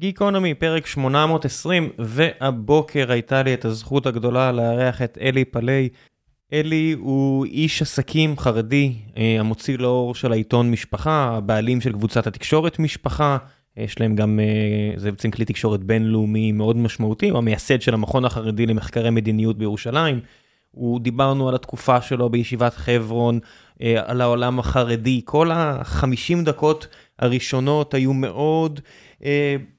גיקונומי, פרק 820, והבוקר הייתה לי את הזכות הגדולה לארח את אלי פלאי. אלי הוא איש עסקים חרדי, אה, המוציא לאור של העיתון משפחה, הבעלים של קבוצת התקשורת משפחה, יש להם גם, אה, זה בעצם כלי תקשורת בינלאומי מאוד משמעותי, הוא המייסד של המכון החרדי למחקרי מדיניות בירושלים. הוא דיברנו על התקופה שלו בישיבת חברון, אה, על העולם החרדי, כל החמישים דקות הראשונות היו מאוד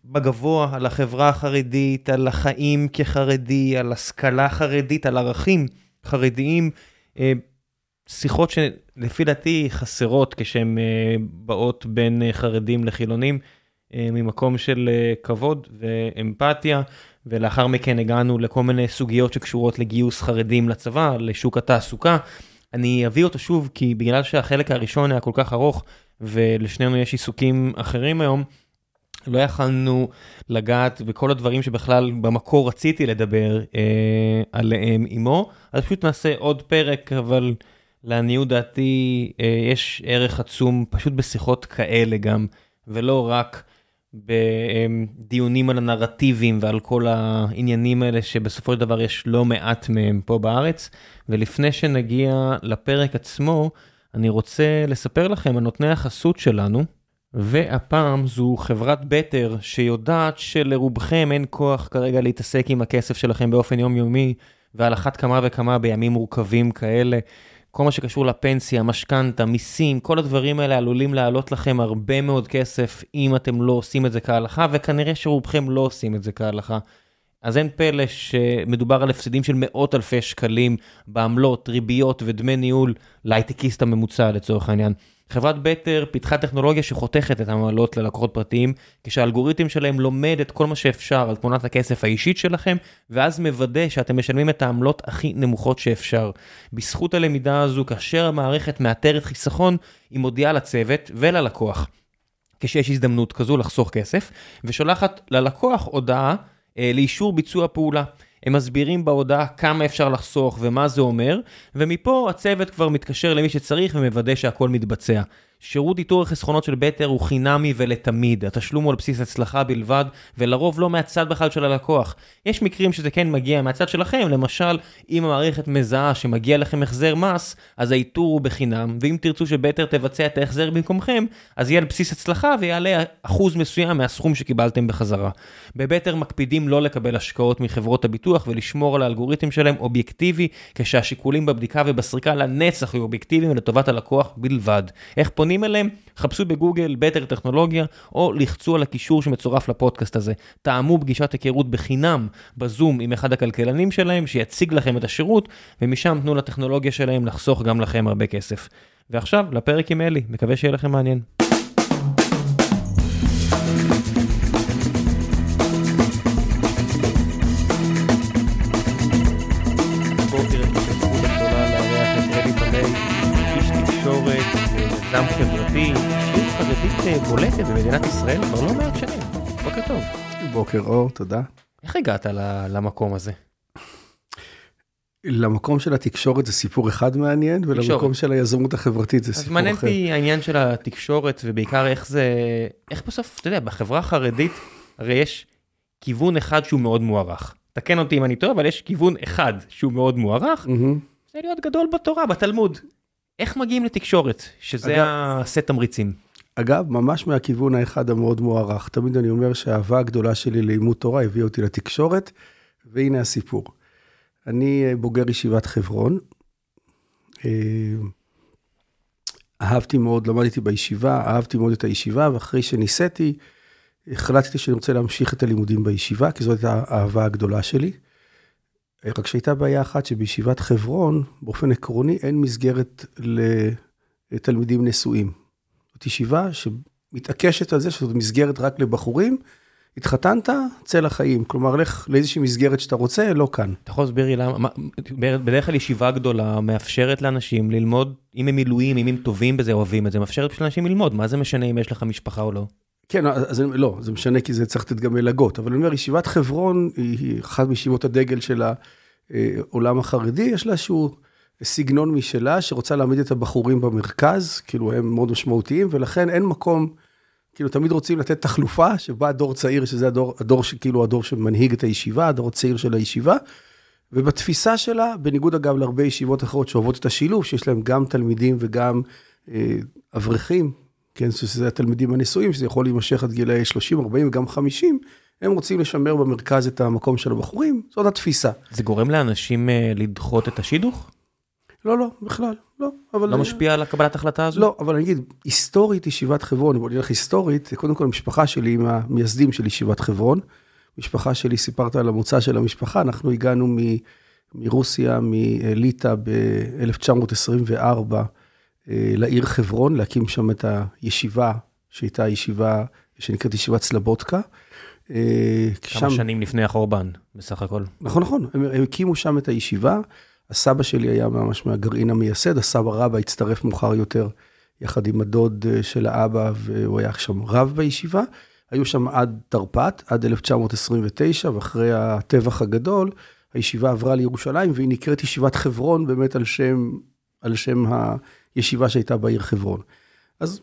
בגבוה על החברה החרדית, על החיים כחרדי, על השכלה חרדית, על ערכים חרדיים. אה, שיחות שלפי דעתי חסרות כשהן אה, באות בין אה, חרדים לחילונים, אה, ממקום של אה, כבוד ואמפתיה. ולאחר מכן הגענו לכל מיני סוגיות שקשורות לגיוס חרדים לצבא, לשוק התעסוקה. אני אביא אותו שוב כי בגלל שהחלק הראשון היה כל כך ארוך ולשנינו יש עיסוקים אחרים היום, לא יכלנו לגעת בכל הדברים שבכלל במקור רציתי לדבר אה, עליהם עמו, אז פשוט נעשה עוד פרק, אבל לעניות דעתי אה, יש ערך עצום פשוט בשיחות כאלה גם, ולא רק בדיונים על הנרטיבים ועל כל העניינים האלה שבסופו של דבר יש לא מעט מהם פה בארץ. ולפני שנגיע לפרק עצמו, אני רוצה לספר לכם על נותני החסות שלנו, והפעם זו חברת בטר שיודעת שלרובכם אין כוח כרגע להתעסק עם הכסף שלכם באופן יומיומי, ועל אחת כמה וכמה בימים מורכבים כאלה. כל מה שקשור לפנסיה, משכנתה, מיסים, כל הדברים האלה עלולים לעלות לכם הרבה מאוד כסף אם אתם לא עושים את זה כהלכה, וכנראה שרובכם לא עושים את זה כהלכה. אז אין פלא שמדובר על הפסדים של מאות אלפי שקלים בעמלות, ריביות ודמי ניהול להייטקיסט הממוצע לצורך העניין. חברת בטר פיתחה טכנולוגיה שחותכת את המעלות ללקוחות פרטיים, כשהאלגוריתם שלהם לומד את כל מה שאפשר על תמונת הכסף האישית שלכם, ואז מוודא שאתם משלמים את העמלות הכי נמוכות שאפשר. בזכות הלמידה הזו, כאשר המערכת מאתרת חיסכון, היא מודיעה לצוות וללקוח, כשיש הזדמנות כזו לחסוך כסף, ושולחת ללקוח הודעה אה, לאישור ביצוע פעולה. הם מסבירים בהודעה כמה אפשר לחסוך ומה זה אומר, ומפה הצוות כבר מתקשר למי שצריך ומוודא שהכל מתבצע. שירות איתור החסכונות של בטר הוא חינמי ולתמיד, התשלום הוא על בסיס הצלחה בלבד, ולרוב לא מהצד בכלל של הלקוח. יש מקרים שזה כן מגיע מהצד שלכם, למשל, אם המערכת מזהה שמגיע לכם החזר מס, אז האיתור הוא בחינם, ואם תרצו שבטר תבצע את ההחזר במקומכם, אז יהיה על בסיס הצלחה ויעלה אחוז מסוים מהסכום שקיבלתם בחזרה. בבטר מקפידים לא לקבל השקעות מחברות הביטוח ולשמור על האלגוריתם שלהם אובייקטיבי, כשהשיקולים בבדיקה ובסריקה לנצח יהיו אובייקטיביים לטובת הלקוח בלבד. איך פונים פונים אליהם, חפשו בגוגל בטר טכנולוגיה, או לחצו על הקישור שמצורף לפודקאסט הזה. טעמו פגישת היכרות בחינם בזום עם אחד הכלכלנים שלהם, שיציג לכם את השירות, ומשם תנו לטכנולוגיה שלהם לחסוך גם לכם הרבה כסף. ועכשיו, לפרק עם אלי, מקווה שיהיה לכם מעניין. בולטת במדינת ישראל כבר לא מעט שנים. בוקר טוב. בוקר אור, תודה. איך הגעת למקום הזה? למקום של התקשורת זה סיפור אחד מעניין, תקשורת. ולמקום של היזמות החברתית זה סיפור אחר. אז מעניין אותי העניין של התקשורת, ובעיקר איך זה, איך בסוף, אתה יודע, בחברה החרדית, הרי יש כיוון אחד שהוא מאוד מוערך. תקן אותי אם אני טועה, אבל יש כיוון אחד שהוא מאוד מוערך, mm-hmm. זה להיות גדול בתורה, בתלמוד. איך מגיעים לתקשורת, שזה הסט תמריצים? אגב, ממש מהכיוון האחד המאוד מוערך. תמיד אני אומר שהאהבה הגדולה שלי לימוד תורה הביאה אותי לתקשורת, והנה הסיפור. אני אה, בוגר ישיבת חברון. אה, אהבתי מאוד, למדתי בישיבה, אהבתי מאוד את הישיבה, ואחרי שניסיתי, החלטתי שאני רוצה להמשיך את הלימודים בישיבה, כי זאת הייתה האהבה הגדולה שלי. רק שהייתה בעיה אחת שבישיבת חברון, באופן עקרוני, אין מסגרת לתלמידים נשואים. זאת ישיבה שמתעקשת על זה שזאת מסגרת רק לבחורים. התחתנת, צא לחיים. כלומר, לך לאיזושהי מסגרת שאתה רוצה, לא כאן. אתה יכול להסביר לי למה, בדרך כלל ישיבה גדולה מאפשרת לאנשים ללמוד, אם הם מילואים, אם הם טובים בזה, אוהבים את זה, מאפשרת לאנשים ללמוד, מה זה משנה אם יש לך משפחה או לא? כן, אז לא, זה משנה כי זה צריך לתת גם מלגות, אבל אני אומר, ישיבת חברון היא אחת מישיבות הדגל של העולם החרדי, יש לה איזשהו סגנון משלה שרוצה להעמיד את הבחורים במרכז, כאילו הם מאוד משמעותיים, ולכן אין מקום כאילו תמיד רוצים לתת תחלופה, שבה דור צעיר, שזה הדור, הדור שכאילו הדור שמנהיג את הישיבה, הדור הצעיר של הישיבה. ובתפיסה שלה, בניגוד אגב להרבה ישיבות אחרות שאוהבות את השילוב, שיש להם גם תלמידים וגם אה, אברכים, כן, שזה התלמידים הנשואים, שזה יכול להימשך עד גילאי 30, 40 וגם 50, הם רוצים לשמר במרכז את המקום של הבחורים, זאת התפיסה. זה גורם לאנשים אה, לדחות את השידוך? לא, לא, בכלל, לא. אבל... לא משפיע על הקבלת החלטה הזו? לא, אבל אני אגיד, היסטורית ישיבת חברון, בוא נלך היסטורית, קודם כל המשפחה שלי עם המייסדים של ישיבת חברון. משפחה שלי, סיפרת על המוצא של המשפחה, אנחנו הגענו מ, מרוסיה, מליטא ב-1924 אה, לעיר חברון, להקים שם את הישיבה, שהייתה ישיבה שנקראת ישיבת סלבודקה. אה, כמה שם... שנים לפני החורבן, בסך הכל. נכון, נכון, הם, הם הקימו שם את הישיבה. הסבא שלי היה ממש מהגרעין המייסד, הסבא רבא הצטרף מאוחר יותר, יחד עם הדוד אה, של האבא, והוא היה שם רב בישיבה. היו שם עד תרפ"ט, עד 1929, ואחרי הטבח הגדול, הישיבה עברה לירושלים, והיא נקראת ישיבת חברון, באמת על שם, על שם הישיבה שהייתה בעיר חברון. אז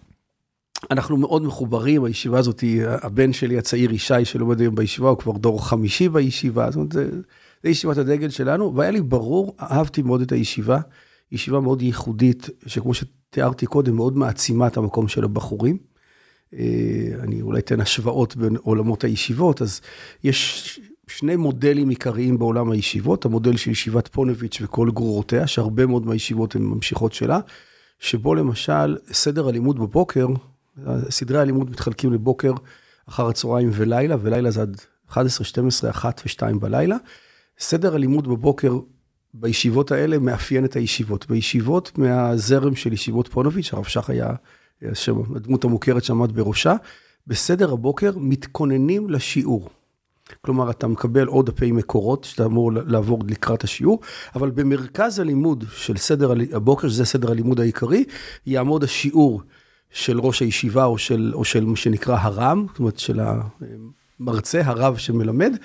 אנחנו מאוד מחוברים, הישיבה הזאת הבן שלי הצעיר ישי שלומד היום בישיבה, הוא כבר דור חמישי בישיבה, זאת אומרת, זה, זה ישיבת הדגל שלנו, והיה לי ברור, אהבתי מאוד את הישיבה, ישיבה מאוד ייחודית, שכמו שתיארתי קודם, מאוד מעצימה את המקום של הבחורים. אה, אני אולי אתן השוואות בין עולמות הישיבות, אז יש שני מודלים עיקריים בעולם הישיבות, המודל של ישיבת פונביץ' וכל גרורותיה, שהרבה מאוד מהישיבות הן ממשיכות שלה, שבו למשל סדר הלימוד בבוקר, סדרי הלימוד מתחלקים לבוקר, אחר הצהריים ולילה, ולילה זה עד 11, 12, 1 ו-2 בלילה. סדר הלימוד בבוקר בישיבות האלה מאפיין את הישיבות. בישיבות מהזרם של ישיבות פונוביץ', הרב שך היה הדמות המוכרת שעמד בראשה, בסדר הבוקר מתכוננים לשיעור. כלומר, אתה מקבל עוד דפי מקורות שאתה אמור לעבור לקראת השיעור, אבל במרכז הלימוד של סדר הבוקר, שזה סדר הלימוד העיקרי, יעמוד השיעור של ראש הישיבה או של, או של מה שנקרא הרם, זאת אומרת של המרצה, הרב שמלמד,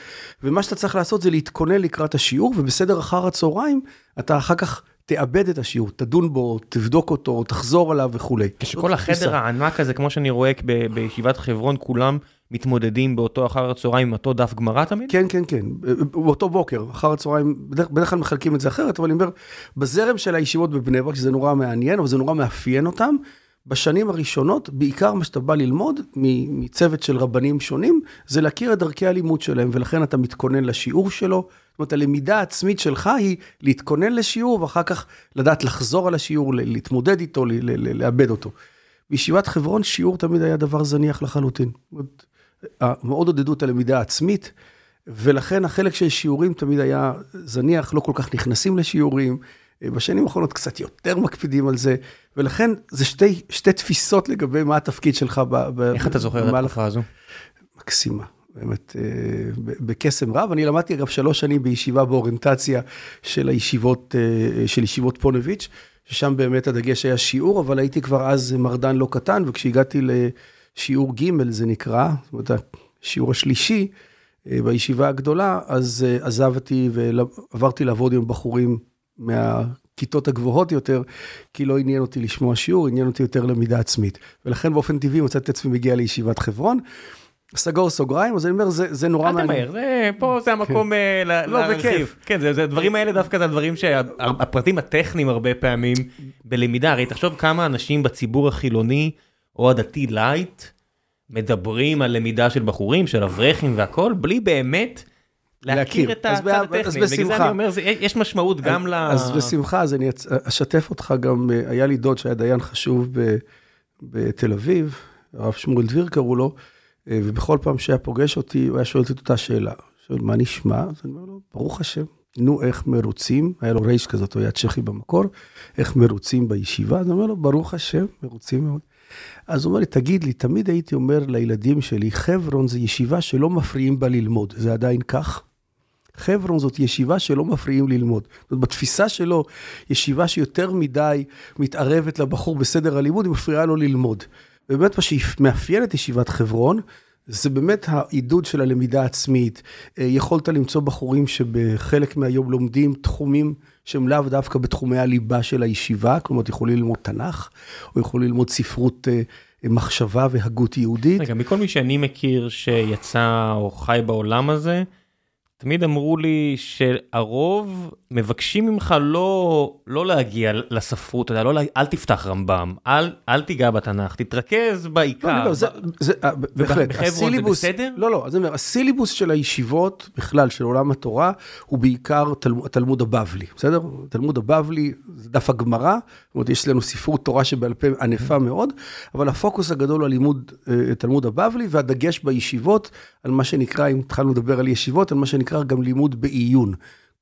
ומה שאתה צריך לעשות זה להתכונן לקראת השיעור, ובסדר אחר הצהריים, אתה אחר כך תאבד את השיעור, תדון בו, תבדוק אותו, תחזור עליו וכולי. כשכל החדר הענק הזה, כמו שאני רואה בישיבת חברון, כולם מתמודדים באותו אחר הצהריים עם אותו דף גמרא תמיד? כן, כן, כן, באותו בוקר, אחר הצהריים, בדרך, בדרך כלל מחלקים את זה אחרת, אבל אני אומר, בזרם של הישיבות בבני ברק, שזה נורא מעניין, אבל זה נורא מאפיין אותם, בשנים הראשונות, בעיקר מה שאתה בא ללמוד מצוות של רבנים שונים, זה להכיר את דרכי הלימוד שלהם, ולכן אתה מתכונן לשיעור שלו. זאת אומרת, הלמידה העצמית שלך היא להתכונן לשיעור, ואחר כך לדעת לחזור על השיעור, להתמודד איתו, לאבד אותו. בישיבת חברון שיעור תמיד היה דבר זניח לחלוטין. מאוד עודדו את הלמידה העצמית, ולכן החלק של שיעורים תמיד היה זניח, לא כל כך נכנסים לשיעורים. בשנים האחרונות קצת יותר מקפידים על זה, ולכן זה שתי, שתי תפיסות לגבי מה התפקיד שלך. ב, איך אתה זוכר את התקופה הזו? מקסימה. באמת, אה, בקסם רב. אני למדתי אגב שלוש שנים בישיבה באוריינטציה של הישיבות, אה, של ישיבות פונביץ', ששם באמת הדגש היה שיעור, אבל הייתי כבר אז מרדן לא קטן, וכשהגעתי לשיעור ג' זה נקרא, זאת אומרת, השיעור השלישי אה, בישיבה הגדולה, אז עזבתי ועברתי לעבוד עם בחורים מהכיתות הגבוהות יותר, כי לא עניין אותי לשמוע שיעור, עניין אותי יותר למידה עצמית. ולכן באופן טבעי מצאתי את עצמי מגיע לישיבת חברון. סגור סוגריים, אז אני אומר, זה, זה נורא מעניין. אל תמהר, זה, פה זה המקום כן. uh, לא, להרחיב. כן, זה, זה הדברים האלה דווקא זה הדברים שהפרטים הטכניים הרבה פעמים בלמידה, הרי תחשוב כמה אנשים בציבור החילוני או הדתי לייט מדברים על למידה של בחורים, של אברכים והכל, בלי באמת להכיר את הצד הטכני, בגלל זה אני אומר, יש משמעות גם ל... אז בשמחה, אז אני אשתף אותך גם, אה, היה לי דוד שהיה דיין חשוב בתל אביב, הרב שמואל דביר קראו לו, אה, ובכל פעם שהיה פוגש אותי, הוא היה שואל את אותה שאלה. שואל, מה נשמע? אז אני אומר לו, ברוך השם. נו, איך מרוצים? היה לו רייש כזאת, הוא היה צ'כי במקור. איך מרוצים בישיבה? אז אני אומר לו, ברוך השם, מרוצים מאוד. אז הוא אומר לי, תגיד לי, תמיד הייתי אומר לילדים שלי, חברון זה ישיבה שלא מפריעים בה ללמוד. זה עדיין כך? חברון זאת ישיבה שלא מפריעים ללמוד. זאת אומרת, בתפיסה שלו, ישיבה שיותר מדי מתערבת לבחור בסדר הלימוד, היא מפריעה לו ללמוד. ובאמת מה שמאפיין את ישיבת חברון, זה באמת העידוד של הלמידה העצמית. אה, יכולת למצוא בחורים שבחלק מהיום לומדים תחומים שהם לאו דווקא בתחומי הליבה של הישיבה, כלומר, יכולים ללמוד תנ"ך, או יכולים ללמוד ספרות אה, מחשבה והגות יהודית. רגע, מכל מי שאני מכיר שיצא או חי בעולם הזה, תמיד אמרו לי שהרוב מבקשים ממך לא, לא להגיע לספרות, אתה יודע, לא, אל תפתח רמב"ם, אל, אל תיגע בתנ"ך, תתרכז בעיקר. לא, לא, זה, זה, אה, בהחלט, בחברון זה בסדר? לא, לא, אז אני אומר, הסילבוס של הישיבות, בכלל, של עולם התורה, הוא בעיקר תל, התלמוד הבבלי, בסדר? התלמוד הבבלי, זה דף הגמרא, זאת אומרת, יש לנו ספרות תורה שבעל פה ענפה מאוד, אבל הפוקוס הגדול הוא הלימוד אה, תלמוד הבבלי, והדגש בישיבות, על מה שנקרא, אם התחלנו לדבר על ישיבות, על מה שנקרא גם לימוד בעיון.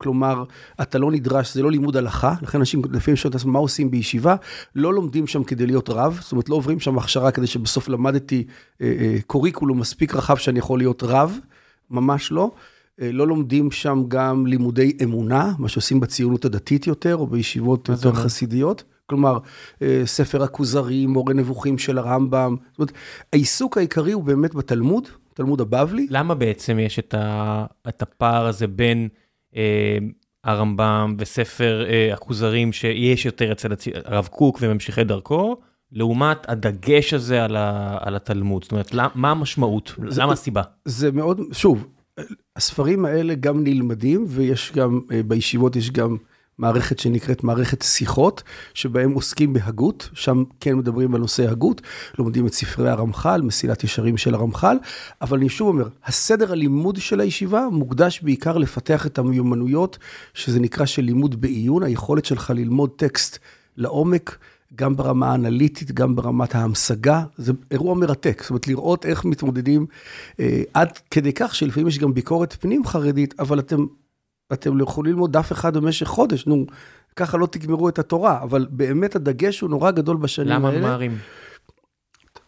כלומר, אתה לא נדרש, זה לא לימוד הלכה, לכן אנשים לפעמים שואלים את עצמם מה עושים בישיבה, לא לומדים שם כדי להיות רב, זאת אומרת לא עוברים שם הכשרה כדי שבסוף למדתי אה, אה, קוריקולום מספיק רחב שאני יכול להיות רב, ממש לא. אה, לא לומדים שם גם לימודי אמונה, מה שעושים בציונות הדתית יותר, או בישיבות יותר חסידיות. כלומר, ספר הכוזרי, מורה נבוכים של הרמב"ם. זאת אומרת, העיסוק העיקרי הוא באמת בתלמוד, תלמוד הבבלי. למה בעצם יש את, ה, את הפער הזה בין אה, הרמב"ם וספר אה, הכוזרים שיש יותר אצל הרב קוק וממשיכי דרכו, לעומת הדגש הזה על, ה, על התלמוד? זאת אומרת, מה המשמעות? זה, למה הסיבה? זה מאוד, שוב, הספרים האלה גם נלמדים, ויש גם, אה, בישיבות יש גם מערכת שנקראת מערכת שיחות, שבהם עוסקים בהגות, שם כן מדברים על נושא הגות, לומדים את ספרי הרמח"ל, מסילת ישרים של הרמח"ל, אבל אני שוב אומר, הסדר הלימוד של הישיבה מוקדש בעיקר לפתח את המיומנויות, שזה נקרא של לימוד בעיון, היכולת שלך ללמוד טקסט לעומק. גם ברמה האנליטית, גם ברמת ההמשגה, זה אירוע מרתק. זאת אומרת, לראות איך מתמודדים אה, עד כדי כך שלפעמים יש גם ביקורת פנים חרדית, אבל אתם אתם יכולים ללמוד דף אחד במשך חודש, נו, ככה לא תגמרו את התורה, אבל באמת הדגש הוא נורא גדול בשנים למה האלה. למה ממהרים?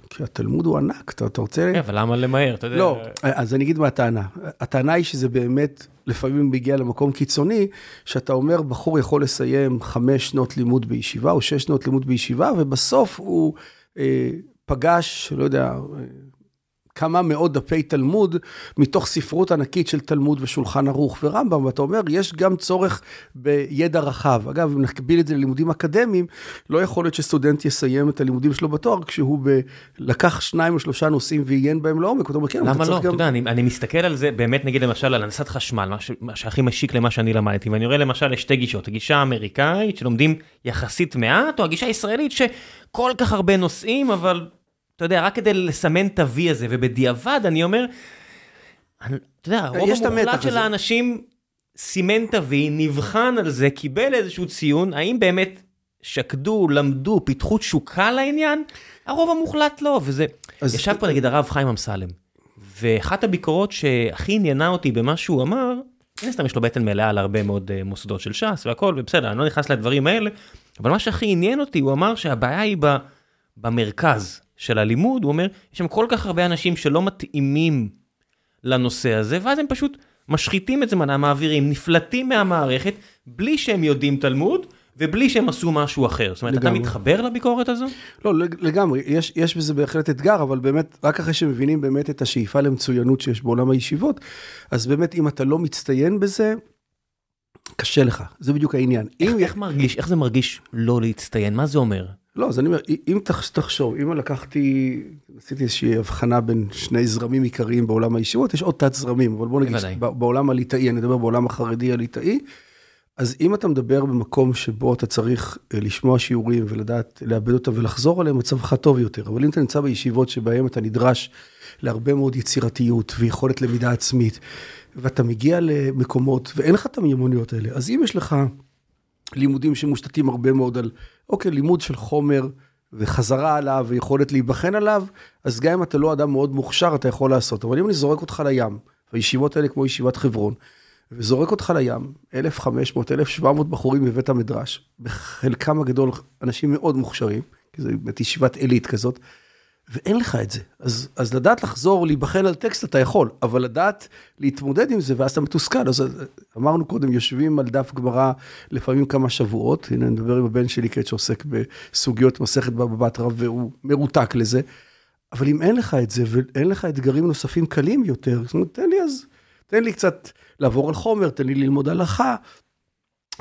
כי התלמוד הוא ענק, אתה, אתה רוצה... כן, אבל למה למהר? אתה יודע... לא, אז אני אגיד מה הטענה. הטענה היא שזה באמת, לפעמים מגיע למקום קיצוני, שאתה אומר, בחור יכול לסיים חמש שנות לימוד בישיבה, או שש שנות לימוד בישיבה, ובסוף הוא אה, פגש, לא יודע, כמה מאות דפי תלמוד מתוך ספרות ענקית של תלמוד ושולחן ערוך ורמב"ם, ואתה אומר, יש גם צורך בידע רחב. אגב, אם נקביל את זה ללימודים אקדמיים, לא יכול להיות שסטודנט יסיים את הלימודים שלו בתואר כשהוא ב... לקח שניים או שלושה נושאים ועיין בהם לעומק, אתה אומר, כן, למה לא? אתה יודע, אני, אני מסתכל על זה, באמת נגיד למשל על הנדסת חשמל, מה, ש... מה שהכי משיק למה שאני למדתי, ואני רואה למשל לשתי גישות, הגישה האמריקאית שלומדים יחסית מעט, או הגישה הישראלית שכל כך הרבה נושאים, אבל אתה יודע, רק כדי לסמן את ה-V הזה, ובדיעבד אני אומר, אתה יודע, הרוב המוחלט של האנשים סימן את ה-V, נבחן על זה, קיבל איזשהו ציון, האם באמת שקדו, למדו, פיתחו תשוקה לעניין? הרוב המוחלט לא, וזה... אז... ישב פה נגיד הרב חיים אמסלם, ואחת הביקורות שהכי עניינה אותי במה שהוא אמר, מן הסתם יש לו בטן מלאה על הרבה מאוד uh, מוסדות של ש"ס והכל, ובסדר, אני לא נכנס לדברים האלה, אבל מה שהכי עניין אותי, הוא אמר שהבעיה היא ב, במרכז. של הלימוד, הוא אומר, יש שם כל כך הרבה אנשים שלא מתאימים לנושא הזה, ואז הם פשוט משחיתים את זמנם, מעבירים, נפלטים מהמערכת, בלי שהם יודעים תלמוד, ובלי שהם עשו משהו אחר. זאת אומרת, לגמרי. אתה מתחבר לביקורת הזו? לא, לגמרי, יש, יש בזה בהחלט אתגר, אבל באמת, רק אחרי שמבינים באמת את השאיפה למצוינות שיש בעולם הישיבות, אז באמת, אם אתה לא מצטיין בזה, קשה לך, זה בדיוק העניין. איך, אם... איך מרגיש, איך זה מרגיש לא להצטיין? מה זה אומר? לא, אז אני אומר, אם תחשוב, אם לקחתי, עשיתי איזושהי הבחנה בין שני זרמים עיקריים בעולם הישיבות, יש עוד תת זרמים, אבל בוא נגיד, בעולם הליטאי, אני מדבר בעולם החרדי הליטאי, אז אם אתה מדבר במקום שבו אתה צריך אה, לשמוע שיעורים ולדעת לאבד אותם ולחזור עליהם, מצבך טוב יותר. אבל אם אתה נמצא בישיבות שבהם אתה נדרש להרבה מאוד יצירתיות ויכולת למידה עצמית, ואתה מגיע למקומות ואין לך את המיומנויות האלה, אז אם יש לך לימודים שמושתתים הרבה מאוד על, אוקיי, לימוד של חומר וחזרה עליו ויכולת להיבחן עליו, אז גם אם אתה לא אדם מאוד מוכשר, אתה יכול לעשות. אבל אם אני זורק אותך לים, והישיבות האלה כמו ישיבת חברון, וזורק אותך לים, 1,500, 1,700 בחורים בבית המדרש, בחלקם הגדול אנשים מאוד מוכשרים, כי זו באמת ישיבת עילית כזאת, ואין לך את זה. אז, אז לדעת לחזור, להיבחן על טקסט אתה יכול, אבל לדעת להתמודד עם זה, ואז אתה מתוסכל. אז אמרנו קודם, יושבים על דף גמרא לפעמים כמה שבועות, הנה אני מדבר עם הבן שלי כעת שעוסק בסוגיות מסכת בבת רב, והוא מרותק לזה. אבל אם אין לך את זה, ואין לך אתגרים נוספים קלים יותר, זאת אומרת, תן לי אז, תן לי קצת לעבור על חומר, תן לי ללמוד הלכה,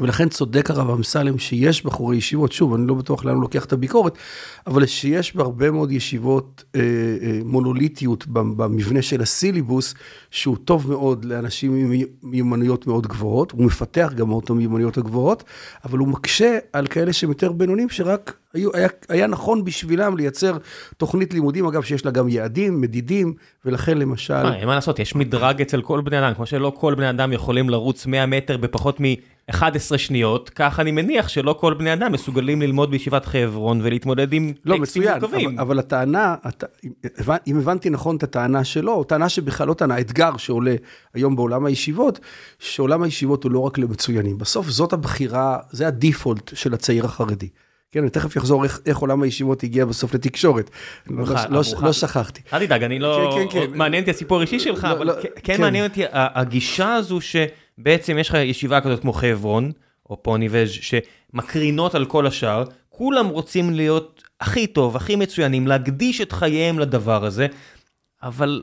ולכן צודק הרב אמסלם שיש בחורי ישיבות, שוב, אני לא בטוח לאן הוא לוקח את הביקורת, אבל שיש בהרבה מאוד ישיבות אה, אה, מונוליטיות במבנה של הסילבוס, שהוא טוב מאוד לאנשים עם מיומנויות מאוד גבוהות, הוא מפתח גם את המיומנויות הגבוהות, אבל הוא מקשה על כאלה שהם יותר בינונים, שרק היו, היה, היה נכון בשבילם לייצר תוכנית לימודים, אגב, שיש לה גם יעדים, מדידים, ולכן למשל... מה, אין מה לעשות, יש מדרג אצל כל בני אדם, כמו שלא כל בני אדם יכולים לרוץ 100 מטר בפחות מ-11 שניות, כך אני מניח שלא כל בני אדם מסוגלים ללמוד בישיבת חברון ולהתמודד עם לא, טקסטים מורכבים. אבל, אבל הטענה, הט... אם הבנתי נכון את הטענה שלו, טענה שבכלל לא טענה, האתגר שעולה היום בעולם הישיבות, שעולם הישיבות הוא לא רק למצוינים. בסוף זאת הבחירה, זה הדיפולט של הצעיר החרדי. כן, אני תכף אחזור איך, איך עולם הישיבות הגיע בסוף לתקשורת. לא, לא, לא שכחתי. אל תדאג, אני לא... כן, כן, כן. מעניין אותי הסיפור האישי שלך, לא, אבל לא, כן, כן מעניין אותי הגישה הזו שבעצם יש לך ישיבה כזאת כמו חברון, או פוניבז' שמקרינות על כל השאר, כולם רוצים להיות הכי טוב, הכי מצוינים, להקדיש את חייהם לדבר הזה, אבל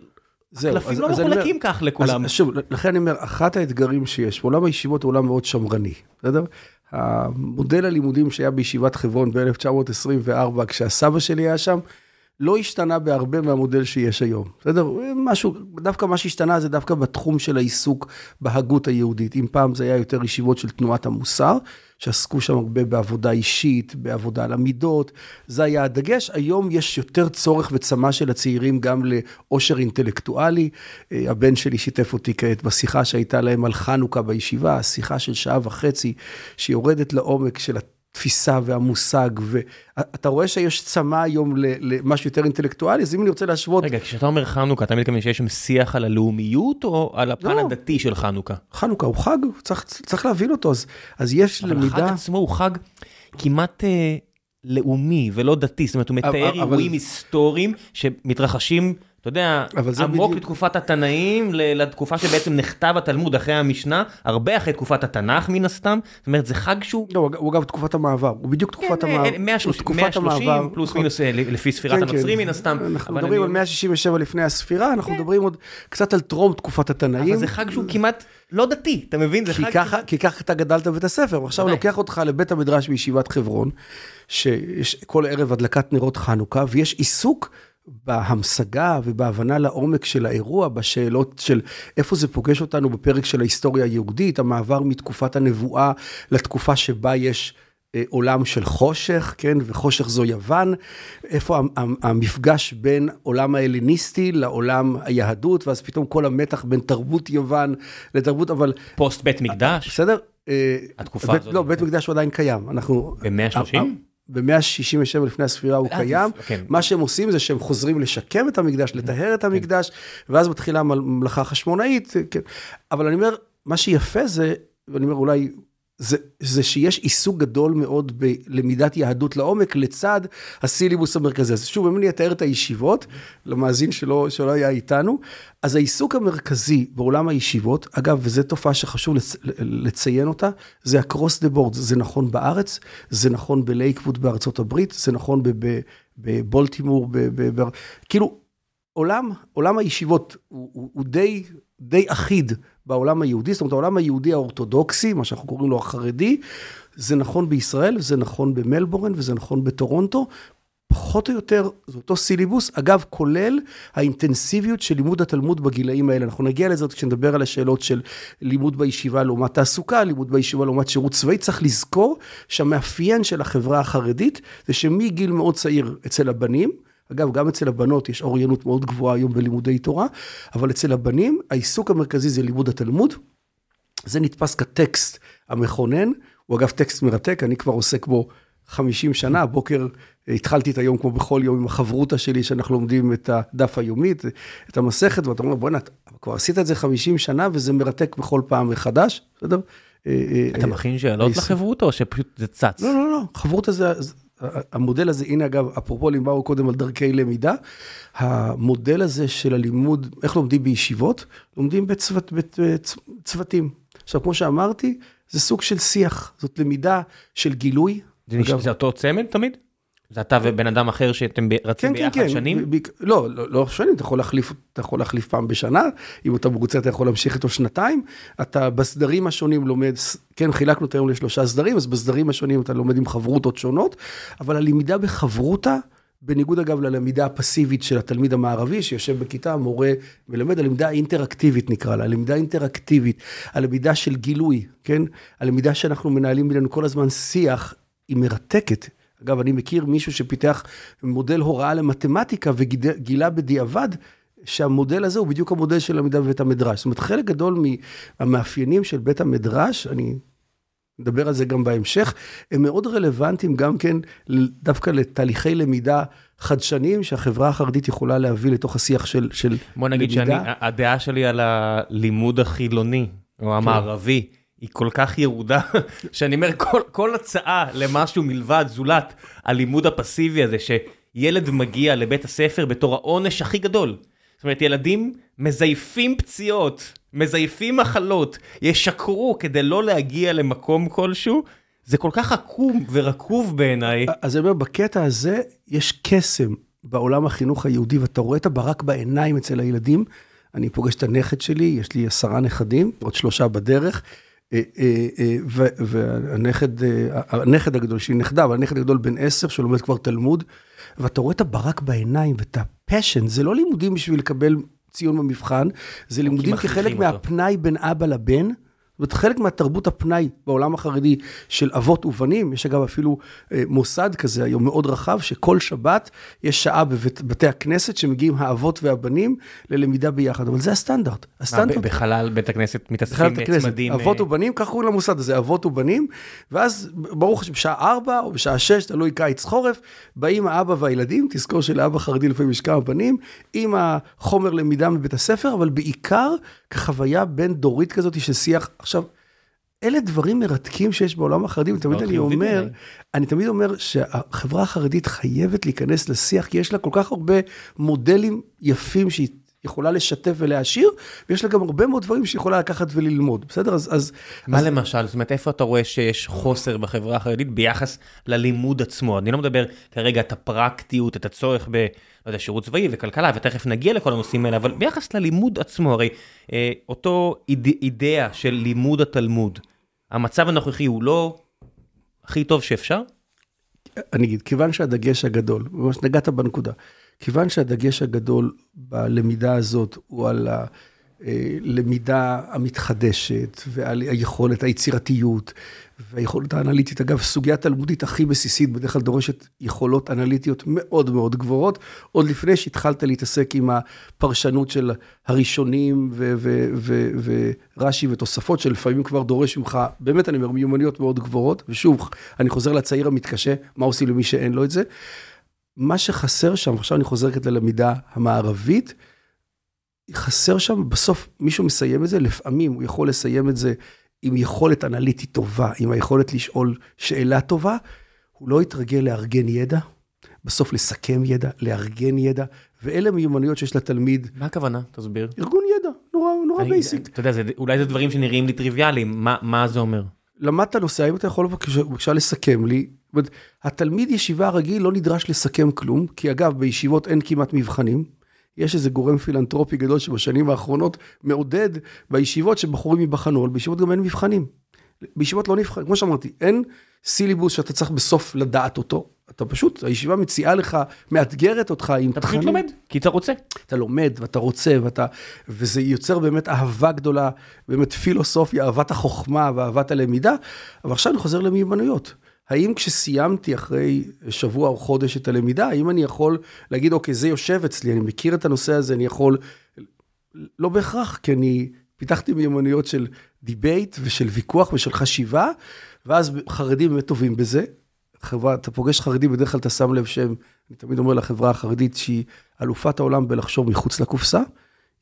זהו, הקלפים לא מחולקים כך לכולם. אז שוב, לכן אני אומר, אחת האתגרים שיש, עולם הישיבות הוא עולם מאוד שמרני, בסדר? המודל הלימודים שהיה בישיבת חברון ב-1924, כשהסבא שלי היה שם, לא השתנה בהרבה מהמודל שיש היום, בסדר? משהו, דווקא מה שהשתנה זה דווקא בתחום של העיסוק בהגות היהודית. אם פעם זה היה יותר ישיבות של תנועת המוסר, שעסקו שם הרבה בעבודה אישית, בעבודה על המידות, זה היה הדגש. היום יש יותר צורך וצמא של הצעירים גם לאושר אינטלקטואלי. אה, הבן שלי שיתף אותי כעת בשיחה שהייתה להם על חנוכה בישיבה, שיחה של שעה וחצי, שיורדת לעומק של התפיסה והמושג, ואתה רואה שיש צמא היום למשהו יותר אינטלקטואלי, אז אם אני רוצה להשוות... רגע, כשאתה אומר חנוכה, אתה מתכוון שיש שם שיח על הלאומיות, או על הפן לא. הדתי של חנוכה? חנוכה הוא חג, צריך, צריך להבין אותו, אז, אז יש אבל למידה... אבל החג עצמו הוא חג כמעט... אה, לאומי ולא דתי, זאת אומרת הוא מתאר אבל... אירועים היסטוריים שמתרחשים אתה יודע, עמוק בתקופת התנאים לתקופה שבעצם נכתב התלמוד אחרי המשנה, הרבה אחרי תקופת התנ"ך מן הסתם, זאת אומרת זה חג שהוא... לא, הוא אגב תקופת המעבר, הוא בדיוק תקופת כן, המעבר. 130 פלוס מינוס אה, לפי ספירת כן, כן. הנוצרים מן הסתם. אנחנו מדברים על 167 לפני הספירה, אנחנו מדברים עוד קצת על טרום תקופת התנאים. אבל זה חג שהוא כמעט לא דתי, אתה מבין? זה חג... כי ככה אתה גדלת בבית הספר, ועכשיו לוקח אותך לבית המדרש בישיבת חברון, שיש כל ערב הדלקת נרות חנוכה, ויש עיסוק. בהמשגה ובהבנה לעומק של האירוע, בשאלות של איפה זה פוגש אותנו בפרק של ההיסטוריה היהודית, המעבר מתקופת הנבואה לתקופה שבה יש אה, עולם של חושך, כן, וחושך זו יוון, איפה המפגש בין עולם ההלניסטי לעולם היהדות, ואז פתאום כל המתח בין תרבות יוון לתרבות, אבל... פוסט בית מקדש? בסדר? אה, התקופה הזאת. לא, בית מקדש הוא עדיין קיים. אנחנו... ב-130? ב-167 לפני הספירה הוא קיים, כן. מה שהם עושים זה שהם חוזרים לשקם את המקדש, לטהר את המקדש, ואז מתחילה מלאכה חשמונאית, כן. אבל אני אומר, מה שיפה זה, ואני אומר אולי זה, זה שיש עיסוק גדול מאוד בלמידת יהדות לעומק לצד הסילבוס המרכזי. אז שוב, אם אני אתאר את הישיבות, למאזין שלא, שלא היה איתנו, אז העיסוק המרכזי בעולם הישיבות, אגב, וזו תופעה שחשוב לצ, לציין אותה, זה ה-cross the board, זה נכון בארץ, זה נכון בלייקווד בארצות הברית, זה נכון בבולטימור, כאילו, עולם, עולם הישיבות הוא, הוא, הוא די, די אחיד בעולם היהודי, זאת אומרת, העולם היהודי האורתודוקסי, מה שאנחנו קוראים לו החרדי, זה נכון בישראל, זה נכון במלבורן וזה נכון בטורונטו. פחות או יותר זה אותו סילבוס, אגב, כולל האינטנסיביות של לימוד התלמוד בגילאים האלה. אנחנו נגיע לזה כשנדבר על השאלות של לימוד בישיבה לעומת תעסוקה, לימוד בישיבה לעומת שירות צבאי. צריך לזכור שהמאפיין של החברה החרדית זה שמגיל מאוד צעיר אצל הבנים, אגב, גם אצל הבנות יש אוריינות מאוד גבוהה היום בלימודי תורה, אבל אצל הבנים העיסוק המרכזי זה לימוד התלמוד. זה נתפס כטקסט המכונן, הוא אגב טקסט מרתק, אני כבר עוסק בו 50 שנה, הבוקר התחלתי את היום כמו בכל יום עם החברותא שלי, שאנחנו לומדים את הדף היומי, את המסכת, ואתה אומר, בוא'נה, כבר עשית את זה 50 שנה וזה מרתק בכל פעם מחדש, בסדר? אה, אה, אתה מכין שאלות לחברותא או שפשוט זה צץ? לא, לא, לא, חברותא זה... המודל הזה, הנה אגב, אפרופו לימדו קודם על דרכי למידה, המודל הזה של הלימוד, איך לומדים בישיבות? לומדים בצוות, בצוותים. עכשיו, כמו שאמרתי, זה סוג של שיח, זאת למידה של גילוי. זה, אגב, זה אותו צמד תמיד? זה אתה ובן אדם אחר שאתם רצים כן, כן, ביחד כן. שנים? ב- ב- לא, לא, לא שנים, אתה יכול להחליף, אתה יכול להחליף פעם בשנה, אם אתה מרוצה אתה יכול להמשיך איתו שנתיים, אתה בסדרים השונים לומד, כן, חילקנו את היום לשלושה סדרים, אז בסדרים השונים אתה לומד עם חברותות שונות, אבל הלמידה בחברותה, בניגוד אגב ללמידה הפסיבית של התלמיד המערבי, שיושב בכיתה, מורה מלמד, הלמידה האינטראקטיבית נקרא לה, הלמידה האינטראקטיבית, הלמידה של גילוי, כן? הלמידה שאנחנו מנהלים בינינו כל הזמן שיח, היא מרתקת. אגב, אני מכיר מישהו שפיתח מודל הוראה למתמטיקה וגילה בדיעבד שהמודל הזה הוא בדיוק המודל של למידה בבית המדרש. זאת אומרת, חלק גדול מהמאפיינים של בית המדרש, אני נדבר על זה גם בהמשך, הם מאוד רלוונטיים גם כן דווקא לתהליכי למידה חדשניים שהחברה החרדית יכולה להביא לתוך השיח של, של בוא נגיד למידה. שהדעה שלי על הלימוד החילוני, או המערבי, היא כל כך ירודה, שאני אומר, כל, כל הצעה למשהו מלבד, זולת הלימוד הפסיבי הזה, שילד מגיע לבית הספר בתור העונש הכי גדול. זאת אומרת, ילדים מזייפים פציעות, מזייפים מחלות, ישקרו כדי לא להגיע למקום כלשהו, זה כל כך עקום ורקוב בעיניי. אז אני אומר, בקטע הזה יש קסם בעולם החינוך היהודי, ואתה רואה את הברק בעיניים אצל הילדים. אני פוגש את הנכד שלי, יש לי עשרה נכדים, עוד שלושה בדרך. אה, אה, אה, והנכד הנכד הגדול שלי, נכדה, אבל הנכד הגדול בן עשר, שלומד כבר תלמוד, ואתה רואה את הברק בעיניים ואת ה passion, זה לא לימודים בשביל לקבל ציון במבחן, זה לימודים כחלק. מהפנאי בין אבא לבן. זאת אומרת, חלק מהתרבות הפנאי בעולם החרדי של אבות ובנים, יש אגב אפילו אה, מוסד כזה היום מאוד רחב, שכל שבת יש שעה בבתי הכנסת שמגיעים האבות והבנים ללמידה ביחד, אבל זה הסטנדרט. מה, הסטנדרט ב- בחלל בית הכנסת מתאספים הכנסת, צמדים. אבות אה, ובנים, ככה קוראים למוסד הזה, אבות ובנים, ואז ברוך השם, בשעה ארבע או בשעה שש, תלוי קיץ חורף, באים האבא והילדים, תזכור שלאבא חרדי לפעמים יש כמה בנים, עם החומר למידה מבית הספר, אבל בעיקר כחוויה בין דורית כזאת של שיח. עכשיו, אלה דברים מרתקים שיש בעולם החרדי, ותמיד מאוד אני אומר. אני תמיד אומר שהחברה החרדית חייבת להיכנס לשיח, כי יש לה כל כך הרבה מודלים יפים שהיא יכולה לשתף ולהעשיר, ויש לה גם הרבה מאוד דברים שהיא יכולה לקחת וללמוד, בסדר? אז... אז מה אז, למשל? זאת אומרת, איפה אתה רואה שיש חוסר בחברה החרדית ביחס ללימוד עצמו? אני לא מדבר כרגע את הפרקטיות, את הצורך ב... לא יודע, שירות צבאי וכלכלה, ותכף נגיע לכל הנושאים האלה, אבל ביחס ללימוד עצמו, הרי אה, אותו איד, אידאה של לימוד התלמוד, המצב הנוכחי הוא לא הכי טוב שאפשר? אני אגיד, כיוון שהדגש הגדול, ממש נגעת בנקודה, כיוון שהדגש הגדול בלמידה הזאת הוא על הלמידה המתחדשת ועל היכולת, היצירתיות והיכולת האנליטית. אגב, סוגיה תלמודית הכי בסיסית בדרך כלל דורשת יכולות אנליטיות מאוד מאוד גבוהות, עוד לפני שהתחלת להתעסק עם הפרשנות של הראשונים ורש"י ותוספות, שלפעמים כבר דורש ממך, באמת אני אומר, מיומנויות מאוד גבוהות, ושוב, אני חוזר לצעיר המתקשה, מה עושים למי שאין לו את זה? מה שחסר שם, עכשיו אני חוזר כעת ללמידה המערבית, חסר שם, בסוף מישהו מסיים את זה, לפעמים הוא יכול לסיים את זה עם יכולת אנליטית טובה, עם היכולת לשאול שאלה טובה, הוא לא יתרגל לארגן ידע, בסוף לסכם ידע, לארגן ידע, ואלה מיומנויות שיש לתלמיד, מה הכוונה? תסביר. ארגון ידע, נורא, נורא אני- basic. אתה יודע, זה, אולי זה דברים שנראים לי טריוויאליים, מה, מה זה אומר? למדת נושא, האם אתה יכול בבקשה, בבקשה לסכם לי? התלמיד ישיבה הרגיל לא נדרש לסכם כלום, כי אגב, בישיבות אין כמעט מבחנים. יש איזה גורם פילנטרופי גדול שבשנים האחרונות מעודד בישיבות שבחורים ייבחנו, אבל בישיבות גם אין מבחנים. בישיבות לא נבחן, כמו שאמרתי, אין סילבוס שאתה צריך בסוף לדעת אותו. אתה פשוט, הישיבה מציעה לך, מאתגרת אותך עם אתה פשוט לומד, כי אתה רוצה. אתה לומד ואתה רוצה ואתה, וזה יוצר באמת אהבה גדולה, באמת פילוסופיה, אהבת החוכמה ואהבת הלמידה, אבל עכשיו אני חוזר למיומנויות. האם כשסיימתי אחרי שבוע או חודש את הלמידה, האם אני יכול להגיד, אוקיי, זה יושב אצלי, אני מכיר את הנושא הזה, אני יכול... לא בהכרח, כי אני פיתחתי מיומנויות של debate ושל ויכוח ושל חשיבה, ואז חרדים באמת טובים בזה. חברה, אתה פוגש חרדים, בדרך כלל אתה שם לב שהם, אני תמיד אומר לחברה החרדית שהיא אלופת העולם בלחשוב מחוץ לקופסה,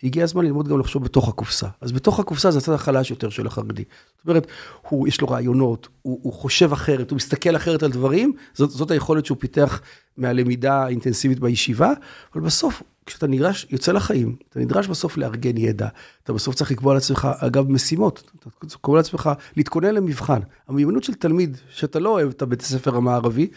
הגיע הזמן ללמוד גם לחשוב בתוך הקופסה. אז בתוך הקופסה זה הצד החלש יותר של החרדי. זאת אומרת, הוא, יש לו רעיונות, הוא, הוא חושב אחרת, הוא מסתכל אחרת על דברים, זאת, זאת היכולת שהוא פיתח מהלמידה האינטנסיבית בישיבה, אבל בסוף, כשאתה נדרש, יוצא לחיים, אתה נדרש בסוף לארגן ידע, אתה בסוף צריך לקבוע לעצמך, אגב, משימות, אתה קובע לעצמך להתכונן למבחן. המיומנות של תלמיד, שאתה לא אוהב את הבית הספר המערבי,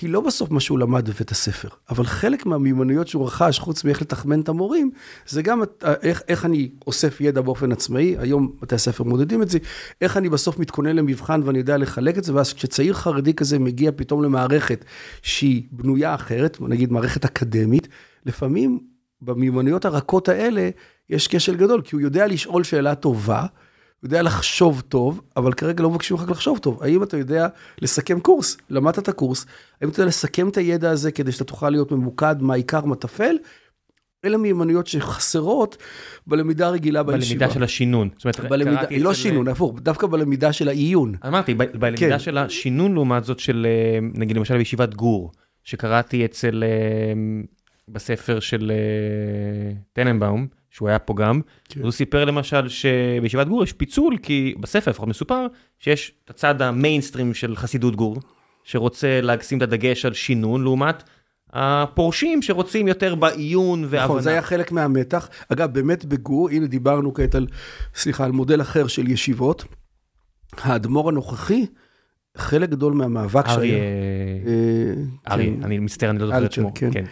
היא לא בסוף מה שהוא למד בבית הספר, אבל חלק מהמיומנויות שהוא רכש, חוץ מאיך לתחמן את המורים, זה גם איך, איך אני אוסף ידע באופן עצמאי, היום בתי הספר מודדים את זה, איך אני בסוף מתכונן למבחן ואני יודע לחלק את זה, ואז כשצעיר חרדי כזה מגיע פתאום למערכת שהיא בנויה אחרת, נגיד מערכת אקדמית, לפעמים במיומנויות הרכות האלה יש כשל גדול, כי הוא יודע לשאול שאלה טובה, הוא יודע לחשוב טוב, אבל כרגע לא מבקשים ממך לחשוב טוב. האם אתה יודע לסכם קורס? למדת את הקורס, האם אתה יודע לסכם את הידע הזה כדי שאתה תוכל להיות ממוקד, מה עיקר, מה טפל? אלה מיומנויות שחסרות בלמידה הרגילה בישיבה. בלמידה של השינון. זאת אומרת, בלמידה, היא לא שינון, הפוך, דווקא בלמידה של העיון. אמרתי, בלמידה כן. של השינון לעומת זאת של, אה, נגיד למשל בישיבת גור, שקראתי אצל אה, בספר של אה, טננבאום, שהוא היה פה גם, כן. הוא סיפר למשל שבישיבת גור יש פיצול, כי בספר לפחות מסופר, שיש את הצד המיינסטרים של חסידות גור, שרוצה לשים את הדגש על שינון, לעומת הפורשים שרוצים יותר בעיון והבנה. נכון, זה היה חלק מהמתח. אגב, באמת בגור, הנה דיברנו כעת על, סליחה, על מודל אחר של ישיבות. האדמו"ר הנוכחי, חלק גדול מהמאבק שהיה... אריה... אה, אריה, כן. אני מצטער, אני לא זוכר את שמו. כן.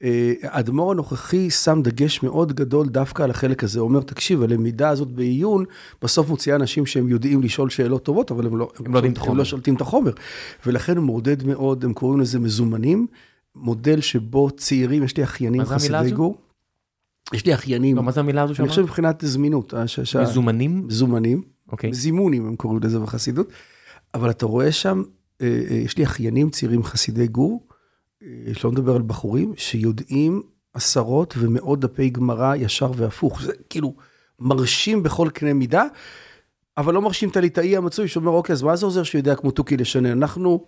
כן. האדמו"ר אה, הנוכחי שם דגש מאוד גדול דווקא על החלק הזה. הוא אומר, תקשיב, הלמידה הזאת בעיון, בסוף מוציאה אנשים שהם יודעים לשאול שאלות טובות, אבל הם לא, הם לא, הם לא שולטים את החומר. ולכן הוא מעודד מאוד, הם קוראים לזה מזומנים, מודל שבו צעירים, יש לי אחיינים חסידי גור. יש לי אחיינים. לא, מה זה המילה הזו שאמרת? אני חושב מבחינת זמינות. מזומנים? מזומנים. אוקיי. זימונים הם קוראים לזה בחסידות. אבל אתה רואה שם, אה, אה, יש לי אחיינים צעירים חסידי גור. שלא מדבר על בחורים, שיודעים עשרות ומאות דפי גמרא ישר והפוך. זה כאילו מרשים בכל קנה מידה, אבל לא מרשים את הליטאי המצוי שאומר, אוקיי, אז מה זה עוזר שהוא יודע כמו תוכי לשנן? אנחנו,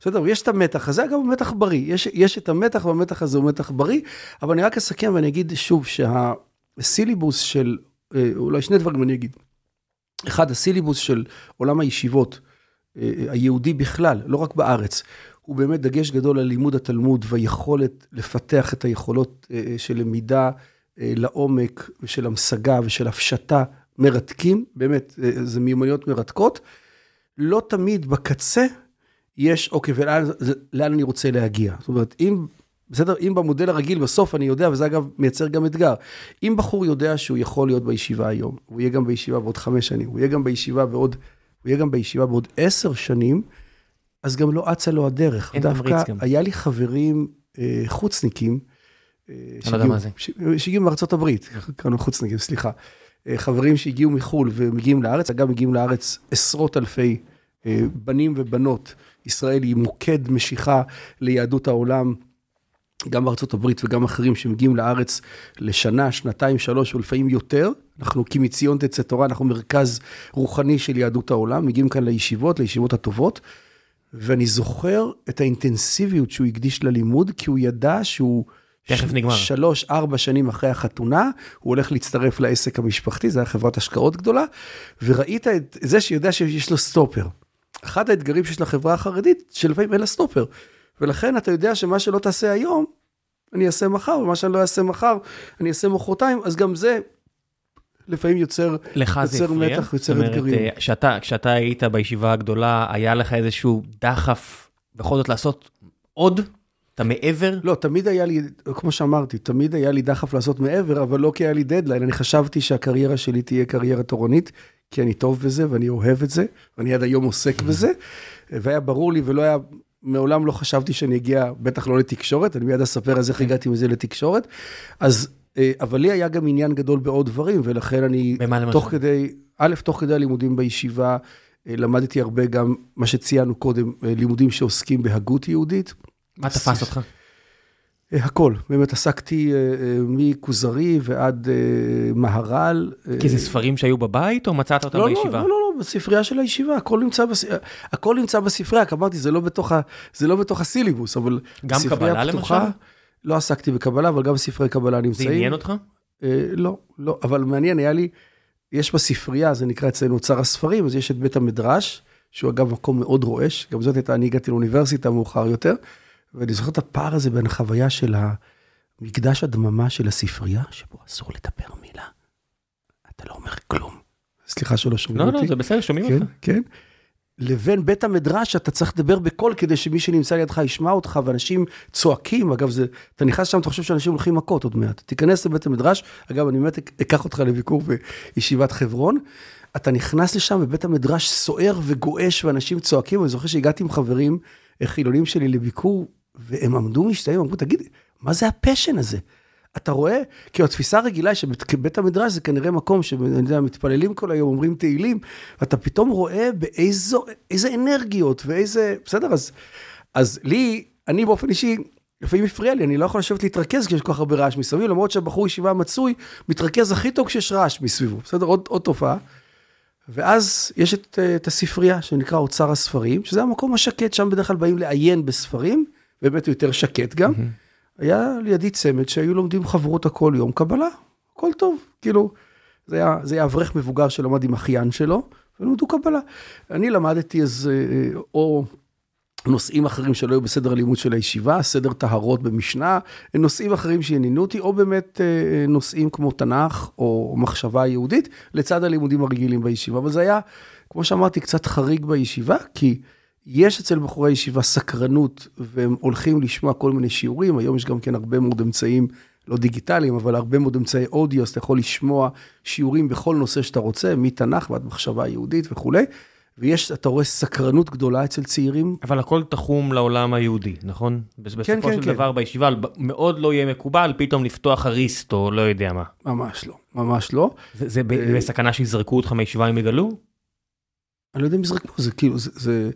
בסדר, יש את המתח הזה, אגב, הוא מתח בריא. יש, יש את המתח, והמתח הזה הוא מתח בריא, אבל אני רק אסכם ואני אגיד שוב שהסיליבוס של, אה, אולי שני דברים אני אגיד. אחד, הסיליבוס של עולם הישיבות, אה, היהודי בכלל, לא רק בארץ, הוא באמת דגש גדול על לימוד התלמוד והיכולת לפתח את היכולות אה, אה, של למידה אה, לעומק ושל המשגה ושל הפשטה מרתקים, באמת, זה מיומנויות מרתקות. לא תמיד בקצה יש, אוקיי, ולאן אני רוצה להגיע? זאת אומרת, אם, בסדר, אם במודל הרגיל בסוף אני יודע, וזה אגב מייצר גם אתגר, אם בחור יודע שהוא יכול להיות בישיבה היום, הוא יהיה גם בישיבה בעוד חמש שנים, הוא יהיה גם בישיבה בעוד, הוא יהיה גם בישיבה בעוד עשר שנים, אז גם לא אצה לו הדרך. אין תמריץ גם. היה לי חברים אה, חוצניקים, אה, לא מה זה. שהגיעו מארצות הברית, קראנו חוצניקים, סליחה. אה, חברים שהגיעו מחו"ל ומגיעים לארץ, אגב, מגיעים לארץ עשרות אלפי אה, בנים ובנות. ישראל היא מוקד משיכה ליהדות העולם, גם בארצות הברית וגם אחרים שמגיעים לארץ לשנה, שנתיים, שלוש ולפעמים יותר. אנחנו כי מציון תצא תורה, אנחנו מרכז רוחני של יהדות העולם, מגיעים כאן לישיבות, לישיבות הטובות. ואני זוכר את האינטנסיביות שהוא הקדיש ללימוד, כי הוא ידע שהוא... תכף נגמר. שלוש, ארבע שנים אחרי החתונה, הוא הולך להצטרף לעסק המשפחתי, זו הייתה חברת השקעות גדולה, וראית את זה שיודע שיש לו סטופר. אחד האתגרים שיש לחברה החרדית, שלפעמים אין לה סטופר. ולכן אתה יודע שמה שלא תעשה היום, אני אעשה מחר, ומה שאני לא אעשה מחר, אני אעשה מחרתיים, אז גם זה לפעמים יוצר, לך יוצר זה מתח, יוצר אתגרים. אה, כשאתה, כשאתה היית בישיבה הגדולה, היה לך איזשהו דחף בכל זאת לעשות עוד? אתה מעבר? לא, תמיד היה לי, כמו שאמרתי, תמיד היה לי דחף לעשות מעבר, אבל לא כי היה לי דדליין. אני חשבתי שהקריירה שלי תהיה קריירה תורנית, כי אני טוב בזה ואני אוהב את זה, ואני עד היום עוסק בזה, והיה ברור לי ולא היה... מעולם לא חשבתי שאני אגיע, בטח לא לתקשורת, אני מיד אספר אז איך כן. הגעתי מזה לתקשורת. אז אבל לי היה גם עניין גדול בעוד דברים, ולכן אני, תוך כדי, א', תוך כדי הלימודים בישיבה, אה, למדתי הרבה גם, מה שציינו קודם, אה, לימודים שעוסקים בהגות יהודית. מה תפס אותך? הכל, באמת עסקתי מכוזרי ועד מהר"ל. כי זה ספרים שהיו בבית או מצאת אותם לא, בישיבה? לא, לא, לא, בספרייה של הישיבה, הכל נמצא, בס... הכל נמצא בספרייה, רק אמרתי, זה לא בתוך, ה... זה לא בתוך הסילבוס, אבל גם קבלה למשל? לא עסקתי בקבלה, אבל גם ספרי קבלה נמצאים. זה עניין אותך? אה, לא, לא, אבל מעניין, היה לי, יש בספרייה, זה נקרא אצלנו אוצר הספרים, אז יש את בית המדרש, שהוא אגב מקום מאוד רועש, גם זאת הייתה, אני הגעתי לאוניברסיטה מאוחר יותר, ואני זוכר את הפער הזה בין החוויה של מקדש הדממה של הספרייה, שבו אסור לדבר מילה. אתה לא אומר כלום. סליחה שלא שומעים לא, אותי. לא, זה בסדר, שומעים כן, אותך. כן. לבין בית המדרש, אתה צריך לדבר בקול כדי שמי שנמצא לידך ישמע אותך, ואנשים צועקים, אגב, זה, אתה נכנס שם, אתה חושב שאנשים הולכים מכות עוד מעט. תיכנס לבית המדרש, אגב, אני באמת אקח אותך לביקור בישיבת חברון, אתה נכנס לשם, ובית המדרש סוער וגועש, ואנשים צועקים, אני זוכר שהגעתי עם חברים חילונים שלי לביקור, והם עמדו משתאים, אמרו, תגיד, מה זה הפשן הזה? אתה רואה, כי התפיסה הרגילה שבית המדרש זה כנראה מקום שאני יודע, מתפללים כל היום, אומרים תהילים, ואתה פתאום רואה באיזו, איזה אנרגיות ואיזה, בסדר, אז, אז לי, אני באופן אישי, לפעמים הפריע לי, אני לא יכול לשבת להתרכז כשיש כל כך הרבה רעש מסביב, למרות שהבחור ישיבה מצוי, מתרכז הכי טוב כשיש רעש מסביבו, בסדר? עוד, עוד תופעה. ואז יש את, את הספרייה שנקרא אוצר הספרים, שזה המקום השקט, שם בדרך כלל באים לעיין בספרים, באמת הוא יותר שקט גם. Mm-hmm. היה לידי צמד שהיו לומדים חברותא כל יום קבלה, הכל טוב, כאילו, זה היה, זה היה אברך מבוגר שלמד עם אחיין שלו, ולמדו קבלה. אני למדתי אז או נושאים אחרים שלא היו בסדר הלימוד של הישיבה, סדר טהרות במשנה, נושאים אחרים שעניינו אותי, או באמת נושאים כמו תנ"ך או מחשבה יהודית, לצד הלימודים הרגילים בישיבה. אבל זה היה, כמו שאמרתי, קצת חריג בישיבה, כי יש אצל בחורי ישיבה סקרנות, והם הולכים לשמוע כל מיני שיעורים, היום יש גם כן הרבה מאוד אמצעים, לא דיגיטליים, אבל הרבה מאוד אמצעי אודיו, אז אתה יכול לשמוע שיעורים בכל נושא שאתה רוצה, מתנ"ך ועד מחשבה יהודית וכולי. ויש, אתה רואה סקרנות גדולה אצל צעירים. אבל הכל תחום לעולם היהודי, נכון? בסופו כן, של כן. דבר בישיבה מאוד לא יהיה מקובל פתאום לפתוח אריסטו, לא יודע מה. ממש לא, ממש לא. זה, זה ב- בסכנה שיזרקו אותך מישיבה אם יגלו? אני לא יודע אם יזרקו, זה כאילו, זה, זה,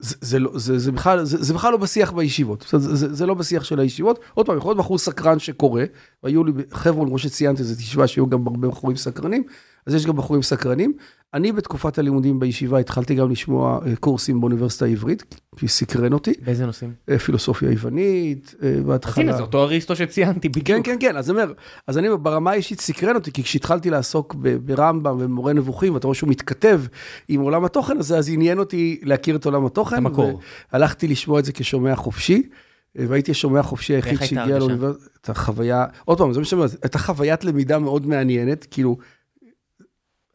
זה, לא, זה, זה, בכלל, זה, זה בכלל לא בשיח בישיבות, זה, זה, זה לא בשיח של הישיבות. עוד פעם, יכול להיות בחור סקרן שקורא, והיו לי חבר'ה, כמו שציינתי, זו ישיבה שהיו גם הרבה בחורים סקרנים, אז יש גם בחורים סקרנים. אני בתקופת הלימודים בישיבה התחלתי גם לשמוע קורסים באוניברסיטה העברית, כי סקרן אותי. באיזה נושאים? פילוסופיה יוונית, בהתחלה. הנה, זה אותו אריסטו שציינתי בדיוק. כן, כן, כן, אז אני אומר, אז אני ברמה האישית סקרן אותי, כי כשהתחלתי לעסוק ברמב"ם ומורה נבוכים, ואתה רואה שהוא מתכתב עם עולם התוכן הזה, אז עניין אותי להכיר את עולם התוכן. המקור. והלכתי לשמוע את זה כשומע חופשי. והייתי השומע החופשי היחיד שהגיע לאוניברסיטה, את החוויה, עוד פעם, זה מה שאני אומר, הייתה חוויית למידה מאוד מעניינת, כאילו,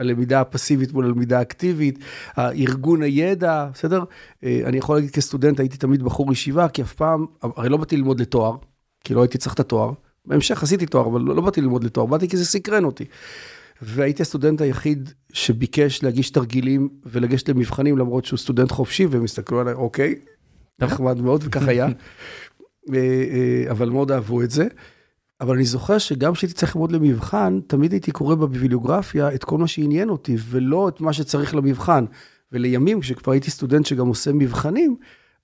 הלמידה הפסיבית מול הלמידה האקטיבית, ארגון הידע, בסדר? אני יכול להגיד כסטודנט, הייתי תמיד בחור ישיבה, כי אף פעם, הרי לא באתי ללמוד לתואר, כי לא הייתי צריך את התואר. בהמשך עשיתי תואר, אבל לא, לא באתי ללמוד לתואר, באתי כי זה סקרן אותי. והייתי הסטודנט היחיד שביקש להגיש תרגילים ולגשת למבחנים, למרות שהוא סטודנט חופשי, והם הסתכלו עליי, אוקיי, נחמד מאוד, וכך היה. אבל מאוד אהבו את זה. אבל אני זוכר שגם כשהייתי צריך ללמוד למבחן, תמיד הייתי קורא בביבליוגרפיה את כל מה שעניין אותי, ולא את מה שצריך למבחן. ולימים, כשכבר הייתי סטודנט שגם עושה מבחנים,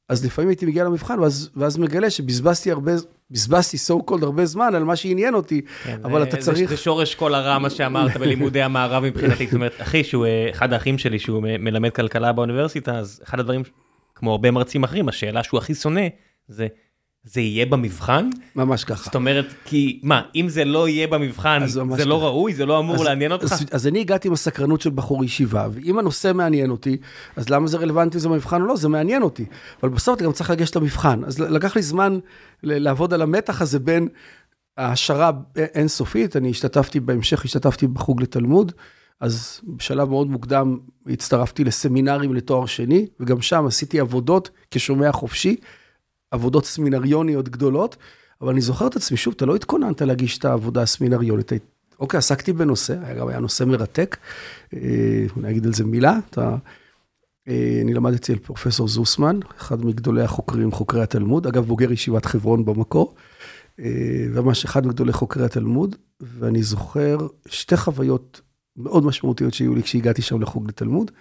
אז לפעמים הייתי מגיע למבחן, ואז, ואז מגלה שבזבזתי הרבה, בזבזתי so called הרבה זמן על מה שעניין אותי, כן, אבל זה, אתה צריך... זה שורש כל הרע מה שאמרת בלימודי המערב מבחינתי, זאת אומרת, אחי, שהוא אחד האחים שלי, שהוא מלמד כלכלה באוניברסיטה, אז אחד הדברים, כמו הרבה מרצים אחרים, השאלה שהוא הכי שונא, זה... זה יהיה במבחן? ממש ככה. זאת אומרת, כי מה, אם זה לא יהיה במבחן, זה ככה. לא ראוי? זה לא אמור אז, לעניין אותך? אז, אז אני הגעתי עם הסקרנות של בחור ישיבה, ואם הנושא מעניין אותי, אז למה זה רלוונטי אם זה במבחן או לא? זה מעניין אותי. אבל בסוף אתה גם צריך לגשת למבחן. אז לקח לי זמן לעבוד על המתח הזה בין ההשערה אינסופית, אני השתתפתי בהמשך, השתתפתי בחוג לתלמוד. אז בשלב מאוד מוקדם הצטרפתי לסמינרים לתואר שני, וגם שם עשיתי עבודות כשומע חופשי. עבודות סמינריוניות גדולות, אבל אני זוכר את עצמי, שוב, אתה לא התכוננת להגיש את העבודה הסמינריונית. אוקיי, עסקתי בנושא, גם היה נושא מרתק, אני אגיד על זה מילה. אתה, אני למדתי אצל פרופסור זוסמן, אחד מגדולי החוקרים, חוקרי התלמוד, אגב, בוגר ישיבת חברון במקור, וממש אחד מגדולי חוקרי התלמוד, ואני זוכר שתי חוויות מאוד משמעותיות שהיו לי כשהגעתי שם לחוג לתלמוד.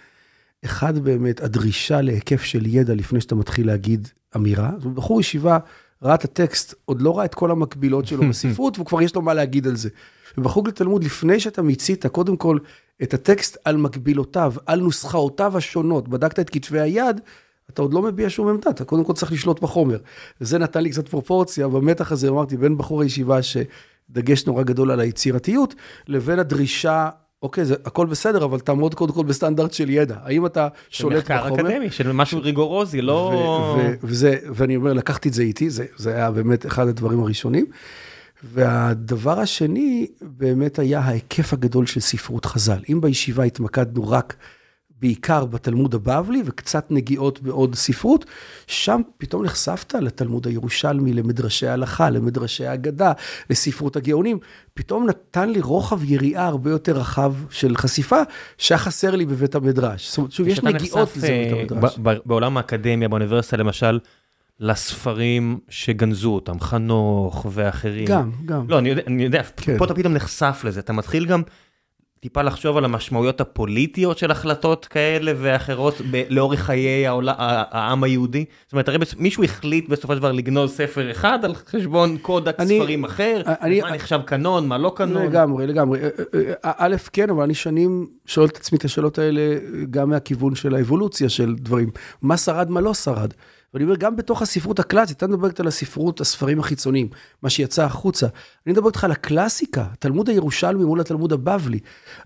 אחד באמת, הדרישה להיקף של ידע לפני שאתה מתחיל להגיד אמירה. זאת אומרת, בחור ישיבה ראה את הטקסט, עוד לא ראה את כל המקבילות שלו בספרות, וכבר יש לו מה להגיד על זה. ובחוג לתלמוד, לפני שאתה מיצית, קודם כל, את הטקסט על מקבילותיו, על נוסחאותיו השונות, בדקת את כתבי היד, אתה עוד לא מביע שום עמדה, אתה קודם כל צריך לשלוט בחומר. וזה נתן לי קצת פרופורציה, במתח הזה אמרתי, בין בחור הישיבה שדגש נורא גדול על היצירתיות, לבין הדרישה אוקיי, זה הכל בסדר, אבל תעמוד קודם כל בסטנדרט של ידע. האם אתה שולט בחומר? של מחקר אקדמי, של משהו ריגורוזי, לא... וזה, ואני אומר, לקחתי את זה איתי, זה, זה היה באמת אחד הדברים הראשונים. והדבר השני באמת היה ההיקף הגדול של ספרות חז"ל. אם בישיבה התמקדנו רק בעיקר בתלמוד הבבלי וקצת נגיעות בעוד ספרות, שם פתאום נחשפת לתלמוד הירושלמי, למדרשי ההלכה, למדרשי האגדה, לספרות הגאונים. פתאום נתן לי רוחב יריעה הרבה יותר רחב של חשיפה, שהיה חסר לי בבית המדרש. זאת אומרת, שוב, יש נגיעות לזה בבית אה, המדרש. בעולם האקדמיה, באוניברסיטה למשל, לספרים שגנזו אותם, חנוך ואחרים. גם, גם. לא, אני יודע, אני יודע, כן. פה אתה פתאום נחשף לזה, אתה מתחיל גם טיפה לחשוב על המשמעויות הפוליטיות של החלטות כאלה ואחרות ב- לאורך חיי העולה, ה- העם היהודי. זאת אומרת, הרי מישהו החליט בסופו של דבר לגנוז ספר אחד על חשבון קודקס אני- ספרים אחר, אני- מה נחשב קנון, מה לא קנון. לגמרי, לגמרי. אה, אה, אה, א', כן, אבל אני שנים שואל את עצמי את השאלות האלה גם מהכיוון של האבולוציה של דברים. מה שרד, מה לא שרד. ואני אומר, גם בתוך הספרות הקלאסית, אתה מדברת על הספרות, הספרים החיצוניים, מה שיצא החוצה. אני מדבר איתך על הקלאסיקה, התלמוד הירושלמי מול התלמוד הבבלי.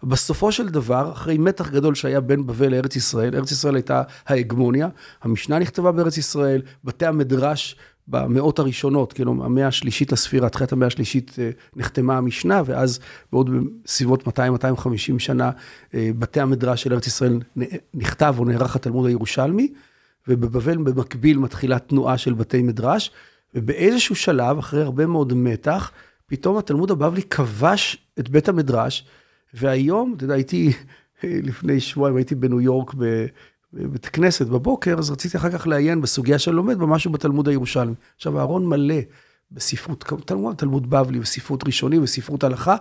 בסופו של דבר, אחרי מתח גדול שהיה בין בבל לארץ ישראל, ארץ ישראל הייתה ההגמוניה, המשנה נכתבה בארץ ישראל, בתי המדרש במאות הראשונות, כאילו המאה השלישית לספירה, תחילת המאה השלישית אה, נחתמה המשנה, ואז בעוד בסביבות 200-250 שנה, אה, בתי המדרש של ארץ ישראל נכתב או נערך התלמוד הירושלמי, ובבבל במקביל מתחילה תנועה של בתי מדרש, ובאיזשהו שלב, אחרי הרבה מאוד מתח, פתאום התלמוד הבבלי כבש את בית המדרש, והיום, אתה יודע, הייתי לפני שבועיים, הייתי בניו יורק בבית כנסת בבוקר, אז רציתי אחר כך לעיין בסוגיה שאני לומד בה משהו בתלמוד הירושלמי. עכשיו, הארון מלא בספרות, תלמוד, תלמוד בבלי, בספרות ראשוני, בספרות הלכה,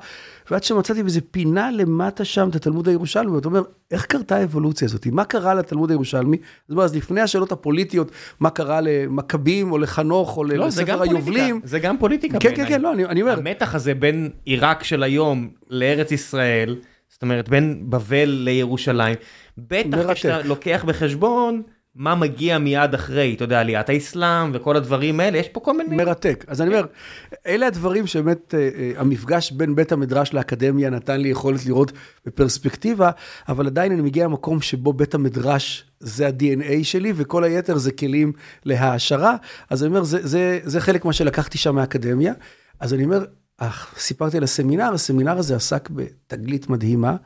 ועד שמצאתי באיזה פינה למטה שם את התלמוד הירושלמי, ואתה אומר, איך קרתה האבולוציה הזאת? מה קרה לתלמוד הירושלמי? זאת אומרת, אז לפני השאלות הפוליטיות, מה קרה למכבים, או לחנוך, או לא, לספר היובלים? זה גם פוליטיקה כן, כן, בעיניי. כן, לא, אני, אני אומר, המתח הזה בין עיראק של היום לארץ ישראל, זאת אומרת, בין בבל לירושלים, בטח. כשאתה לוקח בחשבון מה מגיע מיד אחרי, אתה יודע, עליית האסלאם וכל הדברים האלה, יש פה כל מיני... מרתק. אז אני אומר, אלה הדברים שבאמת אה, אה, המפגש בין בית המדרש לאקדמיה נתן לי יכולת לראות בפרספקטיבה, אבל עדיין אני מגיע למקום שבו בית המדרש זה ה-DNA שלי, וכל היתר זה כלים להעשרה. אז אני אומר, זה, זה, זה חלק מה שלקחתי שם מהאקדמיה. אז אני אומר, אה, סיפרתי על הסמינר, הסמינר הזה עסק בתגלית מדהימה.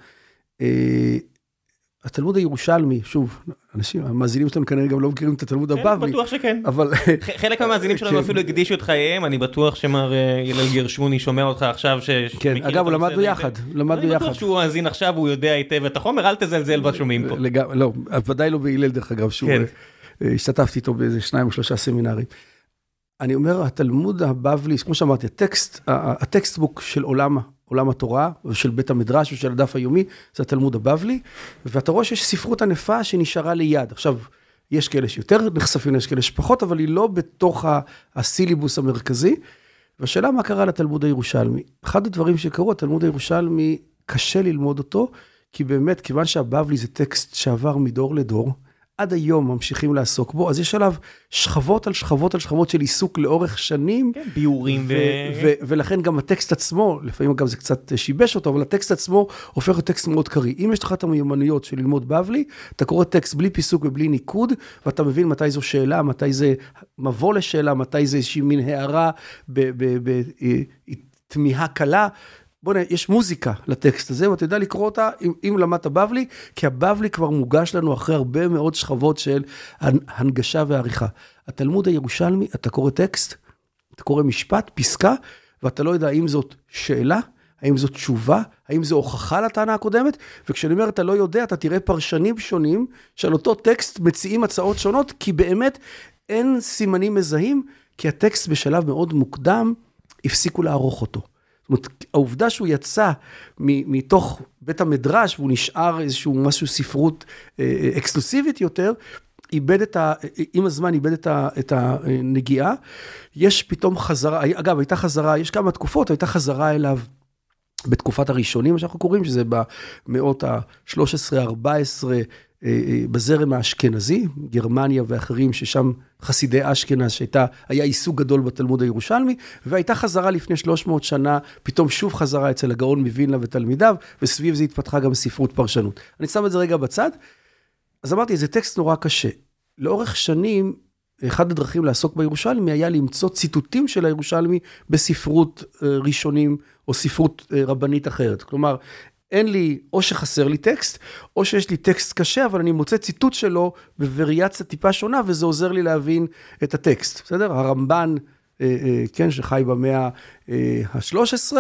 התלמוד הירושלמי, שוב, אנשים, המאזינים שלנו כנראה גם לא מכירים את התלמוד כן, הבבלי, בטוח שכן. אבל חלק מהמאזינים שלנו כן. אפילו הקדישו את חייהם, אני בטוח שמר אה, הלל גרשוני שומע אותך עכשיו. ש- כן, אגב, למדנו יחד. למדנו אני יחד. בטוח שהוא מאזין עכשיו, הוא יודע היטב את החומר, אל תזלזל בשומעים פה. לגמרי, לא, ודאי לא בהלל דרך אגב, שהוא, כן. אה, השתתפתי איתו באיזה שניים או שלושה סמינרים. אני אומר, התלמוד הבבלי, כמו שאמרתי, הטקסט, הטקסטבוק של עולם, עולם התורה, ושל בית המדרש ושל הדף היומי, זה התלמוד הבבלי, ואתה רואה שיש ספרות ענפה שנשארה ליד. עכשיו, יש כאלה שיותר נחשפים, יש כאלה שפחות, אבל היא לא בתוך הסילבוס המרכזי. והשאלה מה קרה לתלמוד הירושלמי. אחד הדברים שקרו, התלמוד הירושלמי, קשה ללמוד אותו, כי באמת, כיוון שהבבלי זה טקסט שעבר מדור לדור, עד היום ממשיכים לעסוק בו, אז יש עליו שכבות על שכבות על שכבות של עיסוק לאורך שנים. כן, ביורים ו... ו- ו- ולכן גם הטקסט עצמו, לפעמים אגב זה קצת שיבש אותו, אבל הטקסט עצמו הופך להיות טקסט מאוד קריא. אם יש לך את המיומנויות של ללמוד בבלי, אתה קורא טקסט בלי פיסוק ובלי ניקוד, ואתה מבין מתי זו שאלה, מתי זה מבוא לשאלה, מתי זה איזושהי מין הערה בתמיהה קלה. בוא'נה, יש מוזיקה לטקסט הזה, ואתה יודע לקרוא אותה אם, אם למדת בבלי, כי הבבלי כבר מוגש לנו אחרי הרבה מאוד שכבות של הנגשה ועריכה. התלמוד הירושלמי, אתה קורא טקסט, אתה קורא משפט, פסקה, ואתה לא יודע האם זאת שאלה, האם זאת תשובה, האם זו הוכחה לטענה הקודמת, וכשאני אומר אתה לא יודע, אתה תראה פרשנים שונים של אותו טקסט מציעים הצעות שונות, כי באמת אין סימנים מזהים, כי הטקסט בשלב מאוד מוקדם, הפסיקו לערוך אותו. זאת אומרת, העובדה שהוא יצא מתוך בית המדרש והוא נשאר איזשהו משהו ספרות אה, אה, אקסקלוסיבית יותר, איבד את ה... עם הזמן איבד את, ה, את הנגיעה. יש פתאום חזרה, אגב, הייתה חזרה, יש כמה תקופות, הייתה חזרה אליו בתקופת הראשונים, מה שאנחנו קוראים, שזה במאות ה-13, 14, בזרם האשכנזי, גרמניה ואחרים, ששם חסידי אשכנז, שהייתה, היה עיסוק גדול בתלמוד הירושלמי, והייתה חזרה לפני 300 שנה, פתאום שוב חזרה אצל הגאון מווילנה ותלמידיו, וסביב זה התפתחה גם ספרות פרשנות. אני שם את זה רגע בצד. אז אמרתי, זה טקסט נורא קשה. לאורך שנים, אחד הדרכים לעסוק בירושלמי היה למצוא ציטוטים של הירושלמי בספרות ראשונים או ספרות רבנית אחרת. כלומר, אין לי, או שחסר לי טקסט, או שיש לי טקסט קשה, אבל אני מוצא ציטוט שלו בווריאציה טיפה שונה, וזה עוזר לי להבין את הטקסט, בסדר? הרמב"ן, כן, שחי במאה ה-13,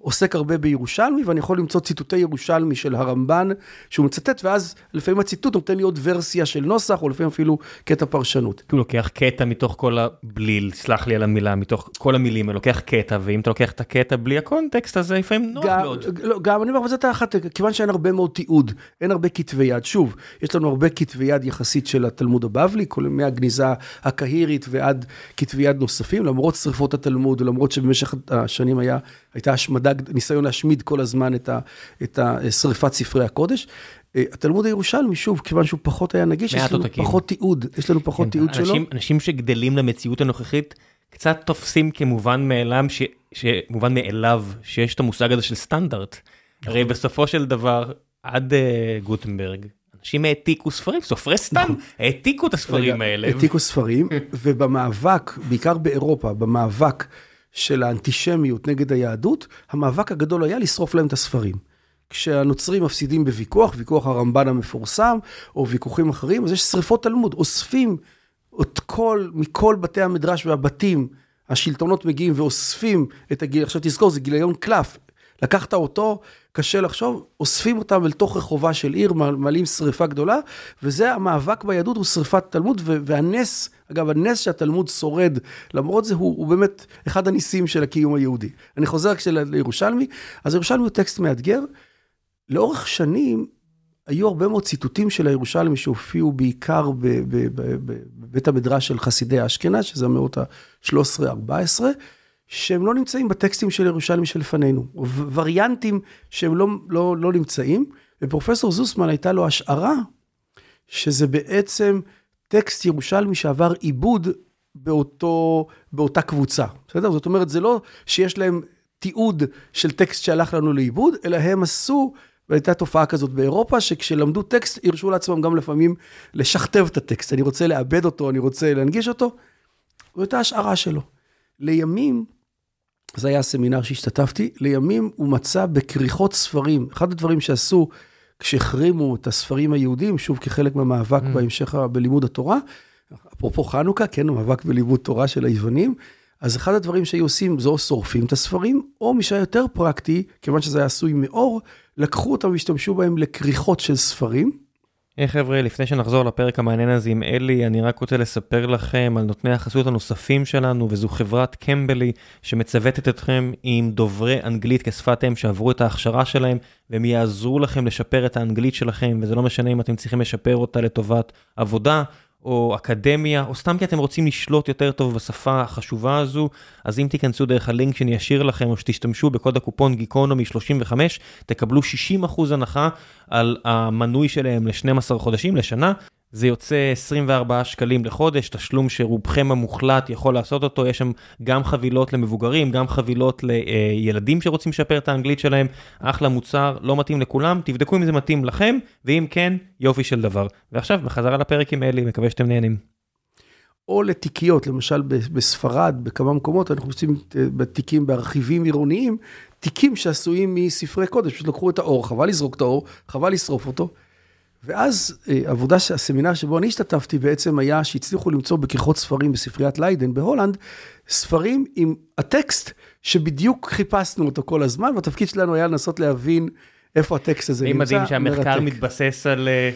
עוסק הרבה בירושלמי, ואני יכול למצוא ציטוטי ירושלמי של הרמב"ן, שהוא מצטט, ואז לפעמים הציטוט נותן לי עוד ורסיה של נוסח, או לפעמים אפילו קטע פרשנות. הוא לוקח קטע מתוך כל הבליל, סלח לי על המילה, מתוך כל המילים, הוא לוקח קטע, ואם אתה לוקח את הקטע בלי הקונטקסט, אז זה לפעמים נוח גם, מאוד. לא, גם אני אומר, אבל זאת אחת, כיוון שאין הרבה מאוד תיעוד, אין הרבה כתבי יד. שוב, יש לנו הרבה כתבי יד יחסית של התלמוד הבבלי, כולל מהגניזה הקהירית ועד כתבי יד נוספים, למרות שרפות התלמוד, ולמרות שבמשך השנים היה, הייתה השמדה ניסיון להשמיד כל הזמן את, ה, את השריפת ספרי הקודש. אה, התלמוד הירושלמי, שוב, כיוון שהוא פחות היה נגיש, יש לנו עותקים. פחות תיעוד, יש לנו פחות כן, תיעוד אנשים, שלו. אנשים שגדלים למציאות הנוכחית, קצת תופסים כמובן מאליו, ש, שמובן מאליו, שיש את המושג הזה של סטנדרט. הרי נכון. בסופו של דבר, עד uh, גוטנברג, אנשים העתיקו ספרים, סופרי סתם נכון. העתיקו את הספרים האלה. העתיקו ספרים, ובמאבק, בעיקר באירופה, במאבק של האנטישמיות נגד היהדות, המאבק הגדול היה לשרוף להם את הספרים. כשהנוצרים מפסידים בוויכוח, ויכוח הרמב"ן המפורסם, או ויכוחים אחרים, אז יש שריפות תלמוד, אוספים את כל, מכל בתי המדרש והבתים, השלטונות מגיעים ואוספים את הגיל, עכשיו תזכור, זה גיליון קלף. לקחת אותו, קשה לחשוב, אוספים אותם אל תוך רחובה של עיר, מעלים שריפה גדולה, וזה המאבק ביהדות, הוא שריפת תלמוד, והנס, אגב, הנס שהתלמוד שורד, למרות זה, הוא, הוא באמת אחד הניסים של הקיום היהודי. אני חוזר לירושלמי, אז ירושלמי הוא טקסט מאתגר. לאורך שנים, היו הרבה מאוד ציטוטים של הירושלמי שהופיעו בעיקר בבית המדרש של חסידי אשכנז, שזה המאות ה-13-14, שהם לא נמצאים בטקסטים של ירושלמי שלפנינו, וריאנטים שהם לא, לא, לא נמצאים, ופרופסור זוסמן הייתה לו השערה, שזה בעצם טקסט ירושלמי שעבר עיבוד באותו, באותה קבוצה, בסדר? זאת אומרת, זה לא שיש להם תיעוד של טקסט שהלך לנו לאיבוד, אלא הם עשו, והייתה תופעה כזאת באירופה, שכשלמדו טקסט, הרשו לעצמם גם לפעמים לשכתב את הטקסט. אני רוצה לעבד אותו, אני רוצה להנגיש אותו. זו הייתה השערה שלו. לימים, זה היה הסמינר שהשתתפתי, לימים הוא מצא בכריכות ספרים, אחד הדברים שעשו כשהחרימו את הספרים היהודים, שוב כחלק מהמאבק mm. בהמשך בלימוד התורה, אפרופו חנוכה, כן, המאבק בלימוד תורה של היוונים, אז אחד הדברים שהיו עושים זה או שורפים את הספרים, או מי שהיה יותר פרקטי, כיוון שזה היה עשוי מאור, לקחו אותם והשתמשו בהם לכריכות של ספרים. היי hey, חבר'ה, לפני שנחזור לפרק המעניין הזה עם אלי, אני רק רוצה לספר לכם על נותני החסות הנוספים שלנו, וזו חברת קמבלי, שמצוותת אתכם עם דוברי אנגלית כשפת אם שעברו את ההכשרה שלהם, והם יעזרו לכם לשפר את האנגלית שלכם, וזה לא משנה אם אתם צריכים לשפר אותה לטובת עבודה, או אקדמיה, או סתם כי אתם רוצים לשלוט יותר טוב בשפה החשובה הזו, אז אם תיכנסו דרך הלינק שאני אשאיר לכם, או שתשתמשו בקוד הקופון גיקונומי 35, תקבלו 60% הנחה על המנוי שלהם ל-12 חודשים, לשנה. זה יוצא 24 שקלים לחודש, תשלום שרובכם המוחלט יכול לעשות אותו, יש שם גם חבילות למבוגרים, גם חבילות לילדים שרוצים לשפר את האנגלית שלהם, אחלה מוצר, לא מתאים לכולם, תבדקו אם זה מתאים לכם, ואם כן, יופי של דבר. ועכשיו, בחזרה לפרק עם אלי, מקווה שאתם נהנים. או לתיקיות, למשל בספרד, בכמה מקומות, אנחנו עושים אה, בתיקים בארכיבים עירוניים, תיקים שעשויים מספרי קודש, פשוט לקחו את העור, חבל לזרוק את העור, חבל לשרוף אותו. ואז אה, עבודה, הסמינר שבו אני השתתפתי בעצם היה שהצליחו למצוא כריכות ספרים בספריית ליידן בהולנד, ספרים עם הטקסט שבדיוק חיפשנו אותו כל הזמן, והתפקיד שלנו היה לנסות להבין איפה הטקסט הזה נמצא. מדהים שהמחקר מתבסס על אה,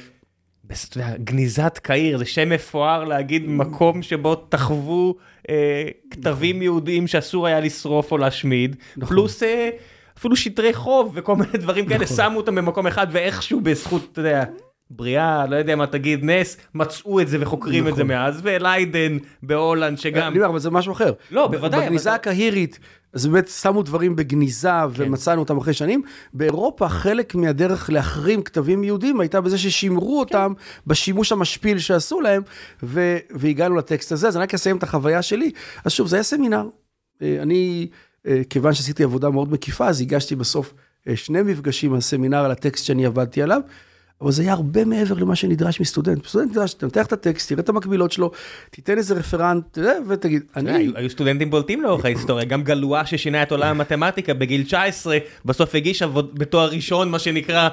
גניזת קהיר, זה שם מפואר להגיד מקום שבו תחבו אה, כתבים נכון. יהודיים שאסור היה לשרוף או להשמיד, נכון. פלוס... אה, אפילו שטרי חוב וכל מיני דברים כאלה, נכון. שמו אותם במקום אחד ואיכשהו בזכות, אתה יודע, בריאה, לא יודע מה תגיד, נס, מצאו את זה וחוקרים נכון. את זה נכון. מאז, וליידן בהולנד שגם... אני אומר, אבל זה משהו אחר. לא, בוודאי. בגניזה אבל... הקהירית, אז באמת שמו דברים בגניזה כן. ומצאנו אותם אחרי שנים. באירופה חלק מהדרך להחרים כתבים יהודים הייתה בזה ששימרו כן. אותם בשימוש המשפיל שעשו להם, ו... והגענו לטקסט הזה, אז אני רק אסיים את החוויה שלי. אז שוב, זה היה סמינר. אה, אני, אה, כיוון שעשיתי עבודה מאוד מקיפה, אז הגשתי בסוף אה, שני מפגשים על סמינר על הטקסט שאני עבדתי עליו. אבל זה היה הרבה מעבר למה שנדרש מסטודנט. סטודנט נדרש, תנתח את הטקסט, תראה את המקבילות שלו, תיתן איזה רפרנט, ותגיד, אני... היו סטודנטים בולטים לאורך ההיסטוריה, גם גלואה ששינה את עולם המתמטיקה בגיל 19, בסוף הגיש בתואר ראשון, מה שנקרא,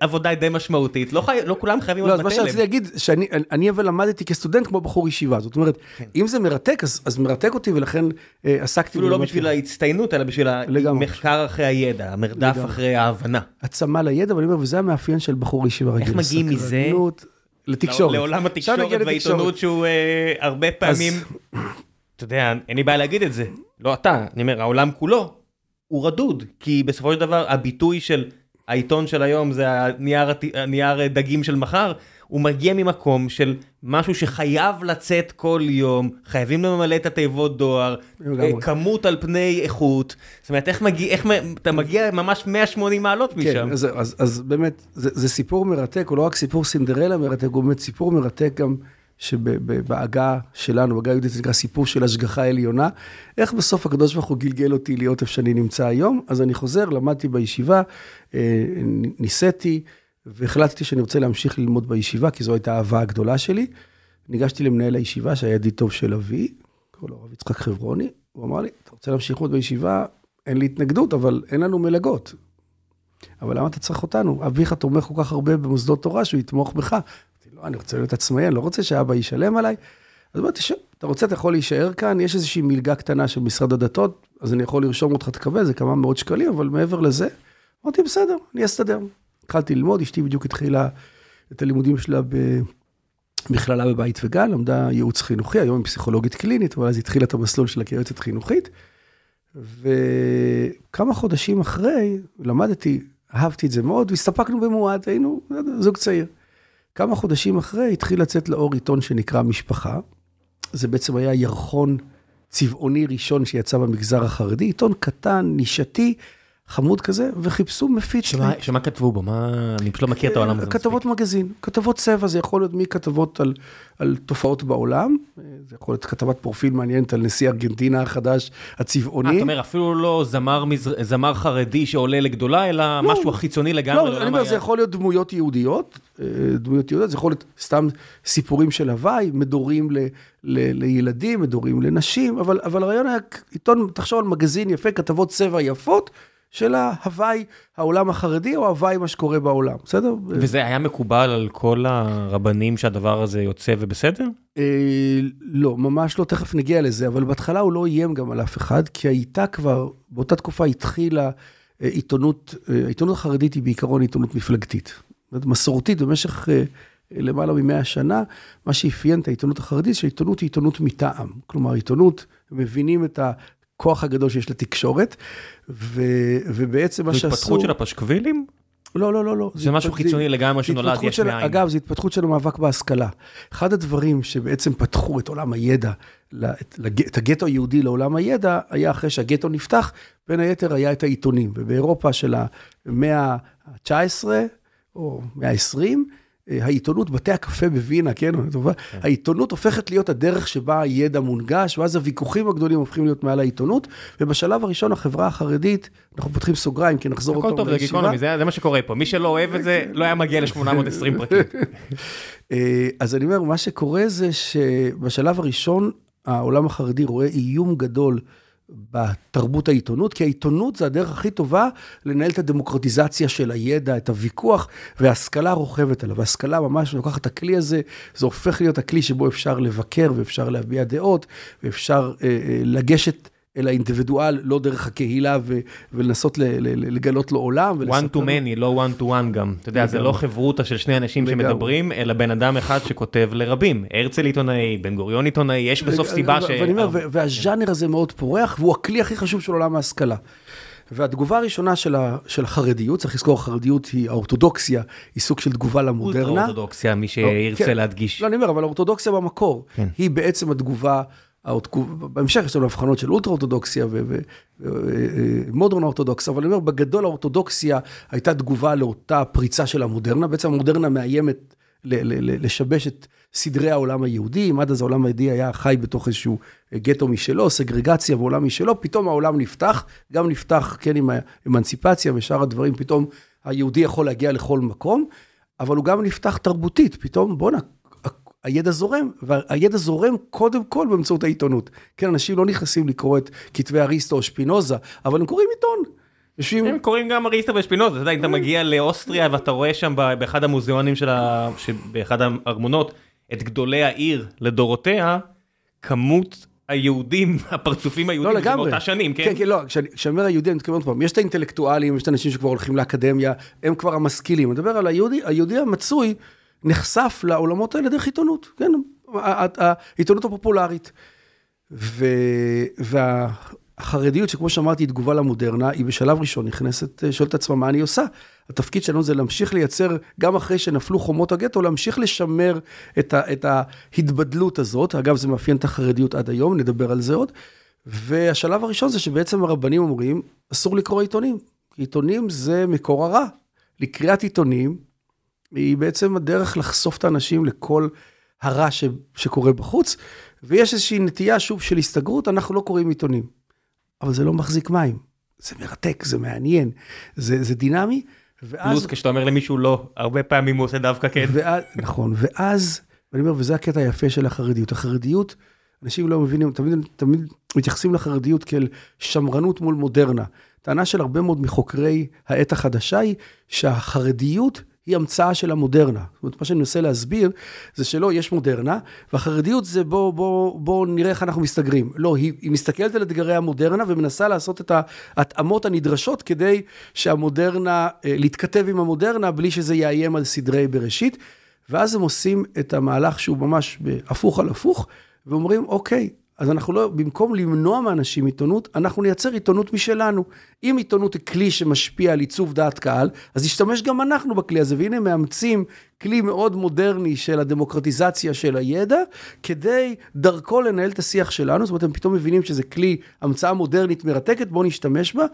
עבודה די משמעותית, לא, חי... לא כולם חייבים. לא, אז מה שרציתי להגיד, שאני אבל למדתי כסטודנט כמו בחור ישיבה, זאת אומרת, כן. אם זה מרתק, אז, אז מרתק אותי ולכן אה, עסקתי... אפילו לא בשביל ההצטיינות, אלא בשביל המחקר אחרי הידע, המרדף לגמרי. אחרי ההבנה. הצמא לידע, ואני אומר, וזה המאפיין של בחור ישיבה רגיל. איך מגיעים מזה? לתקשורת. לעולם התקשורת והעיתונות שהוא אה, הרבה פעמים, אז... אתה יודע, אין לי בעיה להגיד את זה, לא אתה, אני אומר, העולם כולו הוא רדוד, כי בסופו של דבר הביטוי של העיתון של היום זה הנייר, הנייר דגים של מחר, הוא מגיע ממקום של משהו שחייב לצאת כל יום, חייבים למלא את התיבות דואר, כמות על פני איכות, זאת אומרת, איך, מגיע, איך אתה מגיע ממש 180 מעלות משם. כן, אז, אז, אז באמת, זה, זה סיפור מרתק, הוא לא רק סיפור סינדרלה מרתק, הוא באמת סיפור מרתק גם. שבעגה שלנו, בעגה היהודית זה נקרא סיפור של השגחה עליונה. איך בסוף הקדוש ברוך הוא גלגל אותי להיות איפה שאני נמצא היום? אז אני חוזר, למדתי בישיבה, אה, ניסיתי, והחלטתי שאני רוצה להמשיך ללמוד בישיבה, כי זו הייתה האהבה הגדולה שלי. ניגשתי למנהל הישיבה, שהיה ידיד טוב של אבי, קוראים לו הרב יצחק חברוני, הוא אמר לי, אתה רוצה להמשיך ללמוד בישיבה? אין לי התנגדות, אבל אין לנו מלגות. אבל למה אתה צריך אותנו? אביך תומך כל כך הרבה במוסדות תורה שהוא יתמוך בך. לא, אני רוצה להיות עצמאי, אני לא רוצה שאבא ישלם עליי. אז אמרתי, אתה רוצה, אתה יכול להישאר כאן, יש איזושהי מלגה קטנה של משרד הדתות, אז אני יכול לרשום אותך, תקבל, זה כמה מאות שקלים, אבל מעבר לזה, אמרתי, בסדר, אני אסתדר. התחלתי ללמוד, אשתי בדיוק התחילה את הלימודים שלה במכללה בבית וגן, למדה ייעוץ חינוכי, היום היא פסיכולוגית קלינית, אבל אז התחילה את המסלול שלה כיועצת חינוכית. וכמה חודשים אחרי, למדתי, אהבתי את זה מאוד, והסתפקנו במועט, היינו זוג צעיר. כמה חודשים אחרי התחיל לצאת לאור עיתון שנקרא משפחה. זה בעצם היה ירחון צבעוני ראשון שיצא במגזר החרדי, עיתון קטן, נישתי, חמוד כזה, וחיפשו מפיץ. שמה, שמה כתבו בו? מה... אני פשוט לא מכיר את העולם הזה. כתבות מגזין, כתבות צבע, זה יכול להיות מכתבות על, על תופעות בעולם, זה יכול להיות כתבת פרופיל מעניינת על נשיא ארגנטינה החדש, הצבעוני. אה, אתה אומר, אפילו לא זמר, זמר חרדי שעולה לגדולה, אלא לא, משהו חיצוני לגמרי. לא, אני אומר, זה יכול להיות דמויות יהודיות, אה, דמויות יהודיות, זה יכול להיות סתם סיפורים של הוואי, מדורים ל, ל, לילדים, מדורים לנשים, אבל, אבל הרעיון היה, עיתון, תחשוב על מגזין יפה, כתבות צבע יפות. של ההוואי העולם החרדי או ההוואי מה שקורה בעולם, בסדר? וזה היה מקובל על כל הרבנים שהדבר הזה יוצא ובסדר? אה, לא, ממש לא, תכף נגיע לזה, אבל בהתחלה הוא לא איים גם על אף אחד, כי הייתה כבר, באותה תקופה התחילה אה, עיתונות, אה, העיתונות החרדית היא בעיקרון עיתונות מפלגתית. מסורתית במשך למעלה ממאה שנה, מה שאפיין את העיתונות החרדית, שהעיתונות היא עיתונות מטעם. כלומר, עיתונות, מבינים את הכוח הגדול שיש לתקשורת, ו, ובעצם מה שעשו... זו התפתחות של הפשקווילים? לא, לא, לא, לא. זה משהו חיצוני לגמרי שנולד יש מאין. אגב, זו התפתחות של המאבק בהשכלה. אחד הדברים שבעצם פתחו את עולם הידע, את הגטו היהודי לעולם הידע, היה אחרי שהגטו נפתח, בין היתר היה את העיתונים. ובאירופה של המאה ה-19, או מאה ה-20, העיתונות, בתי הקפה בווינה, כן, כן. העיתונות הופכת להיות הדרך שבה הידע מונגש, ואז הוויכוחים הגדולים הופכים להיות מעל העיתונות, ובשלב הראשון החברה החרדית, אנחנו פותחים סוגריים, כי נחזור אותו לישיבה. הכל טוב, זה זה מה שקורה פה, מי שלא אוהב את זה, לא היה מגיע ל-820 פרקים. אה, אז אני אומר, מה שקורה זה שבשלב הראשון, העולם החרדי רואה איום גדול. בתרבות העיתונות, כי העיתונות זה הדרך הכי טובה לנהל את הדמוקרטיזציה של הידע, את הוויכוח, והשכלה רוכבת עליו. והשכלה ממש לוקחת את הכלי הזה, זה הופך להיות הכלי שבו אפשר לבקר ואפשר להביע דעות, ואפשר אה, אה, לגשת אל האינדיבידואל, לא דרך הקהילה, ו- ולנסות ל- ל- לגלות לו עולם. one to many, לא one to one גם. אתה יודע, זה לא חברותה של שני אנשים שמדברים, אלא בן אדם אחד שכותב לרבים. הרצל עיתונאי, בן גוריון עיתונאי, יש בסוף סיבה ש... ואני אומר, והז'אנר הזה מאוד פורח, והוא הכלי הכי חשוב של עולם ההשכלה. והתגובה הראשונה של, ה, של החרדיות, צריך לזכור, החרדיות היא, האורתודוקסיה, היא סוג של תגובה למודרנה. אולטרה-אורתודוקסיה, מי שירצה כן. להדגיש. לא, אני אומר, אבל האורתודוקסיה במקור, כן. היא בעצם התגובה בהמשך יש לנו הבחנות של אולטרה אורתודוקסיה ומודרון אורתודוקס, אבל אני אומר, בגדול האורתודוקסיה הייתה תגובה לאותה פריצה של המודרנה, בעצם המודרנה מאיימת לשבש את סדרי העולם היהודי, אם עד אז העולם היהודי היה חי בתוך איזשהו גטו משלו, סגרגציה ועולם משלו, פתאום העולם נפתח, גם נפתח, כן, עם האמנציפציה ושאר הדברים, פתאום היהודי יכול להגיע לכל מקום. אבל הוא גם נפתח תרבותית, פתאום בואנה, הידע זורם, והידע זורם קודם כל באמצעות העיתונות. כן, אנשים לא נכנסים לקרוא את כתבי אריסטו או שפינוזה, אבל הם קוראים עיתון. יושבים... הם קוראים גם אריסטו ושפינוזה, אתה יודע, אם אתה מגיע לאוסטריה ואתה רואה שם באחד המוזיאונים של ה... באחד הארמונות, את גדולי העיר לדורותיה, כמות היהודים, הפרצופים היהודים, לא, זה באותה שנים, כן? כן, כן, לא, כשאני אומר היהודי, אני מתכוון עוד פעם, יש את האינטלקטואלים, יש את האנשים שכבר הולכים לאקדמיה, הם כבר המשכילים. אני מדבר על היהודי, היהודי המצוי נחשף לעולמות האלה דרך עיתונות, כן, העיתונות הפופולרית. ו... והחרדיות, שכמו שאמרתי, היא תגובה למודרנה, היא בשלב ראשון נכנסת, שואלת עצמה, מה אני עושה? התפקיד שלנו זה להמשיך לייצר, גם אחרי שנפלו חומות הגטו, להמשיך לשמר את, ה, את ההתבדלות הזאת. אגב, זה מאפיין את החרדיות עד היום, נדבר על זה עוד. והשלב הראשון זה שבעצם הרבנים אומרים, אסור לקרוא עיתונים. עיתונים זה מקור הרע. לקריאת עיתונים היא בעצם הדרך לחשוף את האנשים לכל הרע ש, שקורה בחוץ, ויש איזושהי נטייה, שוב, של הסתגרות, אנחנו לא קוראים עיתונים. אבל זה לא מחזיק מים. זה מרתק, זה מעניין, זה, זה דינמי. ואז... פלוס כשאתה אומר למישהו לא, הרבה פעמים הוא עושה דווקא כן. ואז, נכון, ואז, ואני אומר, וזה הקטע היפה של החרדיות. החרדיות, אנשים לא מבינים, תמיד, תמיד מתייחסים לחרדיות כאל שמרנות מול מודרנה. טענה של הרבה מאוד מחוקרי העת החדשה היא שהחרדיות היא המצאה של המודרנה. זאת אומרת, מה שאני מנסה להסביר, זה שלא, יש מודרנה, והחרדיות זה בוא, בוא, בוא נראה איך אנחנו מסתגרים. לא, היא, היא מסתכלת על אתגרי המודרנה ומנסה לעשות את ההתאמות הנדרשות כדי שהמודרנה, אה, להתכתב עם המודרנה בלי שזה יאיים על סדרי בראשית. ואז הם עושים את המהלך שהוא ממש הפוך על הפוך, ואומרים, אוקיי, אז אנחנו לא, במקום למנוע מאנשים עיתונות, אנחנו נייצר עיתונות משלנו. אם עיתונות היא כלי שמשפיע על עיצוב דעת קהל, אז נשתמש גם אנחנו בכלי הזה. והנה מאמצים כלי מאוד מודרני של הדמוקרטיזציה של הידע, כדי דרכו לנהל את השיח שלנו. זאת אומרת, הם פתאום מבינים שזה כלי, המצאה מודרנית מרתקת, בואו נשתמש בה.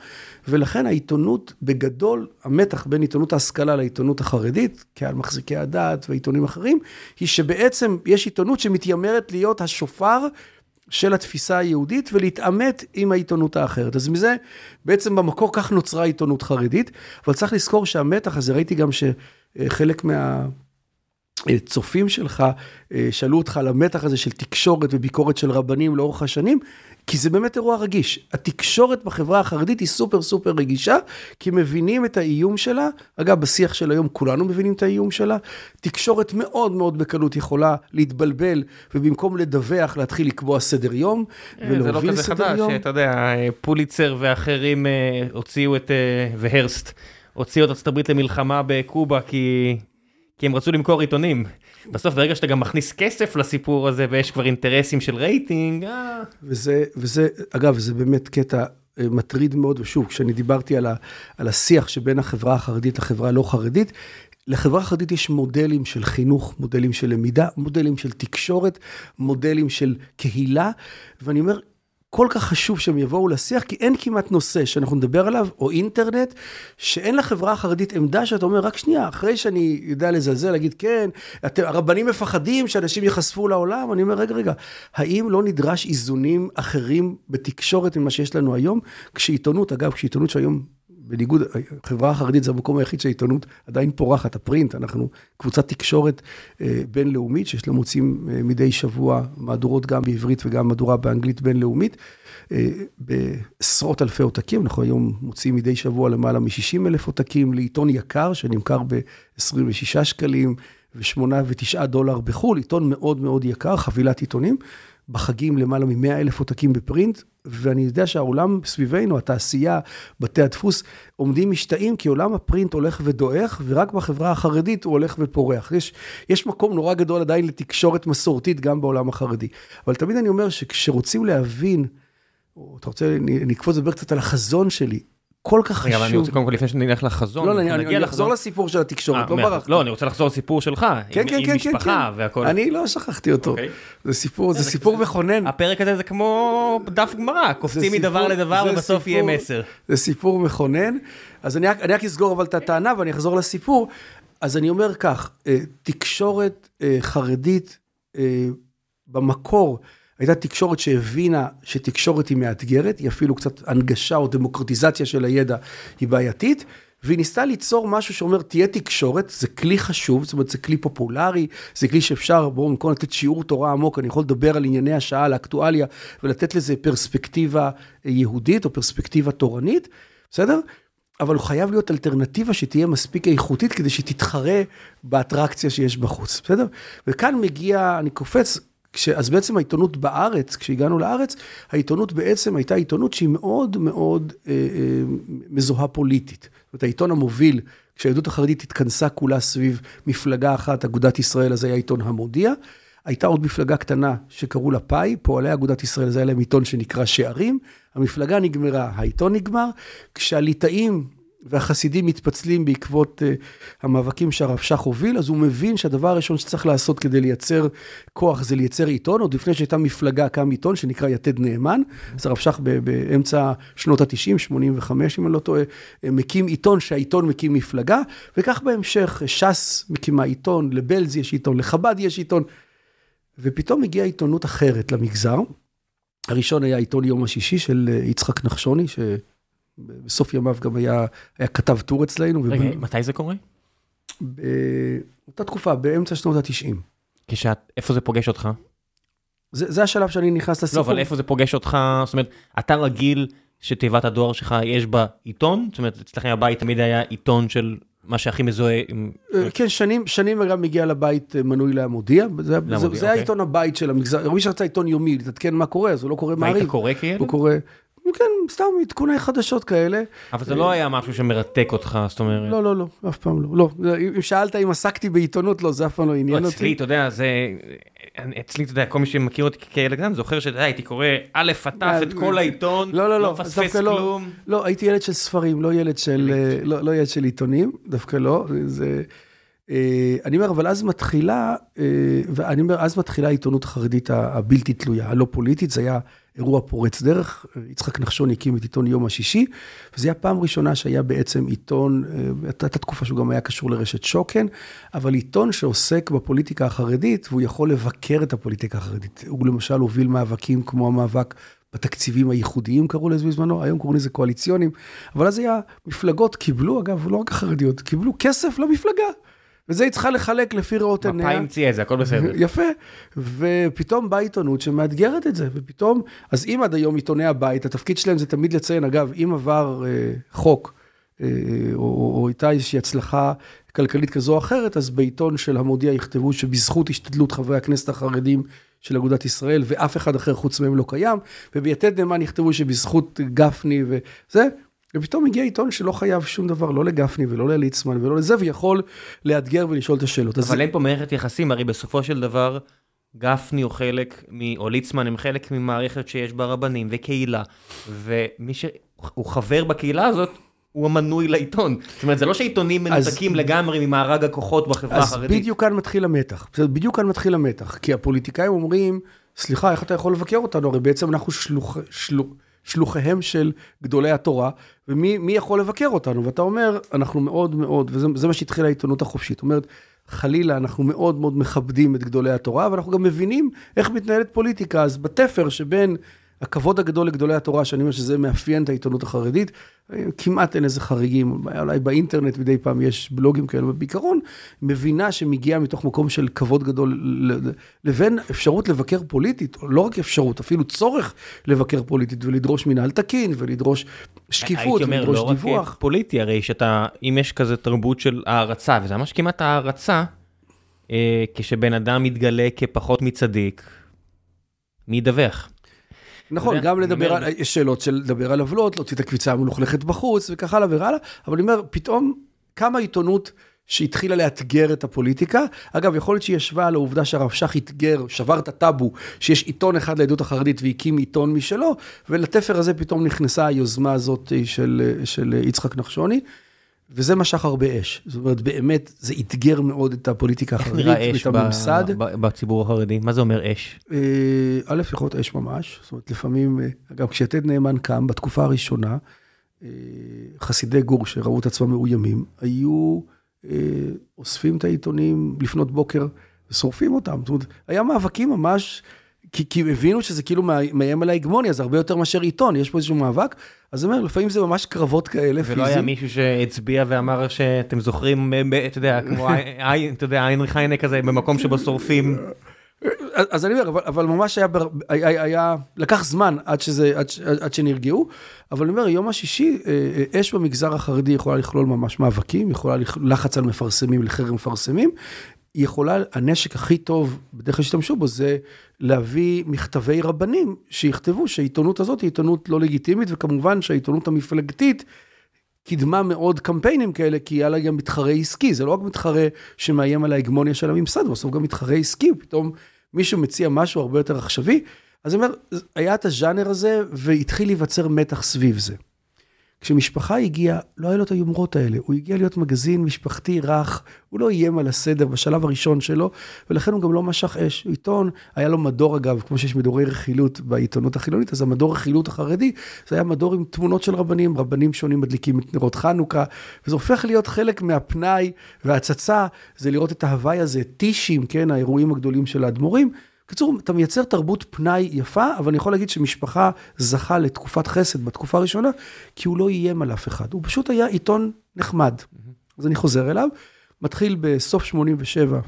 ולכן העיתונות, בגדול, המתח בין עיתונות ההשכלה לעיתונות החרדית, כעל מחזיקי הדת ועיתונים אחרים, היא שבעצם יש עיתונות שמתיימרת להיות השופר. של התפיסה היהודית ולהתעמת עם העיתונות האחרת. אז מזה, בעצם במקור כך נוצרה עיתונות חרדית, אבל צריך לזכור שהמתח הזה, ראיתי גם שחלק מה... צופים שלך אה, שאלו אותך על המתח הזה של תקשורת וביקורת של רבנים לאורך השנים, כי זה באמת אירוע רגיש. התקשורת בחברה החרדית היא סופר סופר רגישה, כי מבינים את האיום שלה. אגב, בשיח של היום כולנו מבינים את האיום שלה. תקשורת מאוד מאוד בקלות יכולה להתבלבל, ובמקום לדווח, להתחיל לקבוע סדר יום, ולהוביל סדר יום. זה לא כזה חדש, אתה יודע, פוליצר ואחרים אה, הוציאו את, אה, והרסט, הוציאו את ארצות הברית למלחמה בקובה, כי... כי הם רצו למכור עיתונים. בסוף ברגע שאתה גם מכניס כסף לסיפור הזה ויש כבר אינטרסים של רייטינג. אה... וזה, וזה, אגב, זה באמת קטע אה, מטריד מאוד, ושוב, כשאני דיברתי על, ה, על השיח שבין החברה החרדית לחברה הלא חרדית, לחברה החרדית יש מודלים של חינוך, מודלים של למידה, מודלים של תקשורת, מודלים של קהילה, ואני אומר, כל כך חשוב שהם יבואו לשיח, כי אין כמעט נושא שאנחנו נדבר עליו, או אינטרנט, שאין לחברה החרדית עמדה שאתה אומר, רק שנייה, אחרי שאני יודע לזלזל, להגיד, כן, אתם, הרבנים מפחדים שאנשים ייחשפו לעולם, אני אומר, רגע, רגע, האם לא נדרש איזונים אחרים בתקשורת ממה שיש לנו היום? כשעיתונות, אגב, כשעיתונות שהיום בניגוד, החברה החרדית זה המקום היחיד שהעיתונות עדיין פורחת, הפרינט, אנחנו קבוצת תקשורת אה, בינלאומית, שיש לה מוצאים אה, מדי שבוע מהדורות גם בעברית וגם מהדורה באנגלית בינלאומית, אה, בעשרות אלפי עותקים, אנחנו היום מוצאים מדי שבוע למעלה מ-60 אלף עותקים לעיתון יקר שנמכר ב-26 שקלים ו-8 ו-9 דולר בחו"ל, עיתון מאוד מאוד יקר, חבילת עיתונים. בחגים למעלה מ-100 אלף עותקים בפרינט, ואני יודע שהעולם סביבנו, התעשייה, בתי הדפוס, עומדים משתאים, כי עולם הפרינט הולך ודועך, ורק בחברה החרדית הוא הולך ופורח. יש, יש מקום נורא גדול עדיין לתקשורת מסורתית גם בעולם החרדי. אבל תמיד אני אומר שכשרוצים להבין, או אתה רוצה, נקפוץ לדבר קצת על החזון שלי, כל כך חשוב. רגע, אבל אני רוצה קודם כל לפני שנלך לחזון. לא, אני אחזור לסיפור של התקשורת, לא ברחתי. לא, אני רוצה לחזור לסיפור שלך, כן, כן, עם כן, משפחה והכל. אני לא שכחתי אותו. אוקיי. זה סיפור, זה סיפור מכונן. הפרק הזה זה כמו דף גמרא, קופצים מדבר לדבר ובסוף יהיה מסר. זה סיפור מכונן. אז אני רק אסגור אבל את הטענה ואני אחזור לסיפור. אז אני אומר כך, אה, תקשורת אה, חרדית אה, במקור, הייתה תקשורת שהבינה שתקשורת היא מאתגרת, היא אפילו קצת הנגשה או דמוקרטיזציה של הידע היא בעייתית, והיא ניסתה ליצור משהו שאומר, תהיה תקשורת, זה כלי חשוב, זאת אומרת, זה כלי פופולרי, זה כלי שאפשר, בואו במקום לתת שיעור תורה עמוק, אני יכול לדבר על ענייני השעה, על האקטואליה, ולתת לזה פרספקטיבה יהודית או פרספקטיבה תורנית, בסדר? אבל הוא חייב להיות אלטרנטיבה שתהיה מספיק איכותית כדי שתתחרה באטרקציה שיש בחוץ, בסדר? וכאן מגיע, אני קופץ, כש, אז בעצם העיתונות בארץ, כשהגענו לארץ, העיתונות בעצם הייתה עיתונות שהיא מאוד מאוד אה, אה, מזוהה פוליטית. זאת אומרת, העיתון המוביל, כשהיהדות החרדית התכנסה כולה סביב מפלגה אחת, אגודת ישראל, אז היה עיתון המודיע. הייתה עוד מפלגה קטנה שקראו לה פאי, פועלי אגודת ישראל, זה היה להם עיתון שנקרא שערים. המפלגה נגמרה, העיתון נגמר. כשהליטאים והחסידים מתפצלים בעקבות uh, המאבקים שהרב שך הוביל, אז הוא מבין שהדבר הראשון שצריך לעשות כדי לייצר כוח זה לייצר עיתון, עוד לפני שהייתה מפלגה קם עיתון שנקרא יתד נאמן, אז הרב שך באמצע שנות ה-90, 85 אם אני לא טועה, אה, מקים עיתון שהעיתון מקים מפלגה, וכך בהמשך ש"ס מקימה עיתון, לבלז יש עיתון, לחב"ד יש עיתון, ופתאום הגיעה עיתונות אחרת למגזר. הראשון היה עיתון יום השישי של אה, יצחק נחשוני, שבסוף ימיו גם היה, היה כתב טור אצלנו. רגע, ובא... מתי זה קורה? באותה תקופה, באמצע שנות ה-90. כשאת, איפה זה פוגש אותך? זה, זה השלב שאני נכנס לסיפור. לא, אבל איפה זה פוגש אותך? זאת אומרת, אתה רגיל שתיבת הדואר שלך יש בה עיתון? זאת אומרת, אצלכם הבית תמיד היה עיתון של מה שהכי מזוהה עם... אה, כן, שנים, שנים גם הגיע לבית אה, מנוי להמודיע, זה, זה, זה אוקיי. העיתון הבית של המגזר, מי שרצה עיתון יומי, להתעדכן מה קורה, אז הוא לא קורא מעריב. והיית קורא כאילו? הוא קורא, כן, סתם עדכוני חדשות כאלה. אבל זה לא היה משהו שמרתק אותך, זאת אומרת... לא, לא, לא, אף פעם לא. לא, אם שאלת אם עסקתי בעיתונות, לא, זה אף פעם לא עניין אותי. אצלי, אתה יודע, זה... אצלי, אתה יודע, כל מי שמכיר אותי כילד גן, זוכר שאתה יודע, הייתי קורא א' עטף את כל העיתון, לא, לא, לא מפספס כלום. לא, הייתי ילד של ספרים, לא ילד של לא ילד של עיתונים, דווקא לא. זה... אני אומר, אבל אז מתחילה, ואני אומר, אז מתחילה העיתונות החרדית הבלתי תלויה, הלא פוליטית, זה היה... אירוע פורץ דרך, יצחק נחשון הקים את עיתון יום השישי, וזו הייתה פעם ראשונה שהיה בעצם עיתון, אה, הייתה תקופה שהוא גם היה קשור לרשת שוקן, אבל עיתון שעוסק בפוליטיקה החרדית, והוא יכול לבקר את הפוליטיקה החרדית. הוא למשל הוביל מאבקים כמו המאבק בתקציבים הייחודיים קראו לזה בזמנו, היום קוראים לזה קואליציונים, אבל אז היה, מפלגות קיבלו, אגב, לא רק החרדיות, קיבלו כסף למפלגה. וזה היא צריכה לחלק לפי ראות עיניה. מפאי המציאה את זה, הכל בסדר. יפה. ופתאום באה עיתונות שמאתגרת את זה, ופתאום, אז אם עד היום עיתוני הבית, התפקיד שלהם זה תמיד לציין, אגב, אם עבר אה, חוק, אה, או, או הייתה איזושהי הצלחה כלכלית כזו או אחרת, אז בעיתון של המודיע יכתבו שבזכות השתדלות חברי הכנסת החרדים של אגודת ישראל, ואף אחד אחר חוץ מהם לא קיים, וביתד נאמן יכתבו שבזכות גפני וזה, ופתאום הגיע עיתון שלא חייב שום דבר, לא לגפני ולא לליצמן ולא לזה, ויכול לאתגר ולשאול את השאלות. אבל אין פה מערכת יחסים, הרי בסופו של דבר, גפני הוא חלק, מ... או ליצמן הם חלק ממערכת שיש בה רבנים וקהילה, ומי שהוא חבר בקהילה הזאת, הוא המנוי לעיתון. זאת אומרת, זה לא שעיתונים מנותקים אז, לגמרי ממארג הכוחות בחברה אז החרדית. אז בדיוק כאן מתחיל המתח. בדיוק כאן מתחיל המתח. כי הפוליטיקאים אומרים, סליחה, איך אתה יכול לבקר אותנו? הרי בעצם אנחנו שלוח, שלוח, שלוחיהם של גדולי התורה, ומי יכול לבקר אותנו? ואתה אומר, אנחנו מאוד מאוד, וזה מה שהתחילה העיתונות החופשית, אומרת, חלילה, אנחנו מאוד מאוד מכבדים את גדולי התורה, ואנחנו גם מבינים איך מתנהלת פוליטיקה. אז בתפר שבין הכבוד הגדול לגדולי התורה, שאני אומר שזה מאפיין את העיתונות החרדית, כמעט אין איזה חריגים, אולי באינטרנט מדי פעם יש בלוגים כאלה, ובעיקרון מבינה שמגיעה מתוך מקום של כבוד גדול, לבין אפשרות לבקר פוליטית, או לא רק אפשרות, אפילו צורך לבקר פוליטית ולדרוש מנהל תקין ולדרוש שקיפות ולדרוש דיווח. הייתי אומר, לא רק פוליטי, הרי שאתה, אם יש כזה תרבות של הערצה, וזה ממש כמעט הערצה, אה, כשבן אדם מתגלה כפחות מצדיק, מי ידווח? נכון, גם לדבר על, יש שאלות של לדבר על עוולות, להוציא את הקביצה המלוכלכת בחוץ וכך הלאה והלאה, אבל אני אומר, פתאום כמה עיתונות שהתחילה לאתגר את הפוליטיקה. אגב, יכול להיות שהיא ישבה על העובדה שהרב שך אתגר, שבר את הטאבו, שיש עיתון אחד לעדות החרדית והקים עיתון משלו, ולתפר הזה פתאום נכנסה היוזמה הזאת של, של יצחק נחשוני. וזה משך הרבה אש. זאת אומרת, באמת, זה אתגר מאוד את הפוליטיקה החרדית ואת הממסד. איך נראה אש בציבור החרדי? מה זה אומר אש? אה, א', יכול להיות אש ממש. זאת אומרת, לפעמים, אה, אגב, כשיתד נאמן קם, בתקופה הראשונה, אה, חסידי גור שראו את עצמם מאוימים, היו אוספים את העיתונים לפנות בוקר ושורפים אותם. זאת אומרת, היה מאבקים ממש כי, כי הבינו שזה כאילו מאיים על ההגמוניה, זה הרבה יותר מאשר עיתון, יש פה איזשהו מאבק. אז אני אומר, לפעמים זה ממש קרבות כאלה פיזיים. ולא היה מישהו שהצביע ואמר שאתם זוכרים, אתה יודע, כמו, אתה יודע, איינריך היינה כזה, במקום שבו שורפים. אז אני אומר, אבל, אבל ממש היה, היה, היה, לקח זמן עד, שזה, עד, עד שנרגעו, אבל אני אומר, יום השישי, אה, אה, אש במגזר החרדי יכולה לכלול ממש מאבקים, יכולה לחץ על מפרסמים לחרם מפרסמים, יכולה, הנשק הכי טוב, בדרך כלל שהשתמשו בו, זה להביא מכתבי רבנים שיכתבו שהעיתונות הזאת היא עיתונות לא לגיטימית, וכמובן שהעיתונות המפלגתית קידמה מאוד קמפיינים כאלה, כי היה לה גם מתחרה עסקי, זה לא רק מתחרה שמאיים על ההגמוניה של הממסד, בסוף גם מתחרה עסקי, פתאום מישהו מציע משהו הרבה יותר עכשווי. אז אני אומר, היה את הז'אנר הזה, והתחיל להיווצר מתח סביב זה. כשמשפחה הגיעה, לא היה לו את היומרות האלה. הוא הגיע להיות מגזין משפחתי רך, הוא לא איים על הסדר בשלב הראשון שלו, ולכן הוא גם לא משך אש. עיתון, היה לו מדור אגב, כמו שיש מדורי רכילות בעיתונות החילונית, אז המדור רכילות החרדי, זה היה מדור עם תמונות של רבנים, רבנים שונים מדליקים את נרות חנוכה, וזה הופך להיות חלק מהפנאי וההצצה, זה לראות את ההוואי הזה, טישים, כן, האירועים הגדולים של האדמו"רים. בקיצור, אתה מייצר תרבות פנאי יפה, אבל אני יכול להגיד שמשפחה זכה לתקופת חסד בתקופה הראשונה, כי הוא לא איים על אף אחד, הוא פשוט היה עיתון נחמד. Mm-hmm. אז אני חוזר אליו, מתחיל בסוף 87,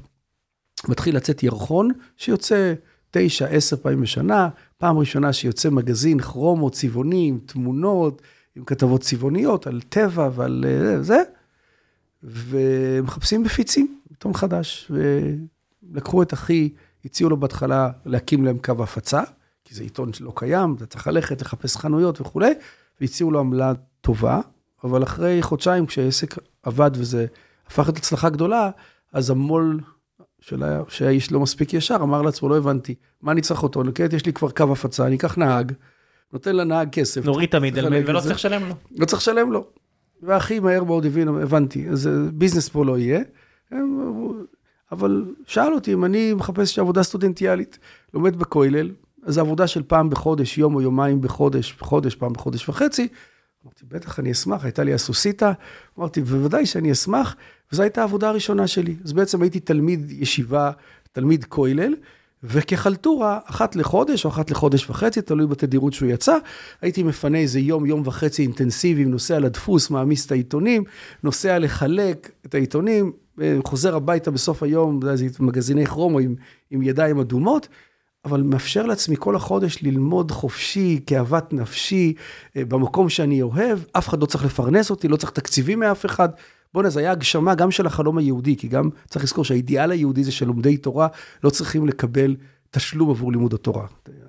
מתחיל לצאת ירחון, שיוצא תשע, עשר פעמים בשנה, פעם ראשונה שיוצא מגזין כרומו, צבעוני, עם תמונות, עם כתבות צבעוניות על טבע ועל אה, זה, ומחפשים מפיצים, עיתון חדש, ולקחו את אחי, הציעו לו בהתחלה להקים להם קו הפצה, כי זה עיתון שלא קיים, אתה צריך ללכת, לחפש חנויות וכולי, והציעו לו עמלה טובה, אבל אחרי חודשיים, כשהעסק עבד וזה הפך להיות הצלחה גדולה, אז המו"ל שהיה איש לא מספיק ישר, אמר לעצמו, לא הבנתי, מה אני צריך אותו? נקראת, יש לי כבר קו הפצה, אני אקח נהג, נותן לנהג כסף. נוריד את המידלמן ולא צריך לשלם לו. לא צריך לשלם לו. והכי מהר מאוד הבין, הבנתי, אז ביזנס פה לא יהיה. אבל שאל אותי אם אני מחפש עבודה סטודנטיאלית, לומד בכולל, אז עבודה של פעם בחודש, יום או יומיים בחודש, חודש, פעם בחודש וחצי. אמרתי, בטח, אני אשמח, הייתה לי אסוסיתא. אמרתי, בוודאי שאני אשמח, וזו הייתה העבודה הראשונה שלי. אז בעצם הייתי תלמיד ישיבה, תלמיד כולל, וכחלטורה, אחת לחודש או אחת לחודש וחצי, תלוי בתדירות שהוא יצא, הייתי מפנה איזה יום, יום וחצי אינטנסיבי, נוסע לדפוס, מעמיס את העיתונים, נוסע לחלק את העיתונים, חוזר הביתה בסוף היום, זה מגזיני כרומו עם, עם ידיים אדומות, אבל מאפשר לעצמי כל החודש ללמוד חופשי, כאוות נפשי, אה, במקום שאני אוהב, אף אחד לא צריך לפרנס אותי, לא צריך תקציבים מאף אחד. בוא'נה, זה היה הגשמה גם של החלום היהודי, כי גם צריך לזכור שהאידיאל היהודי זה שלומדי תורה לא צריכים לקבל תשלום עבור לימוד התורה.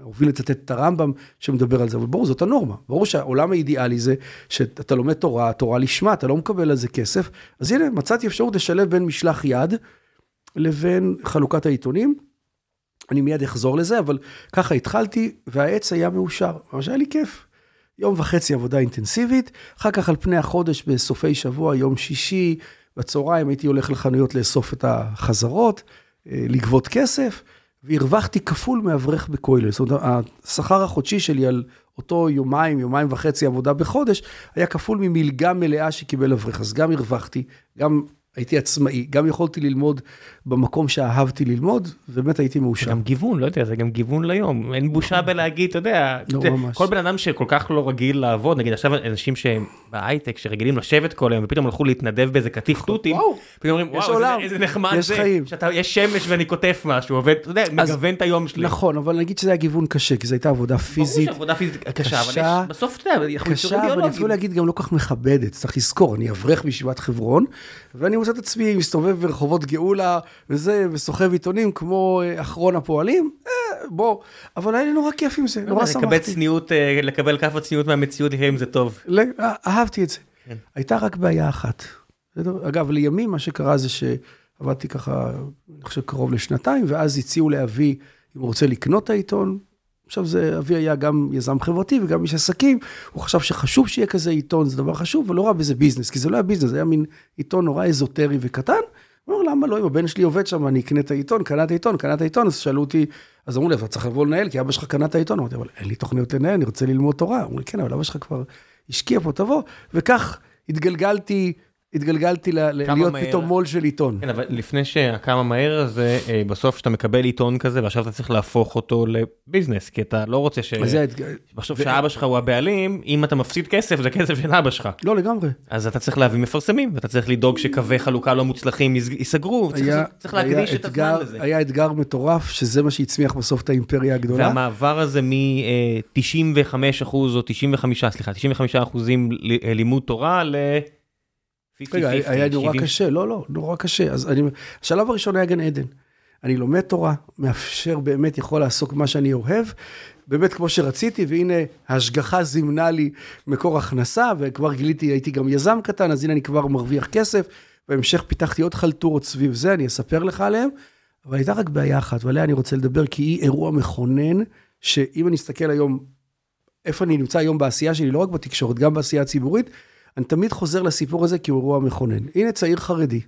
הוביל לצטט את הרמב"ם שמדבר על זה, אבל ברור, זאת הנורמה. ברור שהעולם האידיאלי זה שאתה לומד תורה, תורה לשמה, אתה לא מקבל על זה כסף. אז הנה, מצאתי אפשרות לשלב בין משלח יד לבין חלוקת העיתונים. אני מיד אחזור לזה, אבל ככה התחלתי, והעץ היה מאושר, ממש היה לי כיף. יום וחצי עבודה אינטנסיבית, אחר כך על פני החודש בסופי שבוע, יום שישי, בצהריים הייתי הולך לחנויות לאסוף את החזרות, אה, לגבות כסף. והרווחתי כפול מאברך בכולל. זאת אומרת, השכר החודשי שלי על אותו יומיים, יומיים וחצי עבודה בחודש, היה כפול ממלגה מלאה שקיבל אברך. אז גם הרווחתי, גם הייתי עצמאי, גם יכולתי ללמוד במקום שאהבתי ללמוד, ובאמת הייתי מאושר. גם גיוון, לא יודע, זה גם גיוון ליום. אין בושה בלהגיד, אתה יודע, לא זה. כל בן אדם שכל כך לא רגיל לעבוד, נגיד עכשיו אנשים שהם בהייטק, שרגילים לשבת כל היום, ופתאום הלכו להתנדב באיזה קטיף נכון, תותים, פתאום אומרים, וואו, איזה, איזה נחמד יש זה, חיים. שאתה, יש שמש ואני קוטף משהו, עובד, אתה יודע, מגוון את היום שלי. נכון, אבל נגיד שזה היה גיוון קשה, כי זו הייתה עבודה פיזית. ברור שעבודה פיזית קשה, אבל יש, בסוף, אתה יודע, אנחנו קשה, אבל אני אפילו להגיד גם לא כך מכבדת, צריך לזכור, אני אברך בישיבת חברון, ואני מוצא את עצמי מסתובב ברחובות גאולה, וזה, וסוחב עיתונים כמו אה, אחרון הפועלים, אה, בוא, אבל היה לי נורא כיף עם זה, נורא שמחתי. לקבל צניעות, אה, לקבל כף הצניעות מהמציאות, לפעמים זה טוב. אהבתי את זה. כן. הייתה רק בעיה אחת. אגב, לימים מה שקרה זה שעבדתי ככה, אני חושב קרוב לשנתיים, ואז הציעו לאבי, אם הוא רוצה לקנות את העיתון, עכשיו זה, אבי היה גם יזם חברתי וגם איש עסקים, הוא חשב שחשוב שיהיה כזה עיתון, זה דבר חשוב, ולא ראה בזה ביזנס, כי זה לא היה ביזנס, זה היה מין עיתון נורא אזוטרי וקטן. הוא אומר, למה לא, אם הבן שלי עובד שם, אני אקנה את העיתון, קנה את העיתון, קנה את העיתון, אז שאלו אותי, אז אמרו לי, אתה צריך לבוא לנהל, כי אבא שלך קנה את העיתון. אמרתי, אבל אין לי תוכניות לנהל, אני רוצה ללמוד תורה. אמרו לי, כן, אבל אבא שלך כבר השקיע פה, תבוא. וכך התגלגלתי התגלגלתי להיות מהר? פתאום מו"ל של עיתון. כן, אבל לפני שהכמה מהר הזה, אה, בסוף שאתה מקבל עיתון כזה ועכשיו אתה צריך להפוך אותו לביזנס, כי אתה לא רוצה ש... אז זה. בסוף ו- שאבא שלך הוא הבעלים, אם אתה מפסיד כסף זה כסף של אבא שלך. לא, לגמרי. אז אתה צריך להביא מפרסמים, ואתה צריך לדאוג שקווי חלוקה לא מוצלחים יס- ייסגרו, צריך- היה- צריך להקדיש את הזמן אתגר- לזה. היה אתגר מטורף, שזה מה שהצמיח בסוף את האימפריה הגדולה. והמעבר הזה מ-95 אחוז או 95, סליחה, 95 אחוזים אה, לימוד תורה ל... 50-50, רגע, היה נורא 70. קשה, לא, לא, נורא קשה. אז אני, השלב הראשון היה גן עדן. אני לומד תורה, מאפשר באמת, יכול לעסוק במה שאני אוהב, באמת כמו שרציתי, והנה ההשגחה זימנה לי מקור הכנסה, וכבר גיליתי, הייתי גם יזם קטן, אז הנה אני כבר מרוויח כסף. בהמשך פיתחתי עוד חלטורות סביב זה, אני אספר לך עליהם, אבל הייתה רק בעיה אחת, ועליה אני רוצה לדבר, כי היא אירוע מכונן, שאם אני אסתכל היום, איפה אני נמצא היום בעשייה שלי, לא רק בתקשורת, גם בעשייה הציבורית, אני תמיד חוזר לסיפור הזה כי הוא אירוע מכונן. הנה צעיר חרדי,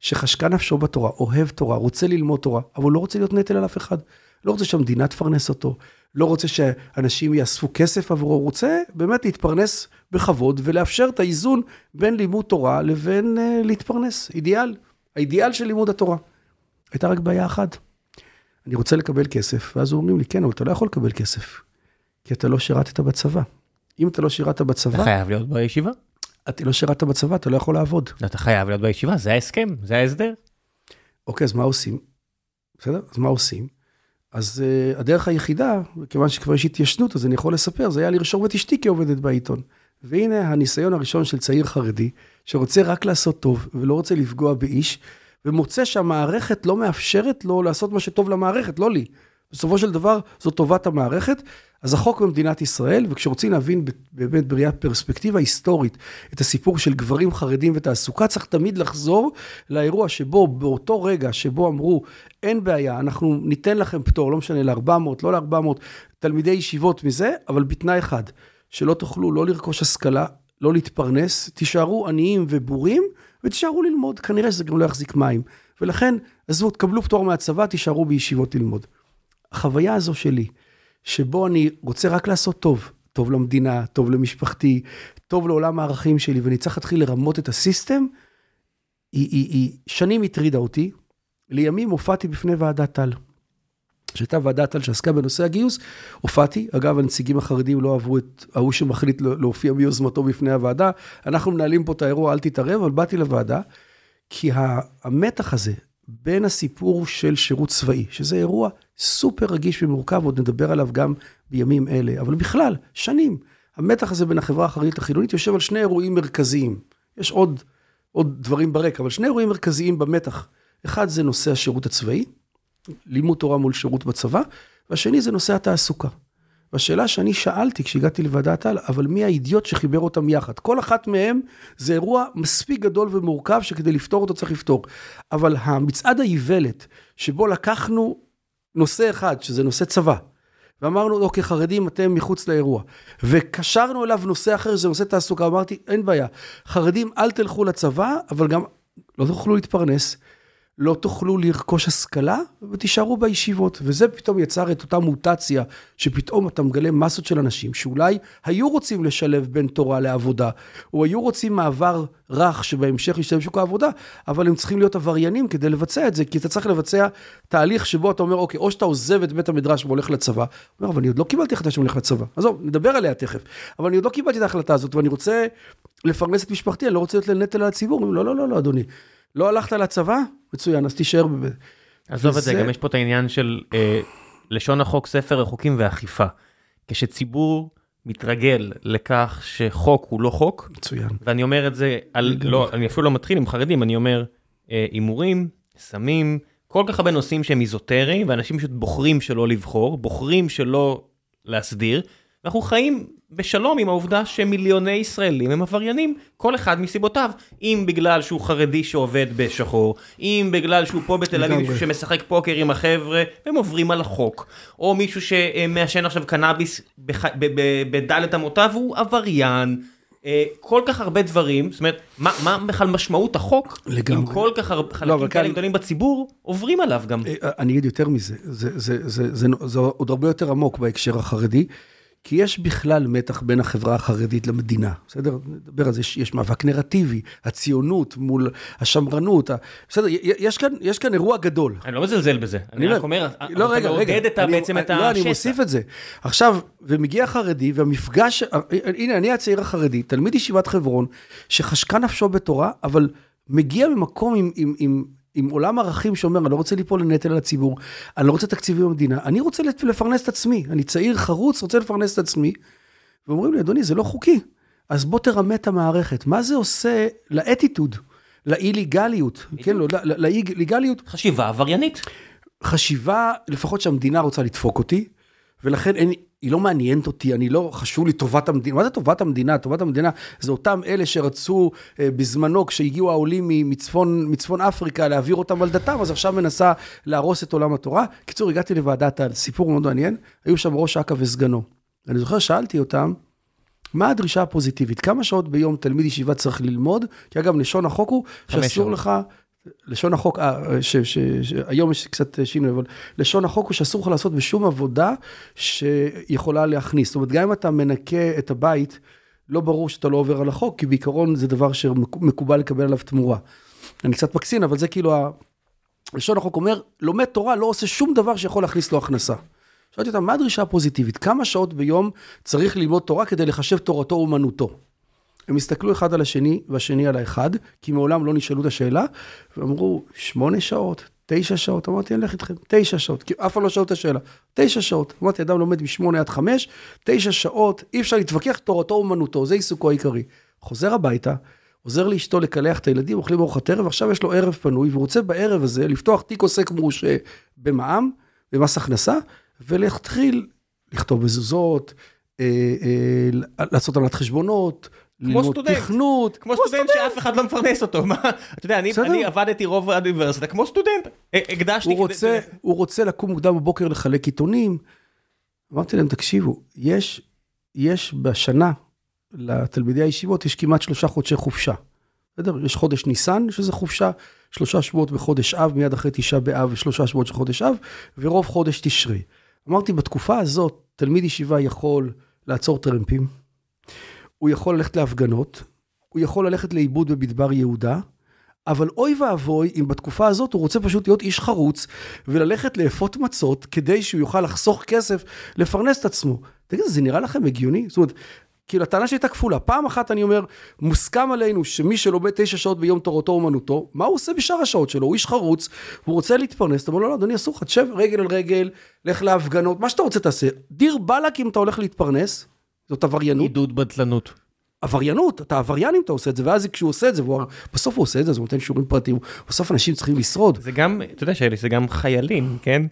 שחשקה נפשו בתורה, אוהב תורה, רוצה ללמוד תורה, אבל הוא לא רוצה להיות נטל על אף אחד. לא רוצה שהמדינה תפרנס אותו, לא רוצה שאנשים יאספו כסף עבורו, הוא רוצה באמת להתפרנס בכבוד ולאפשר את האיזון בין לימוד תורה לבין uh, להתפרנס. אידיאל, האידיאל של לימוד התורה. הייתה רק בעיה אחת, אני רוצה לקבל כסף, ואז אומרים לי, כן, אבל אתה לא יכול לקבל כסף, כי אתה לא שירתת בצבא. אם אתה לא שירת אתה בצבא, חייב להיות בישיבה. אתה לא שירת בצבא, אתה לא יכול לעבוד. אתה חייב להיות בישיבה, זה ההסכם, זה ההסדר. אוקיי, אז מה עושים? בסדר? אז מה עושים? אז uh, הדרך היחידה, כיוון שכבר יש התיישנות, אז אני יכול לספר, זה היה לרשום את אשתי כעובדת בעיתון. והנה הניסיון הראשון של צעיר חרדי, שרוצה רק לעשות טוב, ולא רוצה לפגוע באיש, ומוצא שהמערכת לא מאפשרת לו לעשות מה שטוב למערכת, לא לי. בסופו של דבר, זו טובת המערכת. אז החוק במדינת ישראל, וכשרוצים להבין באמת בראיית פרספקטיבה היסטורית את הסיפור של גברים חרדים ותעסוקה, צריך תמיד לחזור לאירוע שבו, באותו רגע שבו אמרו, אין בעיה, אנחנו ניתן לכם פטור, לא משנה, ל-400, לא ל-400, תלמידי ישיבות מזה, אבל בתנאי אחד, שלא תוכלו לא לרכוש השכלה, לא להתפרנס, תישארו עניים ובורים, ותישארו ללמוד, כנראה שזה גם לא יחזיק מים. ולכן, עזבו, תקבלו פטור מהצבא, תישארו בישיבות ללמוד. החוויה הזו שלי, שבו אני רוצה רק לעשות טוב, טוב למדינה, טוב למשפחתי, טוב לעולם הערכים שלי, ואני צריך להתחיל לרמות את הסיסטם, היא, היא, היא שנים הטרידה אותי. לימים הופעתי בפני ועדת טל. שהייתה ועדת טל שעסקה בנושא הגיוס, הופעתי. אגב, הנציגים החרדים לא אהבו את ההוא שמחליט לא- להופיע מיוזמתו בפני הוועדה. אנחנו מנהלים פה את האירוע, אל תתערב, אבל באתי לוועדה, כי המתח הזה בין הסיפור של שירות צבאי, שזה אירוע סופר רגיש ומורכב, עוד נדבר עליו גם בימים אלה, אבל בכלל, שנים. המתח הזה בין החברה החרדית לחילונית יושב על שני אירועים מרכזיים. יש עוד, עוד דברים ברקע, אבל שני אירועים מרכזיים במתח. אחד זה נושא השירות הצבאי, לימוד תורה מול שירות בצבא, והשני זה נושא התעסוקה. והשאלה שאני שאלתי כשהגעתי לוועדת טל, אבל מי האידיוט שחיבר אותם יחד? כל אחת מהם זה אירוע מספיק גדול ומורכב שכדי לפתור אותו צריך לפתור. אבל המצעד האיוולת, שבו לקחנו נושא אחד, שזה נושא צבא, ואמרנו, אוקיי, חרדים, אתם מחוץ לאירוע. וקשרנו אליו נושא אחר, זה נושא תעסוקה, אמרתי, אין בעיה. חרדים, אל תלכו לצבא, אבל גם לא תוכלו להתפרנס. לא תוכלו לרכוש השכלה ותישארו בישיבות. וזה פתאום יצר את אותה מוטציה, שפתאום אתה מגלה מסות של אנשים שאולי היו רוצים לשלב בין תורה לעבודה, או היו רוצים מעבר רך שבהמשך ישתלב בשוק העבודה, אבל הם צריכים להיות עבריינים כדי לבצע את זה, כי אתה צריך לבצע תהליך שבו אתה אומר, אוקיי, או שאתה עוזב את בית המדרש והולך לצבא, אומר, אבל אני עוד לא קיבלתי החלטה שאני הולך לצבא. עזוב, נדבר עליה תכף. אבל אני עוד לא קיבלתי את ההחלטה הזאת, ואני רוצה לפרנס את משפחתי, אני לא רוצה להיות לנטל על הציבור. לא, לא, לא, לא, אדוני. לא הלכת לצבא? מצוין, אז תישאר בבית. עזוב את זה, וזה- גם יש פה את העניין של אה, לשון החוק, ספר החוקים ואכיפה. כשציבור מתרגל לכך שחוק הוא לא חוק, מצוין. ואני אומר את זה על. לא, אני אפילו לא מתחיל עם חרדים, אני אומר אה, הימורים, סמים, כל כך הרבה נושאים שהם איזוטריים, ואנשים פשוט בוחרים שלא לבחור, בוחרים שלא להסדיר, ואנחנו חיים בשלום עם העובדה שמיליוני ישראלים הם עבריינים, כל אחד מסיבותיו, אם בגלל שהוא חרדי שעובד בשחור, אם בגלל שהוא פה בתל אביב. מישהו שמשחק פוקר עם החבר'ה, והם עוברים על החוק, או מישהו שמעשן עכשיו קנאביס בדלת אמותיו, הוא עבריין. אה, כל כך הרבה דברים, זאת אומרת, מה, מה בכלל משמעות החוק, אם לגמרי. כל כך הרבה אבל חלקים כאלה כאן- גדולים בציבור עוברים עליו גם. אה, אני אגיד יותר מזה, זה, זה, זה, זה, זה עוד הרבה יותר עמוק בהקשר החרדי, כי יש בכלל מתח בין החברה החרדית למדינה, בסדר? נדבר על זה, יש, יש מאבק נרטיבי, הציונות מול השמרנות, ה... בסדר, יש כאן, יש כאן אירוע גדול. אני לא מזלזל בזה, אני רק אומר, לא, אתה רגע, מעודד את אני- בעצם את לא, אני השסע. מוסיף את זה. עכשיו, ומגיע חרדי, והמפגש, הנה, אני הצעיר החרדי, תלמיד ישיבת חברון, שחשקה נפשו בתורה, אבל מגיע ממקום עם, עם, עם, עם עולם ערכים שאומר, אני לא רוצה ליפול לנטל על הציבור, אני לא רוצה תקציבים במדינה, אני רוצה לפרנס את עצמי, אני צעיר חרוץ, רוצה לפרנס את עצמי. ואומרים לי, אדוני, זה לא חוקי, אז בוא תרמה את המערכת. מה זה עושה לאטיטוד, לאי-ליגליות, כן, לא, ל- ל- לאי-ליגליות? חשיבה עבריינית. חשיבה, לפחות שהמדינה רוצה לדפוק אותי, ולכן אין, היא לא מעניינת אותי, אני לא, חשוב לי טובת המדינה. מה זה טובת המדינה? טובת המדינה זה אותם אלה שרצו אה, בזמנו, כשהגיעו העולים מצפון, מצפון אפריקה, להעביר אותם על דתם, אז עכשיו מנסה להרוס את עולם התורה. קיצור, הגעתי לוועדת טל, סיפור מאוד מעניין, היו שם ראש אכ"א וסגנו. אני זוכר, שאלתי אותם, מה הדרישה הפוזיטיבית? כמה שעות ביום תלמיד ישיבה צריך ללמוד? כי אגב, לשון החוק הוא שאסור שעות. לך, לשון החוק, אה, ש, ש, ש, היום יש קצת שינוי, אבל לשון החוק הוא שאסור לך לעשות בשום עבודה שיכולה להכניס. זאת אומרת, גם אם אתה מנקה את הבית, לא ברור שאתה לא עובר על החוק, כי בעיקרון זה דבר שמקובל לקבל עליו תמורה. אני קצת מקצין, אבל זה כאילו, ה... לשון החוק אומר, לומד תורה לא עושה שום דבר שיכול להכניס לו הכנסה. שאלתי אותם, מה הדרישה הפוזיטיבית? כמה שעות ביום צריך ללמוד תורה כדי לחשב תורתו אומנותו? הם הסתכלו אחד על השני והשני על האחד, כי מעולם לא נשאלו את השאלה, ואמרו, שמונה שעות, תשע שעות, אמרתי, אני אלך איתכם, תשע שעות, כי אף פעם לא שאלו את השאלה, תשע שעות, אמרתי, אדם לומד משמונה עד חמש, תשע שעות, אי אפשר להתווכח תורתו אומנותו, זה עיסוקו העיקרי. חוזר הביתה, עוזר לאשתו לקלח את הילדים, אוכלים ארוחת ערב, עכשיו יש לו ערב פנוי, והוא רוצה בערב הזה לפתוח תיק עוסק מורשה במע"מ, במס הכנסה, ולהתחיל לכתוב מזוזות, אה, אה, לעשות עמלת חשבונות, ללמוד סטודנט. תכנות, כמו סטודנט שאף אחד לא מפרנס אותו, מה, אתה יודע, אני- עבדתי רוב האוניברסיטה כמו סטודנט, ה- הקדשתי, הוא רוצה, הוא רוצה לקום מוקדם בבוקר לחלק עיתונים. אמרתי להם, תקשיבו, יש, יש בשנה לתלמידי הישיבות, יש כמעט שלושה חודשי חופשה. בסדר? יש חודש ניסן, שזה חופשה, שלושה שבועות בחודש אב, מיד אחרי תשעה באב ושלושה שבועות של חודש אב, ורוב חודש תשרי. אמרתי, בתקופה הזאת, תלמיד ישיבה יכול לעצור טרמפים, הוא יכול ללכת להפגנות, הוא יכול ללכת לאיבוד במדבר יהודה, אבל אוי ואבוי אם בתקופה הזאת הוא רוצה פשוט להיות איש חרוץ וללכת לאפות מצות כדי שהוא יוכל לחסוך כסף לפרנס את עצמו. תגיד, זה נראה לכם הגיוני? זאת אומרת, כאילו הטענה שלי הייתה כפולה. פעם אחת אני אומר, מוסכם עלינו שמי שלומד תשע שעות ביום תורתו אומנותו, מה הוא עושה בשאר השעות שלו? הוא איש חרוץ, הוא רוצה להתפרנס, אתה אומר לו, לא, אדוני, אסור לך, תשב רגל על רגל, לך להפגנות, מה שאתה רוצה תעשה. דיר באלק אם אתה הולך להתפרנס, זאת עבריינות. עידוד בדלנות. עבריינות, אתה עבריין אם אתה עושה את זה, ואז כשהוא עושה את זה, והוא, בסוף הוא עושה את זה, אז הוא נותן שיעורים פרטיים, בסוף אנשים צריכים לשרוד. זה גם, אתה יודע שלי, זה גם חיילים, כן?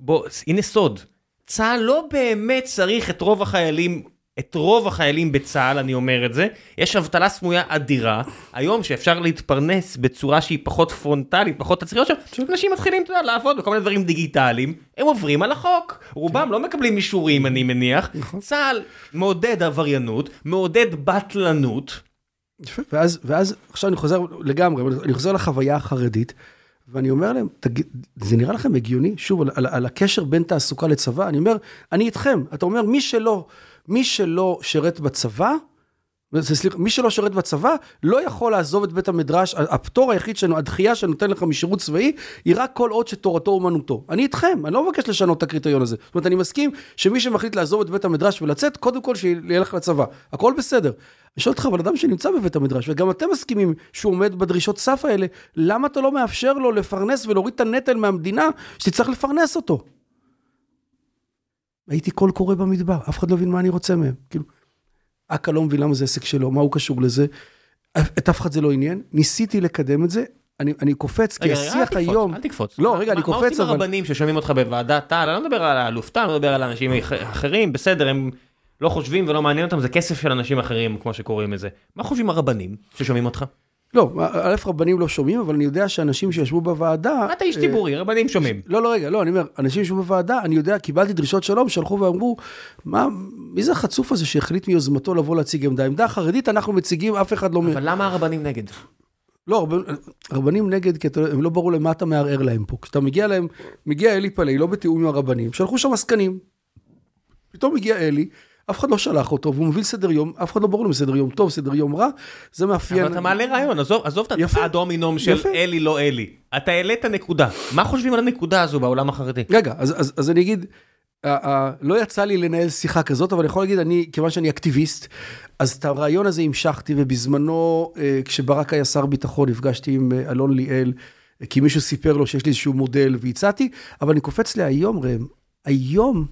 בוא, הנה סוד. צה"ל לא באמת צריך את רוב החיילים, את רוב החיילים בצה"ל, אני אומר את זה. יש אבטלה סמויה אדירה. היום שאפשר להתפרנס בצורה שהיא פחות פרונטלית, פחות תצריות שם, אנשים מתחילים, אתה יודע, לעבוד בכל מיני דברים דיגיטליים, הם עוברים על החוק. רובם לא מקבלים אישורים, אני מניח. צה"ל מעודד עבריינות, מעודד בטלנות. ואז, ואז עכשיו אני חוזר לגמרי, אני חוזר לחוויה החרדית, ואני אומר להם, תגיד, זה נראה לכם הגיוני? שוב, על, על, על הקשר בין תעסוקה לצבא, אני אומר, אני איתכם. אתה אומר, מי שלא, מי שלא שירת בצבא, זה, סליחה, מי שלא שירת בצבא, לא יכול לעזוב את בית המדרש, הפטור היחיד שלנו, הדחייה שנותן לך משירות צבאי, היא רק כל עוד שתורתו אומנותו. אני איתכם, אני לא מבקש לשנות את הקריטריון הזה. זאת אומרת, אני מסכים שמי שמחליט לעזוב את בית המדרש ולצאת, קודם כל שילך לצבא. הכל בסדר. אני שואל אותך, אבל אדם שנמצא בבית המדרש, וגם אתם מסכימים שהוא עומד בדרישות סף האלה, למה אתה לא מאפשר לו לפרנס ולהוריד את הנטל מהמדינה שתצטרך לפרנס אותו? הייתי קול קורא במדבר, אף אחד לא הבין מה אני רוצה מהם. כאילו, אכ"א לא מבין למה זה עסק שלו, מה הוא קשור לזה. את אף אחד זה לא עניין, ניסיתי לקדם את זה, אני, אני קופץ, כי רגע, רגע, השיח היום... אל תקפוץ. לא, מה- רגע, אני מה- קופץ, מה עושים אבל... הרבנים ששומעים אותך בוועדת טל? אני לא מדבר על האלוף טל, אני לא מדבר על אנשים אח- אחרים, בסדר, הם לא חושבים ולא מעניין אותם, זה כסף של אנשים אחרים, כמו שקוראים לזה. מה חושבים הרבנים ששומעים אותך? לא, א', רבנים לא שומעים, אבל אני יודע שאנשים שישבו בוועדה... אתה איש אה, ציבורי, רבנים שומעים. לא, לא, רגע, לא, אני אומר, אנשים ישבו בוועדה, אני יודע, קיבלתי דרישות שלום, שהלכו ואמרו, מה, מי זה החצוף הזה שהחליט מיוזמתו לבוא להציג עמדה? עמדה חרדית אנחנו מציגים, אף אחד לא... אבל למה הרבנים נגד? לא, רבנ- רבנים נגד, כי הם לא ברור למה אתה מערער להם פה. כשאתה מגיע להם, מגיע אלי פלאי, לא בתיאום עם הרבנים, שלחו שם עסקנים. פתאום מגיע אלי, אף אחד לא שלח אותו, והוא מביא סדר יום, אף אחד לא ברור לו סדר יום טוב, סדר יום רע, זה מאפיין... אבל אתה מעלה רעיון, עזוב, עזוב את. האדומינום של יפה. אלי לא אלי. אתה העלית נקודה. מה חושבים על הנקודה הזו בעולם החרדי? רגע, אז, אז, אז אני אגיד, לא יצא לי לנהל שיחה כזאת, אבל אני יכול להגיד, אני, כיוון שאני אקטיביסט, אז את הרעיון הזה המשכתי, ובזמנו, uh, כשברק היה שר ביטחון, נפגשתי עם uh, אלון ליאל, כי מישהו סיפר לו שיש לי איזשהו מודל, והצעתי, אבל אני קופץ להיום, ראם, היום,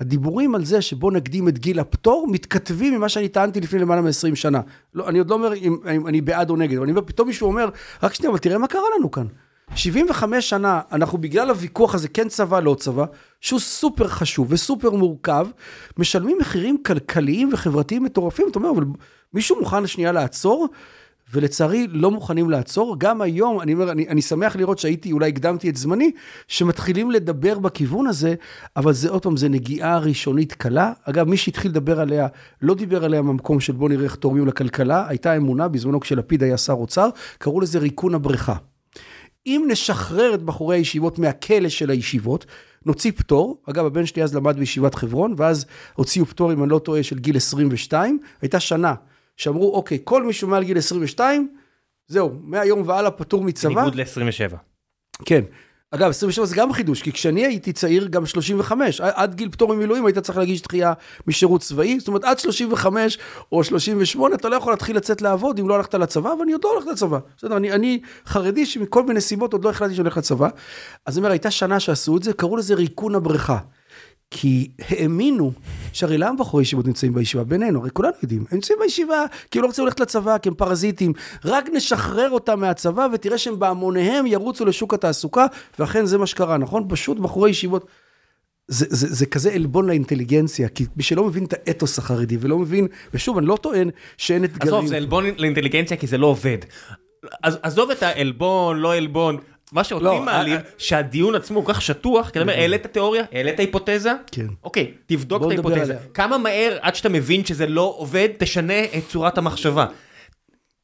הדיבורים על זה שבוא נקדים את גיל הפטור, מתכתבים ממה שאני טענתי לפני למעלה מ-20 שנה. לא, אני עוד לא אומר אם, אם אני בעד או נגד, אבל אני אומר, פתאום מישהו אומר, רק שנייה, אבל תראה מה קרה לנו כאן. 75 שנה, אנחנו בגלל הוויכוח הזה, כן צבא, לא צבא, שהוא סופר חשוב וסופר מורכב, משלמים מחירים כלכליים וחברתיים מטורפים. אתה אומר, אבל מישהו מוכן שנייה לעצור? ולצערי לא מוכנים לעצור. גם היום, אני אומר, אני, אני שמח לראות שהייתי, אולי הקדמתי את זמני, שמתחילים לדבר בכיוון הזה, אבל זה עוד פעם, זה נגיעה ראשונית קלה. אגב, מי שהתחיל לדבר עליה, לא דיבר עליה מהמקום של בוא נראה איך תורמים לכלכלה, הייתה אמונה, בזמנו כשלפיד היה שר אוצר, קראו לזה ריקון הבריכה. אם נשחרר את בחורי הישיבות מהכלא של הישיבות, נוציא פטור, אגב הבן שלי אז למד בישיבת חברון, ואז הוציאו פטור, אם אני לא טועה, של גיל 22, הייתה שנה שאמרו, אוקיי, כל מי שהוא מעל גיל 22, זהו, מהיום והלאה פטור מצבא. בניגוד ל-27. כן. אגב, 27 זה גם חידוש, כי כשאני הייתי צעיר, גם 35, עד גיל פטור ממילואים היית צריך להגיש דחייה משירות צבאי, זאת אומרת, עד 35 או 38 אתה לא יכול להתחיל לצאת לעבוד אם לא הלכת לצבא, ואני עוד לא הולך לצבא. בסדר, אני, אני חרדי שמכל מיני סיבות עוד לא החלטתי שאני הולך לצבא. אז אני אומר, הייתה שנה שעשו את זה, קראו לזה ריקון הבריכה. כי האמינו, שהרי למה בחורי ישיבות נמצאים בישיבה? בינינו, הרי כולנו יודעים, הם נמצאים בישיבה כי הם לא רוצים ללכת לצבא, כי הם פרזיטים. רק נשחרר אותם מהצבא ותראה שהם בהמוניהם ירוצו לשוק התעסוקה, ואכן זה מה שקרה, נכון? פשוט בחורי ישיבות. זה, זה, זה כזה עלבון לאינטליגנציה, כי מי שלא מבין את האתוס החרדי ולא מבין, ושוב, אני לא טוען שאין אתגרים. עזוב, זה עלבון לאינטליגנציה כי זה לא עובד. עזוב את העלבון, לא עלבון. מה שאותי לא, מעלים, אה, שהדיון עצמו כל כך שטוח, כי אתה אומר, העלית תיאוריה, העלית היפותזה, כן. אוקיי, תבדוק את ההיפותזה. כמה מהר עד שאתה מבין שזה לא עובד, תשנה את צורת המחשבה.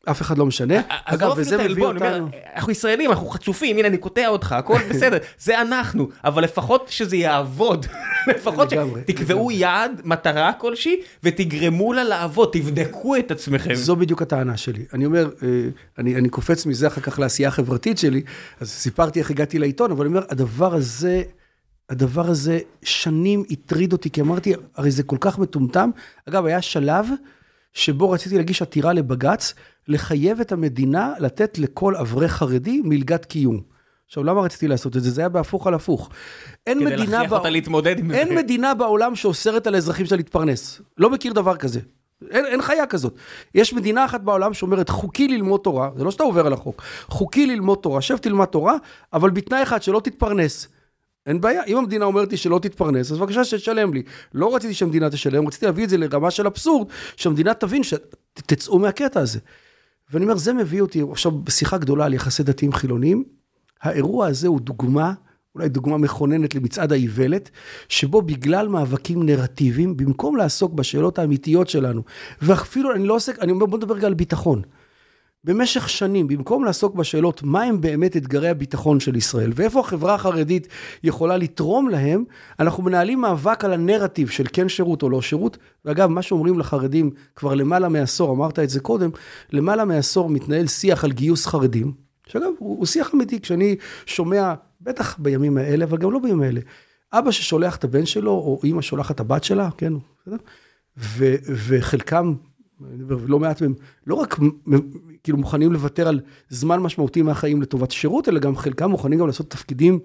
אף אחד לא משנה. עזוב אפילו וזה מביא אותנו. אנחנו ישראלים, אנחנו חצופים, הנה אני קוטע אותך, הכל בסדר, זה אנחנו, אבל לפחות שזה יעבוד, לפחות שתקבעו יעד, מטרה כלשהי, ותגרמו לה לעבוד, תבדקו את עצמכם. זו בדיוק הטענה שלי. אני אומר, אה, אני קופץ מזה אחר כך לעשייה החברתית שלי, אז סיפרתי איך הגעתי לעיתון, אבל אני אומר, הדבר הזה, הדבר הזה שנים הטריד אותי, כי אמרתי, הרי זה כל כך מטומטם. אגב, היה שלב שבו רציתי להגיש עתירה לבג"ץ, לחייב את המדינה לתת לכל אברך חרדי מלגת קיום. עכשיו, למה רציתי לעשות את זה? זה היה בהפוך על הפוך. אין כדי מדינה... להכריח בע- אותה להתמודד עם זה. אין מדינה בעולם שאוסרת על האזרחים שלה להתפרנס. לא מכיר דבר כזה. אין, אין חיה כזאת. יש מדינה אחת בעולם שאומרת, חוקי ללמוד תורה, זה לא שאתה עובר על החוק, חוקי ללמוד תורה, שב תלמד תורה, אבל בתנאי אחד, שלא תתפרנס. אין בעיה, אם המדינה אומרת לי שלא תתפרנס, אז בבקשה שתשלם לי. לא רציתי שהמדינה תשלם, רציתי להביא את זה לרמה של אבסורד, שהמדינה תבין שתצאו מהקטע הזה. ואני אומר, זה מביא אותי עכשיו בשיחה גדולה על יחסי דתיים חילוניים. האירוע הזה הוא דוגמה, אולי דוגמה מכוננת למצעד האיוולת, שבו בגלל מאבקים נרטיביים, במקום לעסוק בשאלות האמיתיות שלנו, ואפילו אני לא עוסק, אני אומר, בוא נדבר רגע על ביטחון. במשך שנים, במקום לעסוק בשאלות מה הם באמת אתגרי הביטחון של ישראל, ואיפה החברה החרדית יכולה לתרום להם, אנחנו מנהלים מאבק על הנרטיב של כן שירות או לא שירות. ואגב, מה שאומרים לחרדים כבר למעלה מעשור, אמרת את זה קודם, למעלה מעשור מתנהל שיח על גיוס חרדים, שאגב, הוא, הוא שיח אמיתי, כשאני שומע, בטח בימים האלה, אבל גם לא בימים האלה, אבא ששולח את הבן שלו, או אימא שולחת את הבת שלה, כן, בסדר? וחלקם, אני אומר, לא מעט מהם, לא רק כאילו מוכנים לוותר על זמן משמעותי מהחיים לטובת שירות, אלא גם חלקם מוכנים גם לעשות תפקידים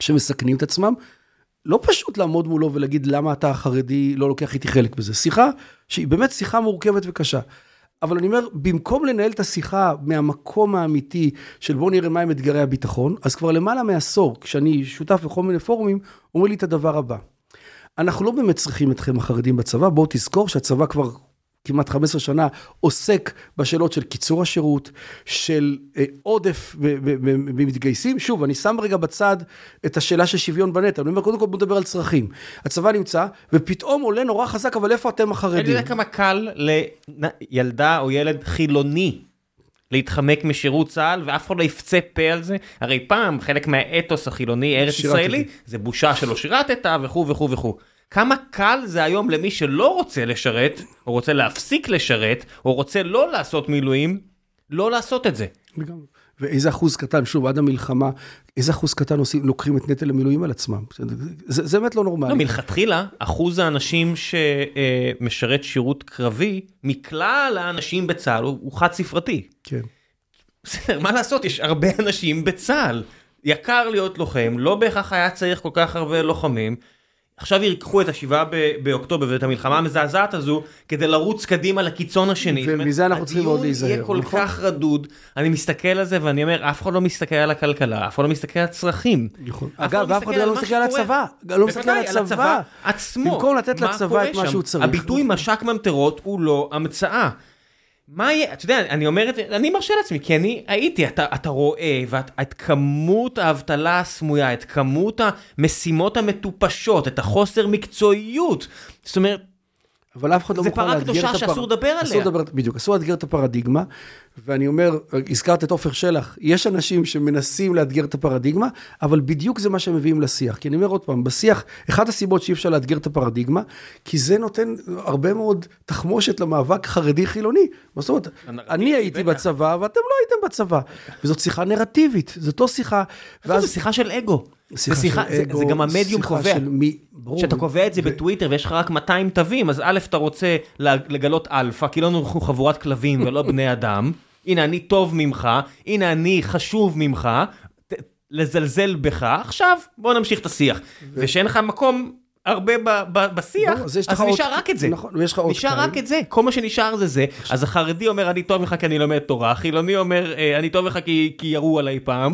שמסכנים את עצמם. לא פשוט לעמוד מולו ולהגיד למה אתה החרדי לא לוקח איתי חלק בזה. שיחה שהיא באמת שיחה מורכבת וקשה. אבל אני אומר, במקום לנהל את השיחה מהמקום האמיתי של בואו נראה מהם אתגרי הביטחון, אז כבר למעלה מעשור, כשאני שותף בכל מיני פורומים, אומרים לי את הדבר הבא. אנחנו לא באמת צריכים אתכם החרדים בצבא, בואו תזכור שהצבא כבר כמעט 15 שנה עוסק בשאלות של קיצור השירות, של אה, עודף במתגייסים. שוב, אני שם רגע בצד את השאלה של שוויון בנטל. אני אומר, קודם כל בוא נדבר על צרכים. הצבא נמצא, ופתאום עולה נורא חזק, אבל איפה אתם אני החרדים? יודע כמה קל לילדה או ילד חילוני להתחמק משירות צה"ל ואף אחד לא יפצה פה על זה. הרי פעם חלק מהאתוס החילוני ארץ. ישראלי זה בושה שלא שירתת וכו' וכו' וכו'. כמה קל זה היום למי שלא רוצה לשרת, או רוצה להפסיק לשרת, או רוצה לא לעשות מילואים, לא לעשות את זה. לגמרי. ואיזה אחוז קטן, שוב, עד המלחמה, איזה אחוז קטן עושים, לוקחים את נטל המילואים על עצמם. זה, זה באמת לא נורמלי. לא, מלכתחילה, אחוז האנשים שמשרת שירות קרבי, מכלל האנשים בצה"ל הוא, הוא חד ספרתי. כן. בסדר, מה לעשות, יש הרבה אנשים בצה"ל. יקר להיות לוחם, לא בהכרח היה צריך כל כך הרבה לוחמים. עכשיו ייקחו את השבעה באוקטובר ואת המלחמה המזעזעת הזו כדי לרוץ קדימה לקיצון השני. ומזה אנחנו צריכים מאוד להיזהר. הדיון יהיה כל נכון? כך רדוד, אני מסתכל על זה ואני אומר, אף אחד לא מסתכל על הכלכלה, אף אחד לא מסתכל על הצרכים. נכון. אגב, ואף אחד לא מסתכל על הצבא. לא מסתכל על הצבא עצמו. במקום לתת לצבא את מה שהוא צריך. הביטוי מש"ק ממטרות הוא לא המצאה. מה יהיה, אתה יודע, אני אומר את זה, אני מרשה לעצמי, כי אני הייתי, אתה, אתה רואה ואת, את כמות האבטלה הסמויה, את כמות המשימות המטופשות, את החוסר מקצועיות. זאת אומרת, אבל אף אחד לא מוכן לאתגר את הפרדיגמה. זה פרה קדושה שאסור לדבר עליה. אסור לדבר, בדיוק, אסור לאתגר את הפרדיגמה, ואני אומר, הזכרת את עופר שלח, יש אנשים שמנסים לאתגר את הפרדיגמה, אבל בדיוק זה מה שהם מביאים לשיח. כי אני אומר עוד פעם, בשיח, אחת הסיבות שאי אפשר לאתגר את הפרדיגמה, כי זה נותן הרבה מאוד תחמושת למאבק חרדי-חילוני. זאת אומרת, אני הייתי בצבא ואתם לא הייתם בצבא. וזאת שיחה נרטיבית, זאת לא שיחה... ואז... זו שיחה של אגו. שיחה של אגו, זה גם המדיום קובע. כשאתה קובע את זה בטוויטר ויש לך רק 200 תווים, אז א', אתה רוצה לגלות אלפא, כי לא אנחנו חבורת כלבים ולא בני אדם. הנה, אני טוב ממך, הנה, אני חשוב ממך, לזלזל בך, עכשיו בוא נמשיך את השיח. ושאין לך מקום הרבה בשיח, אז נשאר רק את זה. נכון, ויש לך עוד נשאר רק את זה, כל מה שנשאר זה זה. אז החרדי אומר, אני טוב לך כי אני לומד תורה, החילוני אומר, אה, אני טוב לך כי ירו עליי פעם.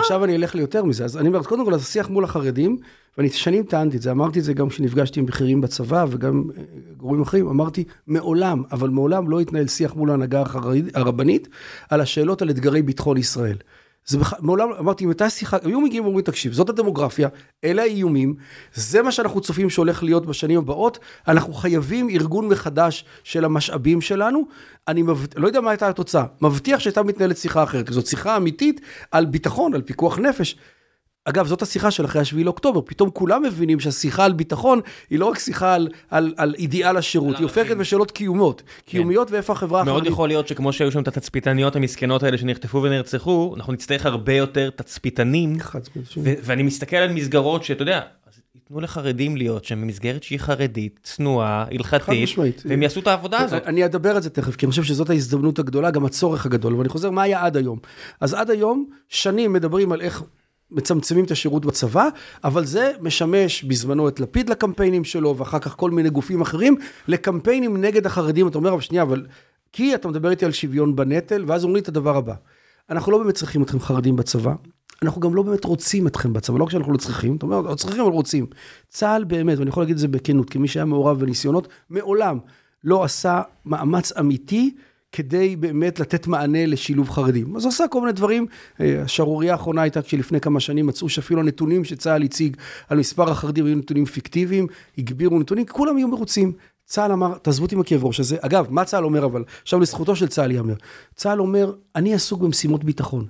עכשיו אני אלך ליותר מזה, אז אני אומר, קודם כל, השיח מול החרדים, ואני שנים טענתי את זה, אמרתי את זה גם כשנפגשתי עם בכירים בצבא וגם אה, גורמים אחרים, אמרתי, מעולם, אבל מעולם לא התנהל שיח מול ההנהגה הרבנית על השאלות על אתגרי ביטחון ישראל. זה בכלל, מעולם, אמרתי, אם הייתה שיחה, היו מגיעים ואומרים, תקשיב, זאת הדמוגרפיה, אלה האיומים, זה מה שאנחנו צופים שהולך להיות בשנים הבאות, אנחנו חייבים ארגון מחדש של המשאבים שלנו, אני מבט... לא יודע מה הייתה התוצאה, מבטיח שהייתה מתנהלת שיחה אחרת, זאת שיחה אמיתית על ביטחון, על פיקוח נפש. אגב, זאת השיחה של אחרי השביעי לאוקטובר, פתאום כולם מבינים שהשיחה על ביטחון היא לא רק שיחה על, על, על אידיאל השירות, היא הופכת בשאלות קיומיות. כן. קיומיות ואיפה החברה החרדית... מאוד יכול להיות שכמו שהיו שם את התצפיתניות המסכנות האלה שנחטפו ונרצחו, אנחנו נצטרך הרבה יותר תצפיתנים. ואני מסתכל על מסגרות שאתה יודע, ייתנו לחרדים להיות שם במסגרת שהיא חרדית, צנועה, הלכתית, והם יעשו את העבודה הזאת. אני אדבר על זה תכף, כי אני חושב שזאת ההזדמנות הגדולה, גם הצורך הגדול, ואני חוזר, מה היה עד היום? אז עד היום, שנים מדברים על איך מצמצמים את השירות בצבא, אבל זה משמש בזמנו את לפיד לקמפיינים שלו, ואחר כך כל מיני גופים אחרים, לקמפיינים נגד החרדים. אתה אומר, אבל שנייה, אבל... כי אתה מדבר איתי על שוויון בנטל, ואז אומרים לי את הדבר הבא. אנחנו לא באמת צריכים אתכם חרדים בצבא, אנחנו גם לא באמת רוצים אתכם בצבא, לא רק שאנחנו לא צריכים, אתה אומר, לא צריכים, אבל רוצים. צה"ל באמת, ואני יכול להגיד את זה בכנות, כמי שהיה מעורב בניסיונות, מעולם לא עשה מאמץ אמיתי כדי באמת לתת מענה לשילוב חרדים. אז הוא עשה כל מיני דברים, אה, השערורייה האחרונה הייתה כשלפני כמה שנים מצאו שאפילו הנתונים שצה"ל הציג על מספר החרדים היו נתונים פיקטיביים, הגבירו נתונים, כולם היו מרוצים. צה"ל אמר, תעזבו אותי עם הכאב ראש הזה. אגב, מה צה"ל אומר אבל? עכשיו לזכותו של צה"ל ייאמר. צה"ל אומר, אני עסוק במשימות ביטחון.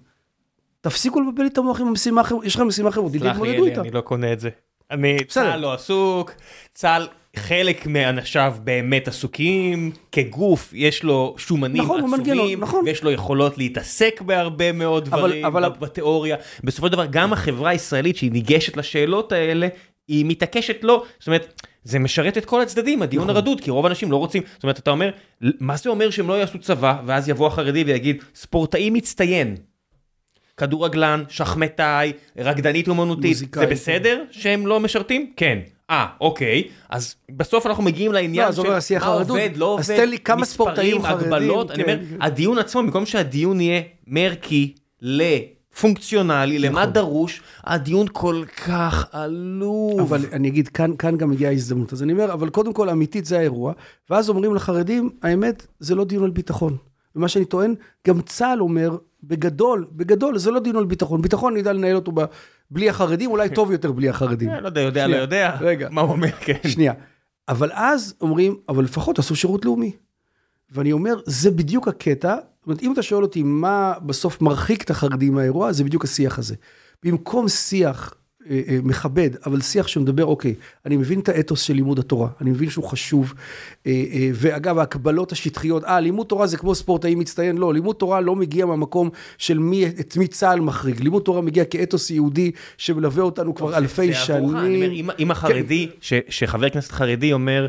תפסיקו לבלבל לי את המוח עם המשימה יש לכם משימה אחרת, תתמודדו איתה. אני לא קונה את זה. אני, צה"ל לא עסוק, צה"ל חלק מאנשיו באמת עסוקים, כגוף יש לו שומנים נכון, עצומים, נכון. ויש לו יכולות להתעסק בהרבה מאוד דברים אבל, אבל... בתיאוריה. בסופו של דבר גם החברה הישראלית שהיא ניגשת לשאלות האלה, היא מתעקשת לא, זאת אומרת, זה משרת את כל הצדדים, הדיון נכון. הרדוד, כי רוב האנשים לא רוצים, זאת אומרת, אתה אומר, מה זה אומר שהם לא יעשו צבא, ואז יבוא החרדי ויגיד, ספורטאי מצטיין. כדורגלן, שחמטאי, רקדנית אומנותית, זה בסדר שהם לא משרתים? כן. אה, אוקיי, אז בסוף אנחנו מגיעים לעניין לא, של מה עובד, לא עובד, אז תן לי כמה ספורטאים חרדים, הגבלות, אני אומר, כן. הדיון עצמו, במקום שהדיון יהיה מרקי לפונקציונלי, למה נכון. דרוש, הדיון כל כך עלוב. אבל אני אגיד, כאן גם הגיעה ההזדמנות, אז אני אומר, אבל קודם כל, אמיתית זה האירוע, ואז אומרים לחרדים, האמת, זה לא דיון על ביטחון. ומה שאני טוען, גם צה"ל אומר, בגדול, בגדול, זה לא דיון על ביטחון. ביטחון נדע לנהל אותו בלי החרדים, אולי טוב יותר בלי החרדים. אה, לא יודע, יודע, לא יודע. רגע. מה הוא אומר, כן. שנייה. אבל אז אומרים, אבל לפחות עשו שירות לאומי. ואני אומר, זה בדיוק הקטע. זאת אומרת, אם אתה שואל אותי מה בסוף מרחיק את החרדים מהאירוע, זה בדיוק השיח הזה. במקום שיח מכבד, אבל שיח שמדבר, אוקיי, אני מבין את האתוס של לימוד התורה, אני מבין שהוא חשוב, אה, ואגב, ההקבלות השטחיות, אה, לימוד תורה זה כמו ספורטאי מצטיין, לא, לימוד תורה לא מגיע מהמקום של מי, את מי צה"ל מחריג, לימוד תורה מגיע כאתוס יהודי שמלווה אותנו כבר אלפי שנים. אני אומר, אם החרדי, כן. שחבר כנסת חרדי אומר,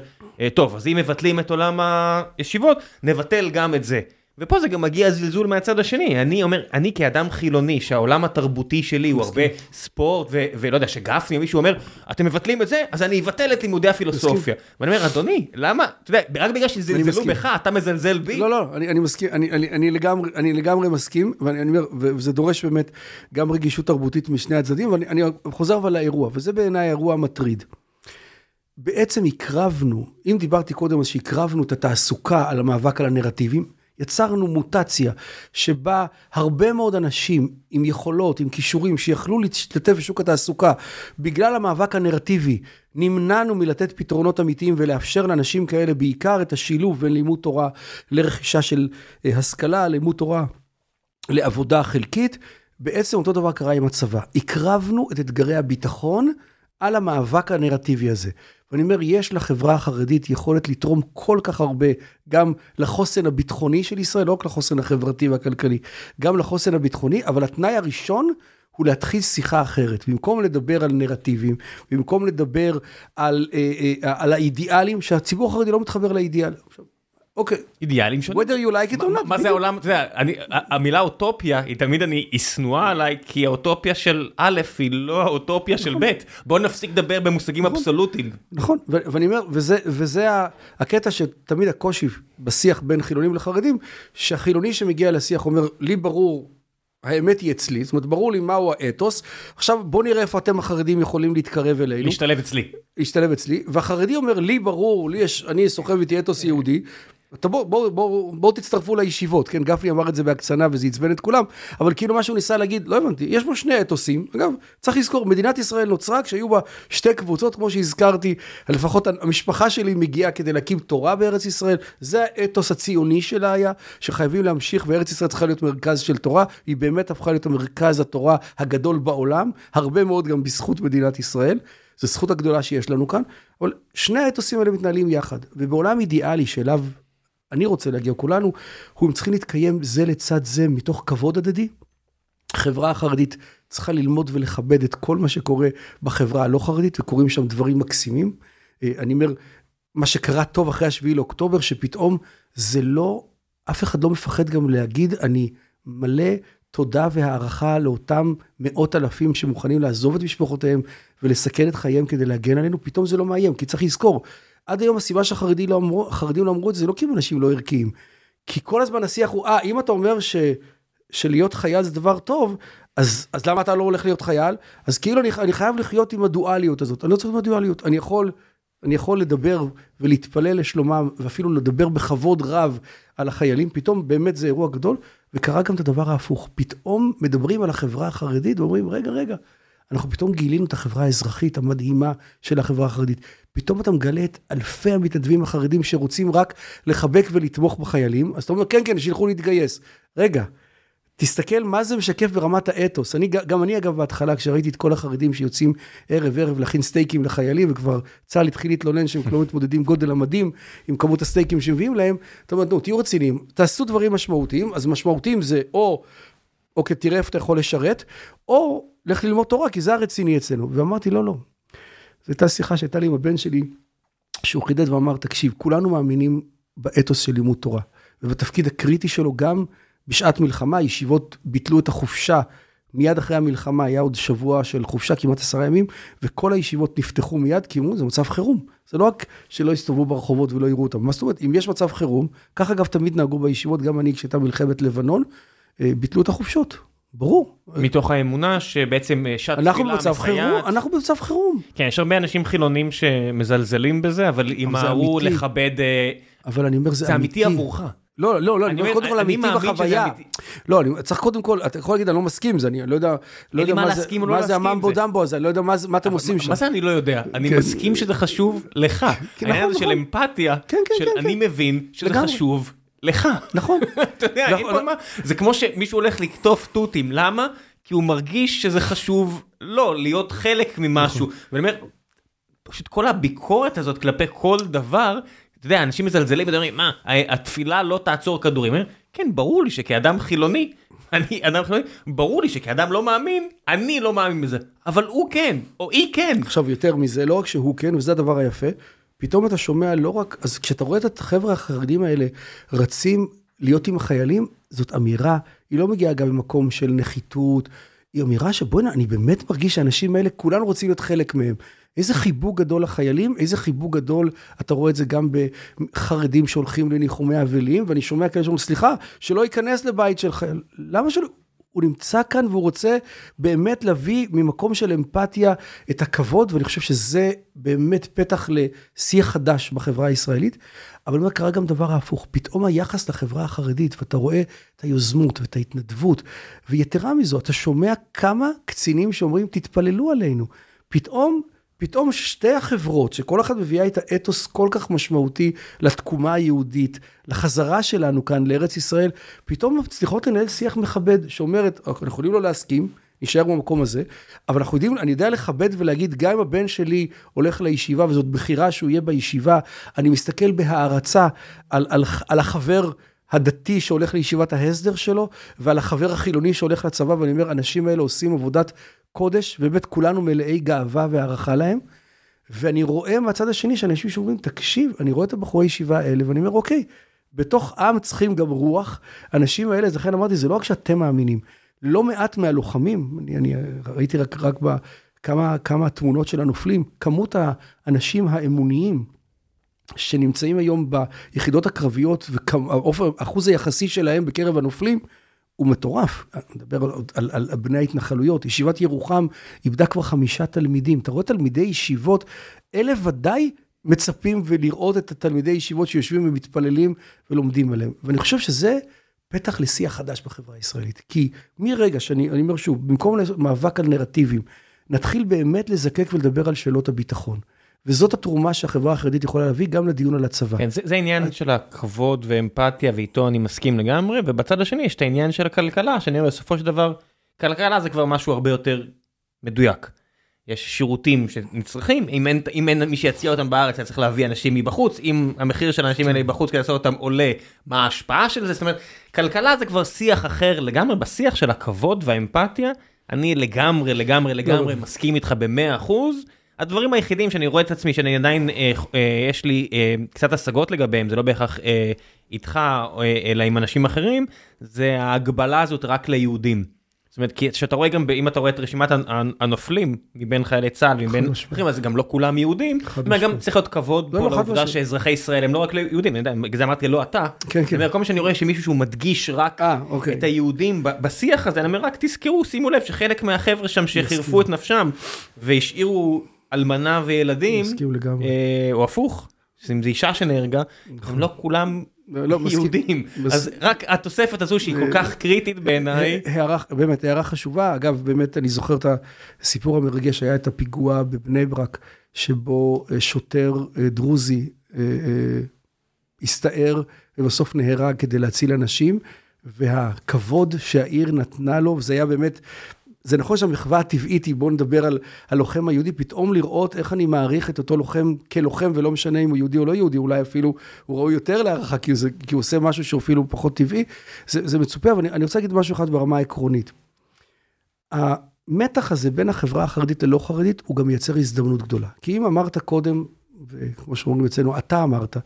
טוב, אז אם מבטלים את עולם הישיבות, נבטל גם את זה. ופה זה גם מגיע זלזול מהצד השני, אני אומר, אני כאדם חילוני, שהעולם התרבותי שלי הוא הרבה ספורט, ולא יודע, שגפני או מישהו אומר, אתם מבטלים את זה, אז אני אבטל את לימודי הפילוסופיה. ואני אומר, אדוני, למה, אתה יודע, רק בגלל שזלזלו בך, אתה מזלזל בי? לא, לא, אני מסכים, אני לגמרי מסכים, ואני אומר, וזה דורש באמת גם רגישות תרבותית משני הצדדים, ואני חוזר אבל לאירוע, וזה בעיניי אירוע מטריד. בעצם הקרבנו, אם דיברתי קודם אז שהקרבנו את התעסוקה על המאבק על הנרטיבים, יצרנו מוטציה שבה הרבה מאוד אנשים עם יכולות, עם כישורים, שיכלו להשתתף בשוק התעסוקה בגלל המאבק הנרטיבי, נמנענו מלתת פתרונות אמיתיים ולאפשר לאנשים כאלה בעיקר את השילוב בין לימוד תורה לרכישה של אה, השכלה, לימוד תורה לעבודה חלקית. בעצם אותו דבר קרה עם הצבא. הקרבנו את אתגרי הביטחון על המאבק הנרטיבי הזה. ואני אומר, יש לחברה החרדית יכולת לתרום כל כך הרבה, גם לחוסן הביטחוני של ישראל, לא רק לחוסן החברתי והכלכלי, גם לחוסן הביטחוני, אבל התנאי הראשון הוא להתחיל שיחה אחרת. במקום לדבר על נרטיבים, במקום לדבר על, אה, אה, על האידיאלים, שהציבור החרדי לא מתחבר לאידיאלים. אוקיי. אידיאלים שונים. whether you like it or not. מה זה העולם, אתה יודע, המילה אוטופיה היא תמיד אני, היא שנואה עליי, כי האוטופיה של א' היא לא האוטופיה של ב'. בוא נפסיק לדבר במושגים נכון. אבסולוטיים. נכון, ואני אומר, וזה הקטע שתמיד הקושי בשיח בין חילונים לחרדים, שהחילוני שמגיע לשיח אומר, לי ברור האמת היא אצלי, זאת אומרת, ברור לי מהו האתוס. עכשיו, בוא נראה איפה אתם החרדים יכולים להתקרב אלינו. להשתלב אצלי. להשתלב אצלי, והחרדי אומר, לי ברור, לי יש, אני סוחב איתי אתוס יהודי, בואו בוא, בוא, בוא תצטרפו לישיבות, כן, גפני אמר את זה בהקצנה וזה עצבן את כולם, אבל כאילו מה שהוא ניסה להגיד, לא הבנתי, יש פה שני אתוסים, אגב, צריך לזכור, מדינת ישראל נוצרה כשהיו בה שתי קבוצות, כמו שהזכרתי, לפחות המשפחה שלי מגיעה כדי להקים תורה בארץ ישראל, זה האתוס הציוני שלה היה, שחייבים להמשיך, וארץ ישראל צריכה להיות מרכז של תורה, היא באמת הפכה להיות המרכז התורה הגדול בעולם, הרבה מאוד גם בזכות מדינת ישראל. זו זכות הגדולה שיש לנו כאן, אבל שני האתוסים האלה מתנהלים יחד, ובעולם אידיאלי שאליו אני רוצה להגיע, כולנו, הם צריכים להתקיים זה לצד זה מתוך כבוד הדדי. החברה החרדית צריכה ללמוד ולכבד את כל מה שקורה בחברה הלא חרדית, וקורים שם דברים מקסימים. אה, אני אומר, מה שקרה טוב אחרי השביעי לאוקטובר, שפתאום זה לא, אף אחד לא מפחד גם להגיד, אני מלא תודה והערכה לאותם מאות אלפים שמוכנים לעזוב את משפחותיהם ולסכן את חייהם כדי להגן עלינו, פתאום זה לא מאיים, כי צריך לזכור, עד היום הסיבה שהחרדים לא אמרו, לא אמרו את זה, זה לא כי הם אנשים לא ערכיים. כי כל הזמן השיח הוא, אה, אם אתה אומר ש, שלהיות חייל זה דבר טוב, אז, אז למה אתה לא הולך להיות חייל? אז כאילו אני, אני חייב לחיות עם הדואליות הזאת. אני לא צריך עם הדואליות, אני יכול, אני יכול לדבר ולהתפלל לשלומם, ואפילו לדבר בכבוד רב על החיילים, פתאום באמת זה אירוע גדול, וקרה גם את הדבר ההפוך. פתאום מדברים על החברה החרדית ואומרים, רגע, רגע, אנחנו פתאום גילינו את החברה האזרחית המדהימה של החברה החרדית. פתאום אתה מגלה את אלפי המתנדבים החרדים שרוצים רק לחבק ולתמוך בחיילים, אז אתה אומר, כן, כן, שילכו להתגייס. רגע, תסתכל מה זה משקף ברמת האתוס. אני, גם אני אגב בהתחלה, כשראיתי את כל החרדים שיוצאים ערב ערב להכין סטייקים לחיילים, וכבר צה"ל התחיל להתלונן שהם לא מתמודדים גודל המדים עם כמות הסטייקים שמביאים להם, אתה אומר, נו, תהיו רציניים, תעשו דברים משמעותיים, אז משמעותיים זה או, אוקיי, תראה איפה אתה יכול לשרת, או לך ללמוד תורה, כי זה הרציני אצלנו. ואמרתי, לא, לא, זו הייתה שיחה שהייתה לי עם הבן שלי, שהוא חידד ואמר, תקשיב, כולנו מאמינים באתוס של לימוד תורה, ובתפקיד הקריטי שלו גם בשעת מלחמה, ישיבות ביטלו את החופשה. מיד אחרי המלחמה היה עוד שבוע של חופשה, כמעט עשרה ימים, וכל הישיבות נפתחו מיד, כי אמרו, זה מצב חירום. זה לא רק שלא יסתובבו ברחובות ולא יראו אותם. מה זאת אומרת, אם יש מצב חירום, ככה אגב תמיד נהגו בישיבות, גם אני כשהייתה מלחמת לבנון, ביטלו את החופשות. ברור. מתוך האמונה שבעצם אה, שעת תפילה מסייעת. אנחנו במצב חירום. כן, יש הרבה אנשים חילונים שמזלזלים בזה, אבל ימהרו לכבד... אה, אבל אני אומר, זה אמיתי עבורך. לא, לא, לא, אני אומר קודם כל אמיתי בחוויה. לא, אני צריך קודם כל, אתה יכול להגיד, אני לא מסכים עם זה, אני לא יודע, לא יודע מה זה הממבו דמבו הזה, אני לא יודע מה אתם עושים שם. מה זה אני לא יודע? אני כן. מסכים שזה חשוב לך. כן, העניין הזה נכון, של נכון. אמפתיה, של אני מבין שזה חשוב לך. נכון. אתה יודע, נכון. זה כמו שמישהו הולך לקטוף תותים, למה? כי הוא מרגיש שזה חשוב לא להיות חלק ממשהו. ואני אומר, פשוט כל הביקורת הזאת כלפי כל דבר, אתה יודע, אנשים מזלזלים ואומרים, מה, התפילה לא תעצור כדורים. כן, ברור לי שכאדם חילוני, אני אדם חילוני, ברור לי שכאדם לא מאמין, אני לא מאמין בזה, אבל הוא כן, או היא כן. עכשיו, יותר מזה, לא רק שהוא כן, וזה הדבר היפה, פתאום אתה שומע לא רק, אז כשאתה רואה את החבר'ה החרדים האלה רצים להיות עם החיילים, זאת אמירה, היא לא מגיעה גם ממקום של נחיתות, היא אמירה שבוא'נה, אני באמת מרגיש שהאנשים האלה, כולנו רוצים להיות חלק מהם. איזה חיבוק גדול לחיילים, איזה חיבוק גדול, אתה רואה את זה גם בחרדים שהולכים לניחומי אבלים, ואני שומע כאלה שאומרים, סליחה, שלא ייכנס לבית של חייל, למה שלא? הוא נמצא כאן והוא רוצה באמת להביא ממקום של אמפתיה את הכבוד, ואני חושב שזה באמת פתח לשיח חדש בחברה הישראלית. אבל מה קרה גם דבר ההפוך, פתאום היחס לחברה החרדית, ואתה רואה את היוזמות ואת ההתנדבות, ויתרה מזו, אתה שומע כמה קצינים שאומרים, תתפללו עלינו. פתאום פתאום שתי החברות, שכל אחת מביאה את האתוס כל כך משמעותי לתקומה היהודית, לחזרה שלנו כאן לארץ ישראל, פתאום מצליחות לנהל שיח מכבד, שאומרת, אנחנו יכולים לא להסכים, נשאר במקום הזה, אבל אנחנו יודעים, אני יודע לכבד ולהגיד, גם אם הבן שלי הולך לישיבה, וזאת בחירה שהוא יהיה בישיבה, אני מסתכל בהערצה על, על, על החבר הדתי שהולך לישיבת ההסדר שלו, ועל החבר החילוני שהולך לצבא, ואני אומר, האנשים האלה עושים עבודת קודש, ובאמת כולנו מלאי גאווה והערכה להם. ואני רואה מהצד השני שאנשים שאומרים, תקשיב, אני רואה את הבחורי ישיבה האלה, ואני אומר, אוקיי, בתוך עם צריכים גם רוח. האנשים האלה, לכן אמרתי, זה לא רק שאתם מאמינים. לא מעט מהלוחמים, אני, אני ראיתי רק, רק בכמה כמה תמונות של הנופלים, כמות האנשים האמוניים שנמצאים היום ביחידות הקרביות, והאחוז היחסי שלהם בקרב הנופלים, הוא מטורף. אני מדבר על, על, על בני ההתנחלויות. ישיבת ירוחם איבדה כבר חמישה תלמידים. אתה רואה תלמידי ישיבות, אלה ודאי מצפים ולראות את התלמידי ישיבות שיושבים ומתפללים ולומדים עליהם. ואני חושב שזה פתח לשיח חדש בחברה הישראלית. כי מרגע שאני, אני אומר שוב, במקום מאבק על נרטיבים, נתחיל באמת לזקק ולדבר על שאלות הביטחון. וזאת התרומה שהחברה החרדית יכולה להביא גם לדיון על הצבא. כן, זה, זה עניין של הכבוד ואמפתיה ואיתו אני מסכים לגמרי, ובצד השני יש את העניין של הכלכלה, שאני אומר בסופו של דבר, כלכלה זה כבר משהו הרבה יותר מדויק. יש שירותים שנצרכים, אם אין, אם אין מי שיציע אותם בארץ, צריך להביא אנשים מבחוץ, אם המחיר של האנשים האלה מבחוץ כדי לעשות אותם עולה, מה ההשפעה של זה, זאת אומרת, כלכלה זה כבר שיח אחר לגמרי, בשיח של הכבוד והאמפתיה, אני לגמרי לגמרי לגמרי לא. מסכים איתך במאה אחוז. הדברים היחידים שאני רואה את עצמי שאני עדיין אה, אה, יש לי אה, קצת השגות לגביהם זה לא בהכרח אה, איתך אה, אלא עם אנשים אחרים זה ההגבלה הזאת רק ליהודים. זאת אומרת כי כשאתה רואה גם אם אתה רואה את רשימת הנופלים מבין חיילי צה"ל מבין אחרים אז גם לא כולם יהודים. גם צריך להיות כבוד לא, פה לא, לעובדה שאזרחי ישראל הם לא רק יהודים, אני יודע, בגלל זה אמרתי לא אתה. כן, כן. כל מה שאני רואה שמישהו שהוא מדגיש רק 아, אה, אוקיי. את היהודים בשיח הזה אני אומר רק תזכרו שימו לב שחלק מהחבר'ה שם שחירפו את נפשם והשאירו אלמנה וילדים, אה, או הפוך, אם זה אישה שנהרגה, נכון. הם לא כולם לא, לא יהודים. אז רק התוספת הזו שהיא כל כך קריטית בעיניי. הערה, באמת, הערה חשובה. אגב, באמת, אני זוכר את הסיפור המרגש, היה את הפיגוע בבני ברק, שבו אה, שוטר אה, דרוזי הסתער ובסוף נהרג כדי להציל אנשים, והכבוד שהעיר נתנה לו, וזה היה באמת זה נכון שהמחווה הטבעית היא, בואו נדבר על הלוחם היהודי, פתאום לראות איך אני מעריך את אותו לוחם כלוחם, ולא משנה אם הוא יהודי או לא יהודי, אולי אפילו הוא ראוי יותר להערכה, כי, כי הוא עושה משהו שהוא אפילו פחות טבעי, זה, זה מצופה, אבל אני, אני רוצה להגיד משהו אחד ברמה העקרונית. המתח הזה בין החברה החרדית ללא חרדית, הוא גם מייצר הזדמנות גדולה. כי אם אמרת קודם, וכמו שאומרים אצלנו, אתה אמרת,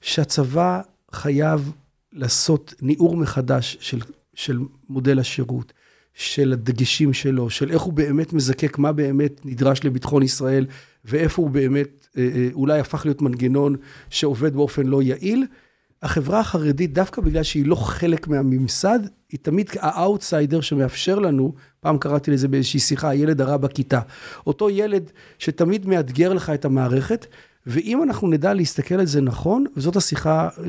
שהצבא חייב לעשות ניעור מחדש של, של מודל השירות. של הדגשים שלו, של איך הוא באמת מזקק מה באמת נדרש לביטחון ישראל, ואיפה הוא באמת אה, אה, אולי הפך להיות מנגנון שעובד באופן לא יעיל. החברה החרדית, דווקא בגלל שהיא לא חלק מהממסד, היא תמיד האאוטסיידר שמאפשר לנו, פעם קראתי לזה באיזושהי שיחה, הילד הרע בכיתה. אותו ילד שתמיד מאתגר לך את המערכת, ואם אנחנו נדע להסתכל על זה נכון, וזאת השיחה, אה,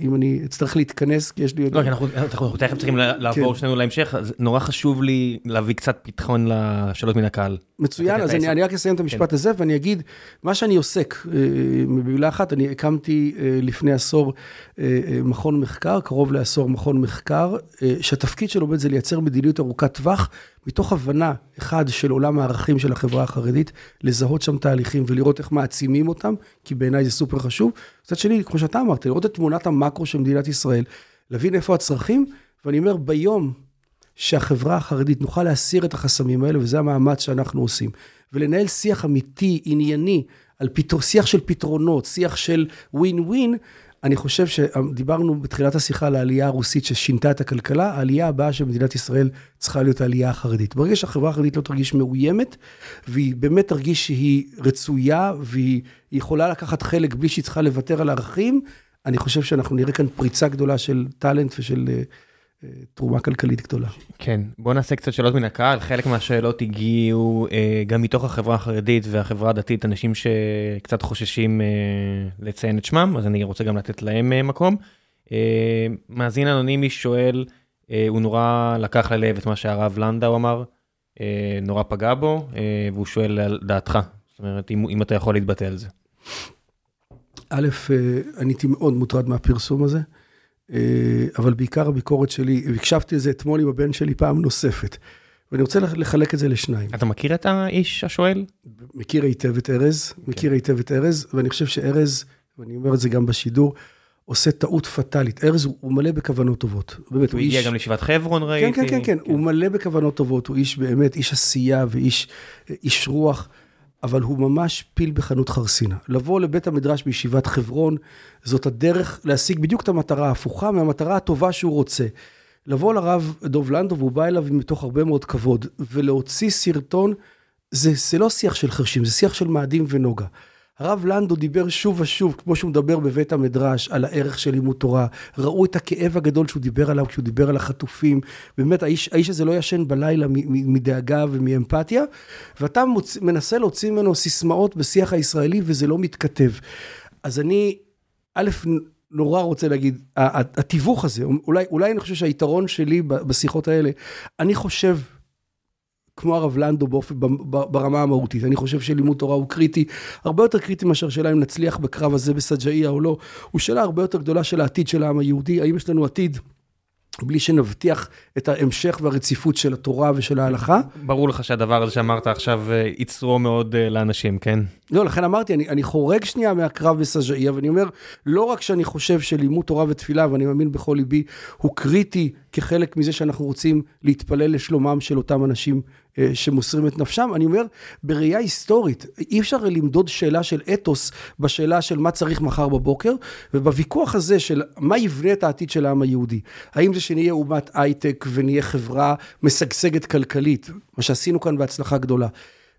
אם אני אצטרך להתכנס, כי יש לי עוד... לא, אנחנו תכף צריכים לעבור כן. שנינו להמשך, אז נורא חשוב לי להביא קצת פתחון לשאלות מן הקהל. מצוין, אז אני רק אסיים את המשפט כן. הזה, ואני אגיד, מה שאני עוסק, אה, במילה אחת, אני הקמתי אה, לפני עשור מכון מחקר, קרוב לעשור מכון מחקר, שהתפקיד שלו באמת זה לייצר מדיניות ארוכת טווח מתוך הבנה, אחד, של עולם הערכים של החברה החרדית, לזהות שם תהליכים ולראות איך מעצימים אותם, כי בעיניי זה סופר חשוב. מצד שני, כמו שאתה אמרת, לראות את תמונת המקרו של מדינת ישראל, להבין איפה הצרכים, ואני אומר, ביום שהחברה החרדית נוכל להסיר את החסמים האלה, וזה המאמץ שאנחנו עושים, ולנהל שיח אמיתי, ענייני, על פתר, שיח של פתרונות, שיח של ווין ווין, אני חושב שדיברנו בתחילת השיחה על העלייה הרוסית ששינתה את הכלכלה, העלייה הבאה של מדינת ישראל צריכה להיות העלייה החרדית. ברגע שהחברה החרדית לא תרגיש מאוימת, והיא באמת תרגיש שהיא רצויה, והיא יכולה לקחת חלק בלי שהיא צריכה לוותר על ערכים, אני חושב שאנחנו נראה כאן פריצה גדולה של טאלנט ושל אה, תרומה כלכלית גדולה. כן, בוא נעשה קצת שאלות מן הקהל, חלק מהשאלות הגיעו אה, גם מתוך החברה החרדית והחברה הדתית, אנשים שקצת חוששים אה, לציין את שמם, אז אני רוצה גם לתת להם אה, מקום. מאזין אנונימי שואל, הוא נורא לקח ללב את מה שהרב לנדאו אמר, נורא פגע בו, והוא שואל על דעתך, זאת אומרת, אם, אם אתה יכול להתבטא על זה. א', אני הייתי מאוד מוטרד מהפרסום הזה. אה, אבל בעיקר הביקורת שלי, הקשבתי לזה אתמול עם הבן שלי פעם נוספת. ואני רוצה לחלק את זה לשניים. אתה מכיר את האיש השואל? מכיר היטב את ארז, כן. מכיר היטב את ארז, ואני חושב שארז, ואני אומר את זה גם בשידור, עושה טעות פטאלית. ארז הוא, הוא מלא בכוונות טובות. באמת, הוא, הוא הגיע איש... גם לישיבת חברון, ראיתי. כן, כן, כן, כן, כן, הוא מלא בכוונות טובות, הוא איש באמת, איש עשייה ואיש איש רוח. אבל הוא ממש פיל בחנות חרסינה. לבוא לבית המדרש בישיבת חברון, זאת הדרך להשיג בדיוק את המטרה ההפוכה מהמטרה הטובה שהוא רוצה. לבוא לרב דוב לנדו, והוא בא אליו מתוך הרבה מאוד כבוד, ולהוציא סרטון, זה, זה לא שיח של חרשים, זה שיח של מאדים ונוגה. הרב לנדו דיבר שוב ושוב, כמו שהוא מדבר בבית המדרש, על הערך של לימוד תורה. ראו את הכאב הגדול שהוא דיבר עליו, כשהוא דיבר על החטופים. באמת, האיש, האיש הזה לא ישן בלילה מדאגה ומאמפתיה, ואתה מוצ... מנסה להוציא ממנו סיסמאות בשיח הישראלי, וזה לא מתכתב. אז אני, א', נורא רוצה להגיד, התיווך הזה, אולי, אולי אני חושב שהיתרון שלי בשיחות האלה, אני חושב כמו הרב לנדו באופן, ברמה המהותית. אני חושב שלימוד תורה הוא קריטי, הרבה יותר קריטי מאשר שאלה אם נצליח בקרב הזה בסג'איה או לא. הוא שאלה הרבה יותר גדולה של העתיד של העם היהודי, האם יש לנו עתיד בלי שנבטיח את ההמשך והרציפות של התורה ושל ההלכה. ברור לך שהדבר הזה שאמרת עכשיו אה, יצרו מאוד אה, לאנשים, כן? לא, לכן אמרתי, אני, אני חורג שנייה מהקרב בסג'איה, ואני אומר, לא רק שאני חושב שלימוד תורה ותפילה, ואני מאמין בכל ליבי, הוא קריטי כחלק מזה שאנחנו רוצים להתפלל לשלומם של אותם אנשים אה, שמוסרים את נפשם. אני אומר, בראייה היסטורית, אי אפשר למדוד שאלה של אתוס בשאלה של מה צריך מחר בבוקר, ובוויכוח הזה של מה יבנה את העתיד של העם היהודי. האם זה שנהיה אומת הייטק ונהיה חברה משגשגת כלכלית, מה שעשינו כאן בהצלחה גדולה.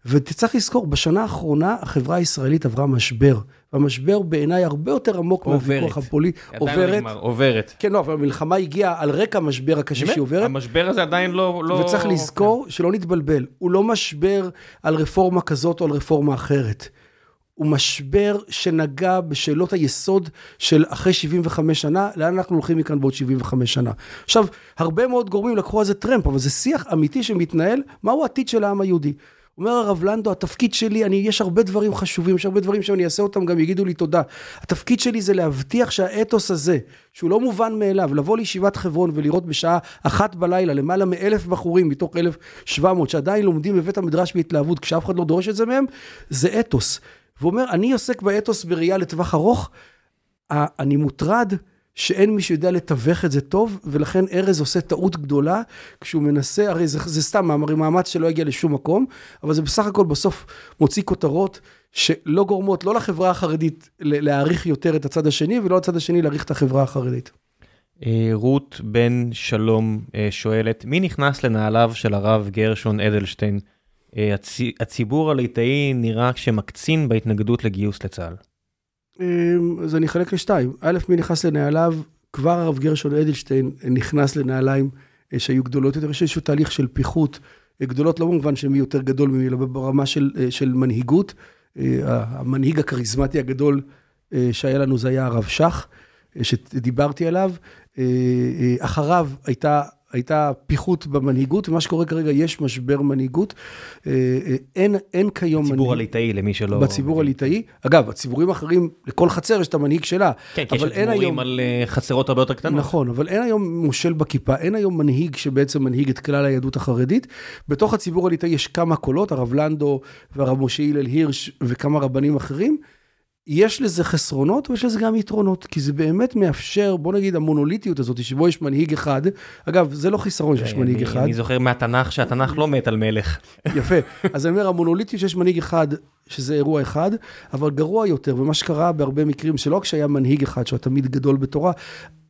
וצריך לזכור, בשנה האחרונה החברה הישראלית עברה משבר. והמשבר בעיניי הרבה יותר עמוק מהוויכוח הפוליטי. עוברת. עוברת. כן, לא, אבל המלחמה הגיעה על רקע המשבר הקשה שהיא עוברת. המשבר הזה עדיין לא... לא... וצריך לזכור כן. שלא נתבלבל, הוא לא משבר על רפורמה כזאת או על רפורמה אחרת. הוא משבר שנגע בשאלות היסוד של אחרי 75 שנה, לאן אנחנו הולכים מכאן בעוד 75 שנה. עכשיו, הרבה מאוד גורמים לקחו על זה טרמפ, אבל זה שיח אמיתי שמתנהל, מהו העתיד של העם היהודי. אומר הרב לנדו, התפקיד שלי, אני, יש הרבה דברים חשובים, יש הרבה דברים שאני אעשה אותם, גם יגידו לי תודה. התפקיד שלי זה להבטיח שהאתוס הזה, שהוא לא מובן מאליו, לבוא לישיבת חברון ולראות בשעה אחת בלילה למעלה מאלף בחורים מתוך אלף שבע מאות, שעדיין לומדים בבית המדרש בהתלהבות, כשאף אחד לא דורש את זה מהם, זה אתוס. והוא אומר, אני עוסק באתוס בראייה לטווח ארוך, אני מוטרד שאין מי שיודע לתווך את זה טוב, ולכן ארז עושה טעות גדולה כשהוא מנסה, הרי זה, זה סתם מאמרי מאמץ שלא יגיע לשום מקום, אבל זה בסך הכל בסוף מוציא כותרות שלא גורמות לא לחברה החרדית להעריך יותר את הצד השני, ולא לצד השני להעריך את החברה החרדית. אה, רות בן שלום אה, שואלת, מי נכנס לנעליו של הרב גרשון אדלשטיין? אה, הציבור הליטאי נראה כשמקצין בהתנגדות לגיוס לצה"ל. אמ, אז אני אחלק לשתיים. א', מי נכנס לנעליו? כבר הרב גרשון אדלשטיין נכנס לנעליים אה, שהיו גדולות יותר. יש איזשהו תהליך של פיחות, אה, גדולות לא במובן שמי יותר גדול ממי, אלא ברמה של, אה, של מנהיגות. המנהיג הכריזמטי הגדול שהיה לנו זה היה הרב שך, שדיברתי עליו. אחריו הייתה הייתה פיחות במנהיגות, ומה שקורה כרגע, יש משבר מנהיגות. אה, אה, אין, אין כיום... בציבור מנהיג... הליטאי, למי שלא... בציבור הליטאי. אגב, הציבורים האחרים, לכל חצר יש את המנהיג שלה. כן, כי יש דיבורים היום... על אה, חצרות הרבה יותר קטנות. נכון, אבל אין היום מושל בכיפה, אין היום מנהיג שבעצם מנהיג את כלל היהדות החרדית. בתוך הציבור הליטאי יש כמה קולות, הרב לנדו והרב משה הלל הירש וכמה רבנים אחרים. יש לזה חסרונות ויש לזה גם יתרונות, כי זה באמת מאפשר, בוא נגיד, המונוליטיות הזאת, שבו יש מנהיג אחד, אגב, זה לא חיסרון שיש מנהיג אחד. אני זוכר מהתנ"ך שהתנ"ך לא מת על מלך. יפה, אז אני אומר, המונוליטיות שיש מנהיג אחד, שזה אירוע אחד, אבל גרוע יותר, ומה שקרה בהרבה מקרים, שלא רק שהיה מנהיג אחד, שהוא תמיד גדול בתורה,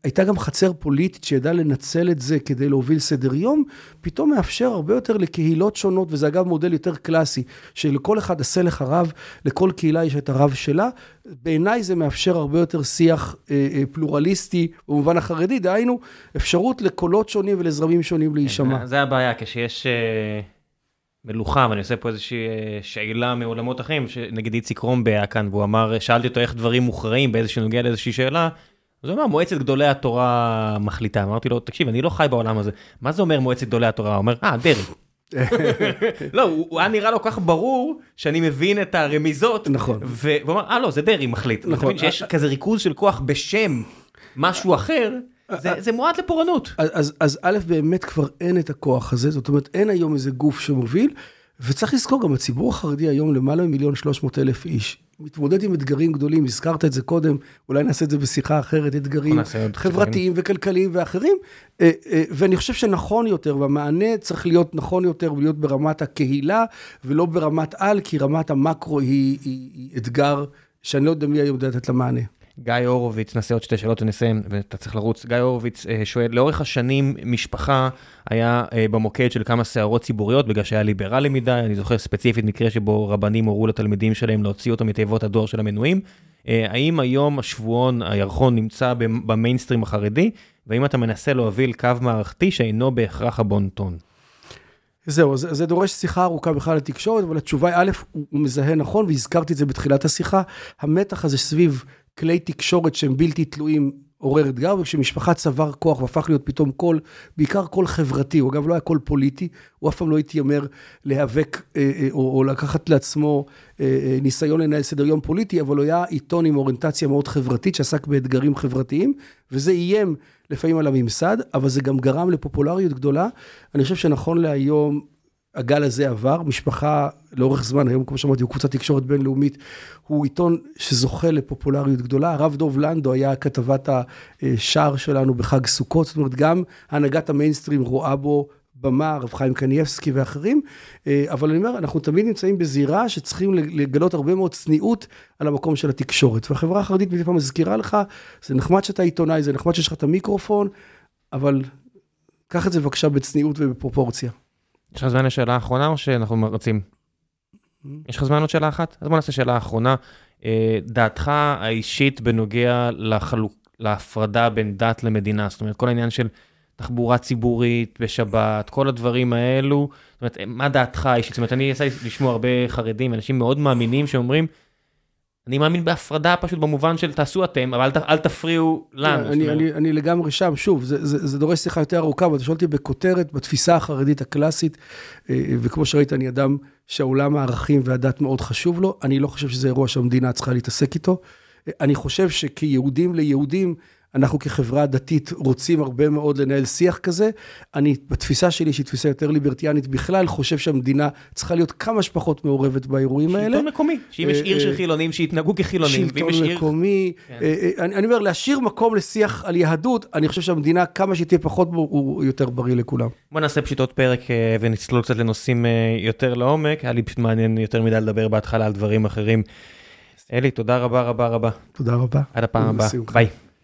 הייתה גם חצר פוליטית שידעה לנצל את זה כדי להוביל סדר יום, פתאום מאפשר הרבה יותר לקהילות שונות, וזה אגב מודל יותר קלאסי, שלכל אחד עשה לך רב, לכל קהילה יש את הרב שלה. בעיניי זה מאפשר הרבה יותר שיח אה, אה, פלורליסטי במובן החרדי, דהיינו, אפשרות לקולות שונים ולזרמים שונים להישמע. כן, זה הבעיה, כשיש... אה... מלוכה, ואני עושה פה איזושהי אה, שאלה מעולמות אחרים, שנגיד איציק רומבה היה כאן, והוא אמר, שאלתי אותו איך דברים מוכרעים באיזה שנוגע לאיזושהי שאלה, אז הוא אמר, מועצת גדולי התורה מחליטה. אמרתי לו, תקשיב, אני לא חי בעולם הזה. מה זה אומר מועצת גדולי התורה? הוא אומר, אה, דרעי. לא, הוא היה נראה לו כל כך ברור שאני מבין את הרמיזות. נכון. והוא אמר, אה, לא, זה דרעי מחליט. נכון. שיש כזה ריכוז של כוח בשם משהו אחר. זה, זה מועד לפורענות. אז, אז, אז א', באמת כבר אין את הכוח הזה, זאת אומרת, אין היום איזה גוף שמוביל, וצריך לזכור, גם הציבור החרדי היום למעלה ממיליון שלוש מאות אלף איש. מתמודד עם אתגרים גדולים, הזכרת את זה קודם, אולי נעשה את זה בשיחה אחרת, אתגרים חברתיים וכלכליים ואחרים. אה, אה, ואני חושב שנכון יותר, והמענה צריך להיות נכון יותר ולהיות ברמת הקהילה, ולא ברמת על, כי רמת המקרו היא, היא, היא אתגר שאני לא יודע מי היום יודע לתת לה מענה. גיא הורוביץ, נעשה עוד שתי שאלות ונסיים, ואתה צריך לרוץ. גיא הורוביץ אה, שואל, לאורך השנים משפחה היה אה, במוקד של כמה סערות ציבוריות, בגלל שהיה ליברלי מדי, אני זוכר ספציפית מקרה שבו רבנים הורו לתלמידים שלהם להוציא אותו מתיבות הדואר של המנויים. אה, האם היום השבועון, הירחון, נמצא במיינסטרים החרדי, והאם אתה מנסה להוביל קו מערכתי שאינו בהכרח הבון-טון? זהו, זה, זה דורש שיחה ארוכה בכלל לתקשורת, אבל התשובה היא, א', הוא מזהה נכון, והזכרתי את זה בתחילת השיחה, המתח הזה סביב כלי תקשורת שהם בלתי תלויים עורר אתגר, וכשמשפחה צבר כוח והפך להיות פתאום קול, בעיקר קול חברתי, הוא אגב לא היה קול פוליטי, הוא אף פעם לא התיימר להיאבק אה, אה, או, או לקחת לעצמו אה, ניסיון לנהל סדר יום פוליטי, אבל הוא היה עיתון עם אוריינטציה מאוד חברתית, שעסק באתגרים חברתיים, וזה איים לפעמים על הממסד, אבל זה גם גרם לפופולריות גדולה. אני חושב שנכון להיום, הגל הזה עבר, משפחה לאורך זמן, היום כמו שאמרתי, הוא קבוצת תקשורת בינלאומית, הוא עיתון שזוכה לפופולריות גדולה. הרב דוב לנדו היה כתבת השער שלנו בחג סוכות, זאת אומרת, גם הנהגת המיינסטרים רואה בו במה, הרב חיים קניאבסקי ואחרים, אבל אני אומר, אנחנו תמיד נמצאים בזירה שצריכים לגלות הרבה מאוד צניעות על המקום של התקשורת. והחברה החרדית מדי פעם מזכירה לך, זה נחמד שאתה עיתונאי, זה נחמד שיש לך את המיקרופון, אבל קח את זה בבקשה בצניעות ובפרופורציה. יש לך זמן לשאלה האחרונה או שאנחנו רצים? Mm-hmm. יש לך זמן עוד שאלה אחת? אז בוא נעשה שאלה אחרונה. אה, דעתך האישית בנוגע לחלוק, להפרדה בין דת למדינה, זאת אומרת, כל העניין של תחבורה ציבורית בשבת, כל הדברים האלו, זאת אומרת, מה דעתך האישית? זאת אומרת, אני יצא לשמוע הרבה חרדים, אנשים מאוד מאמינים שאומרים, אני מאמין בהפרדה פשוט במובן של תעשו אתם, אבל אל, תפריעו לנו. אני, אני, אני לגמרי שם, שוב, זה, זה, זה דורש שיחה יותר ארוכה, אבל אתה שואל אותי בכותרת, בתפיסה החרדית הקלאסית, אה, וכמו שראית, אני אדם שהעולם הערכים והדת מאוד חשוב לו, אני לא חושב שזה אירוע שהמדינה צריכה להתעסק איתו. אה, אני חושב שכיהודים ליהודים, אנחנו כחברה דתית רוצים הרבה מאוד לנהל שיח כזה. אני, בתפיסה שלי, שהיא תפיסה יותר ליברטיאנית בכלל, חושב שהמדינה צריכה להיות כמה שפחות מעורבת באירועים שלטון האלה. שלטון מקומי, שאם יש עיר של אה, חילונים, שיתנהגו כחילונים. שלטון מקומי. כן. אה, אה, אני, אני אומר, להשאיר מקום לשיח על יהדות, אני חושב שהמדינה, כמה שהיא תהיה פחות בו, הוא יותר בריא לכולם. בוא נעשה פשוט עוד פרק ונצלול קצת לנושאים יותר לעומק. היה לי פשוט מעניין יותר מדי לדבר בהתחלה על דברים אחרים. אלי, תודה רבה רבה רבה. תודה רבה. עד הפעם הבאה. ביי.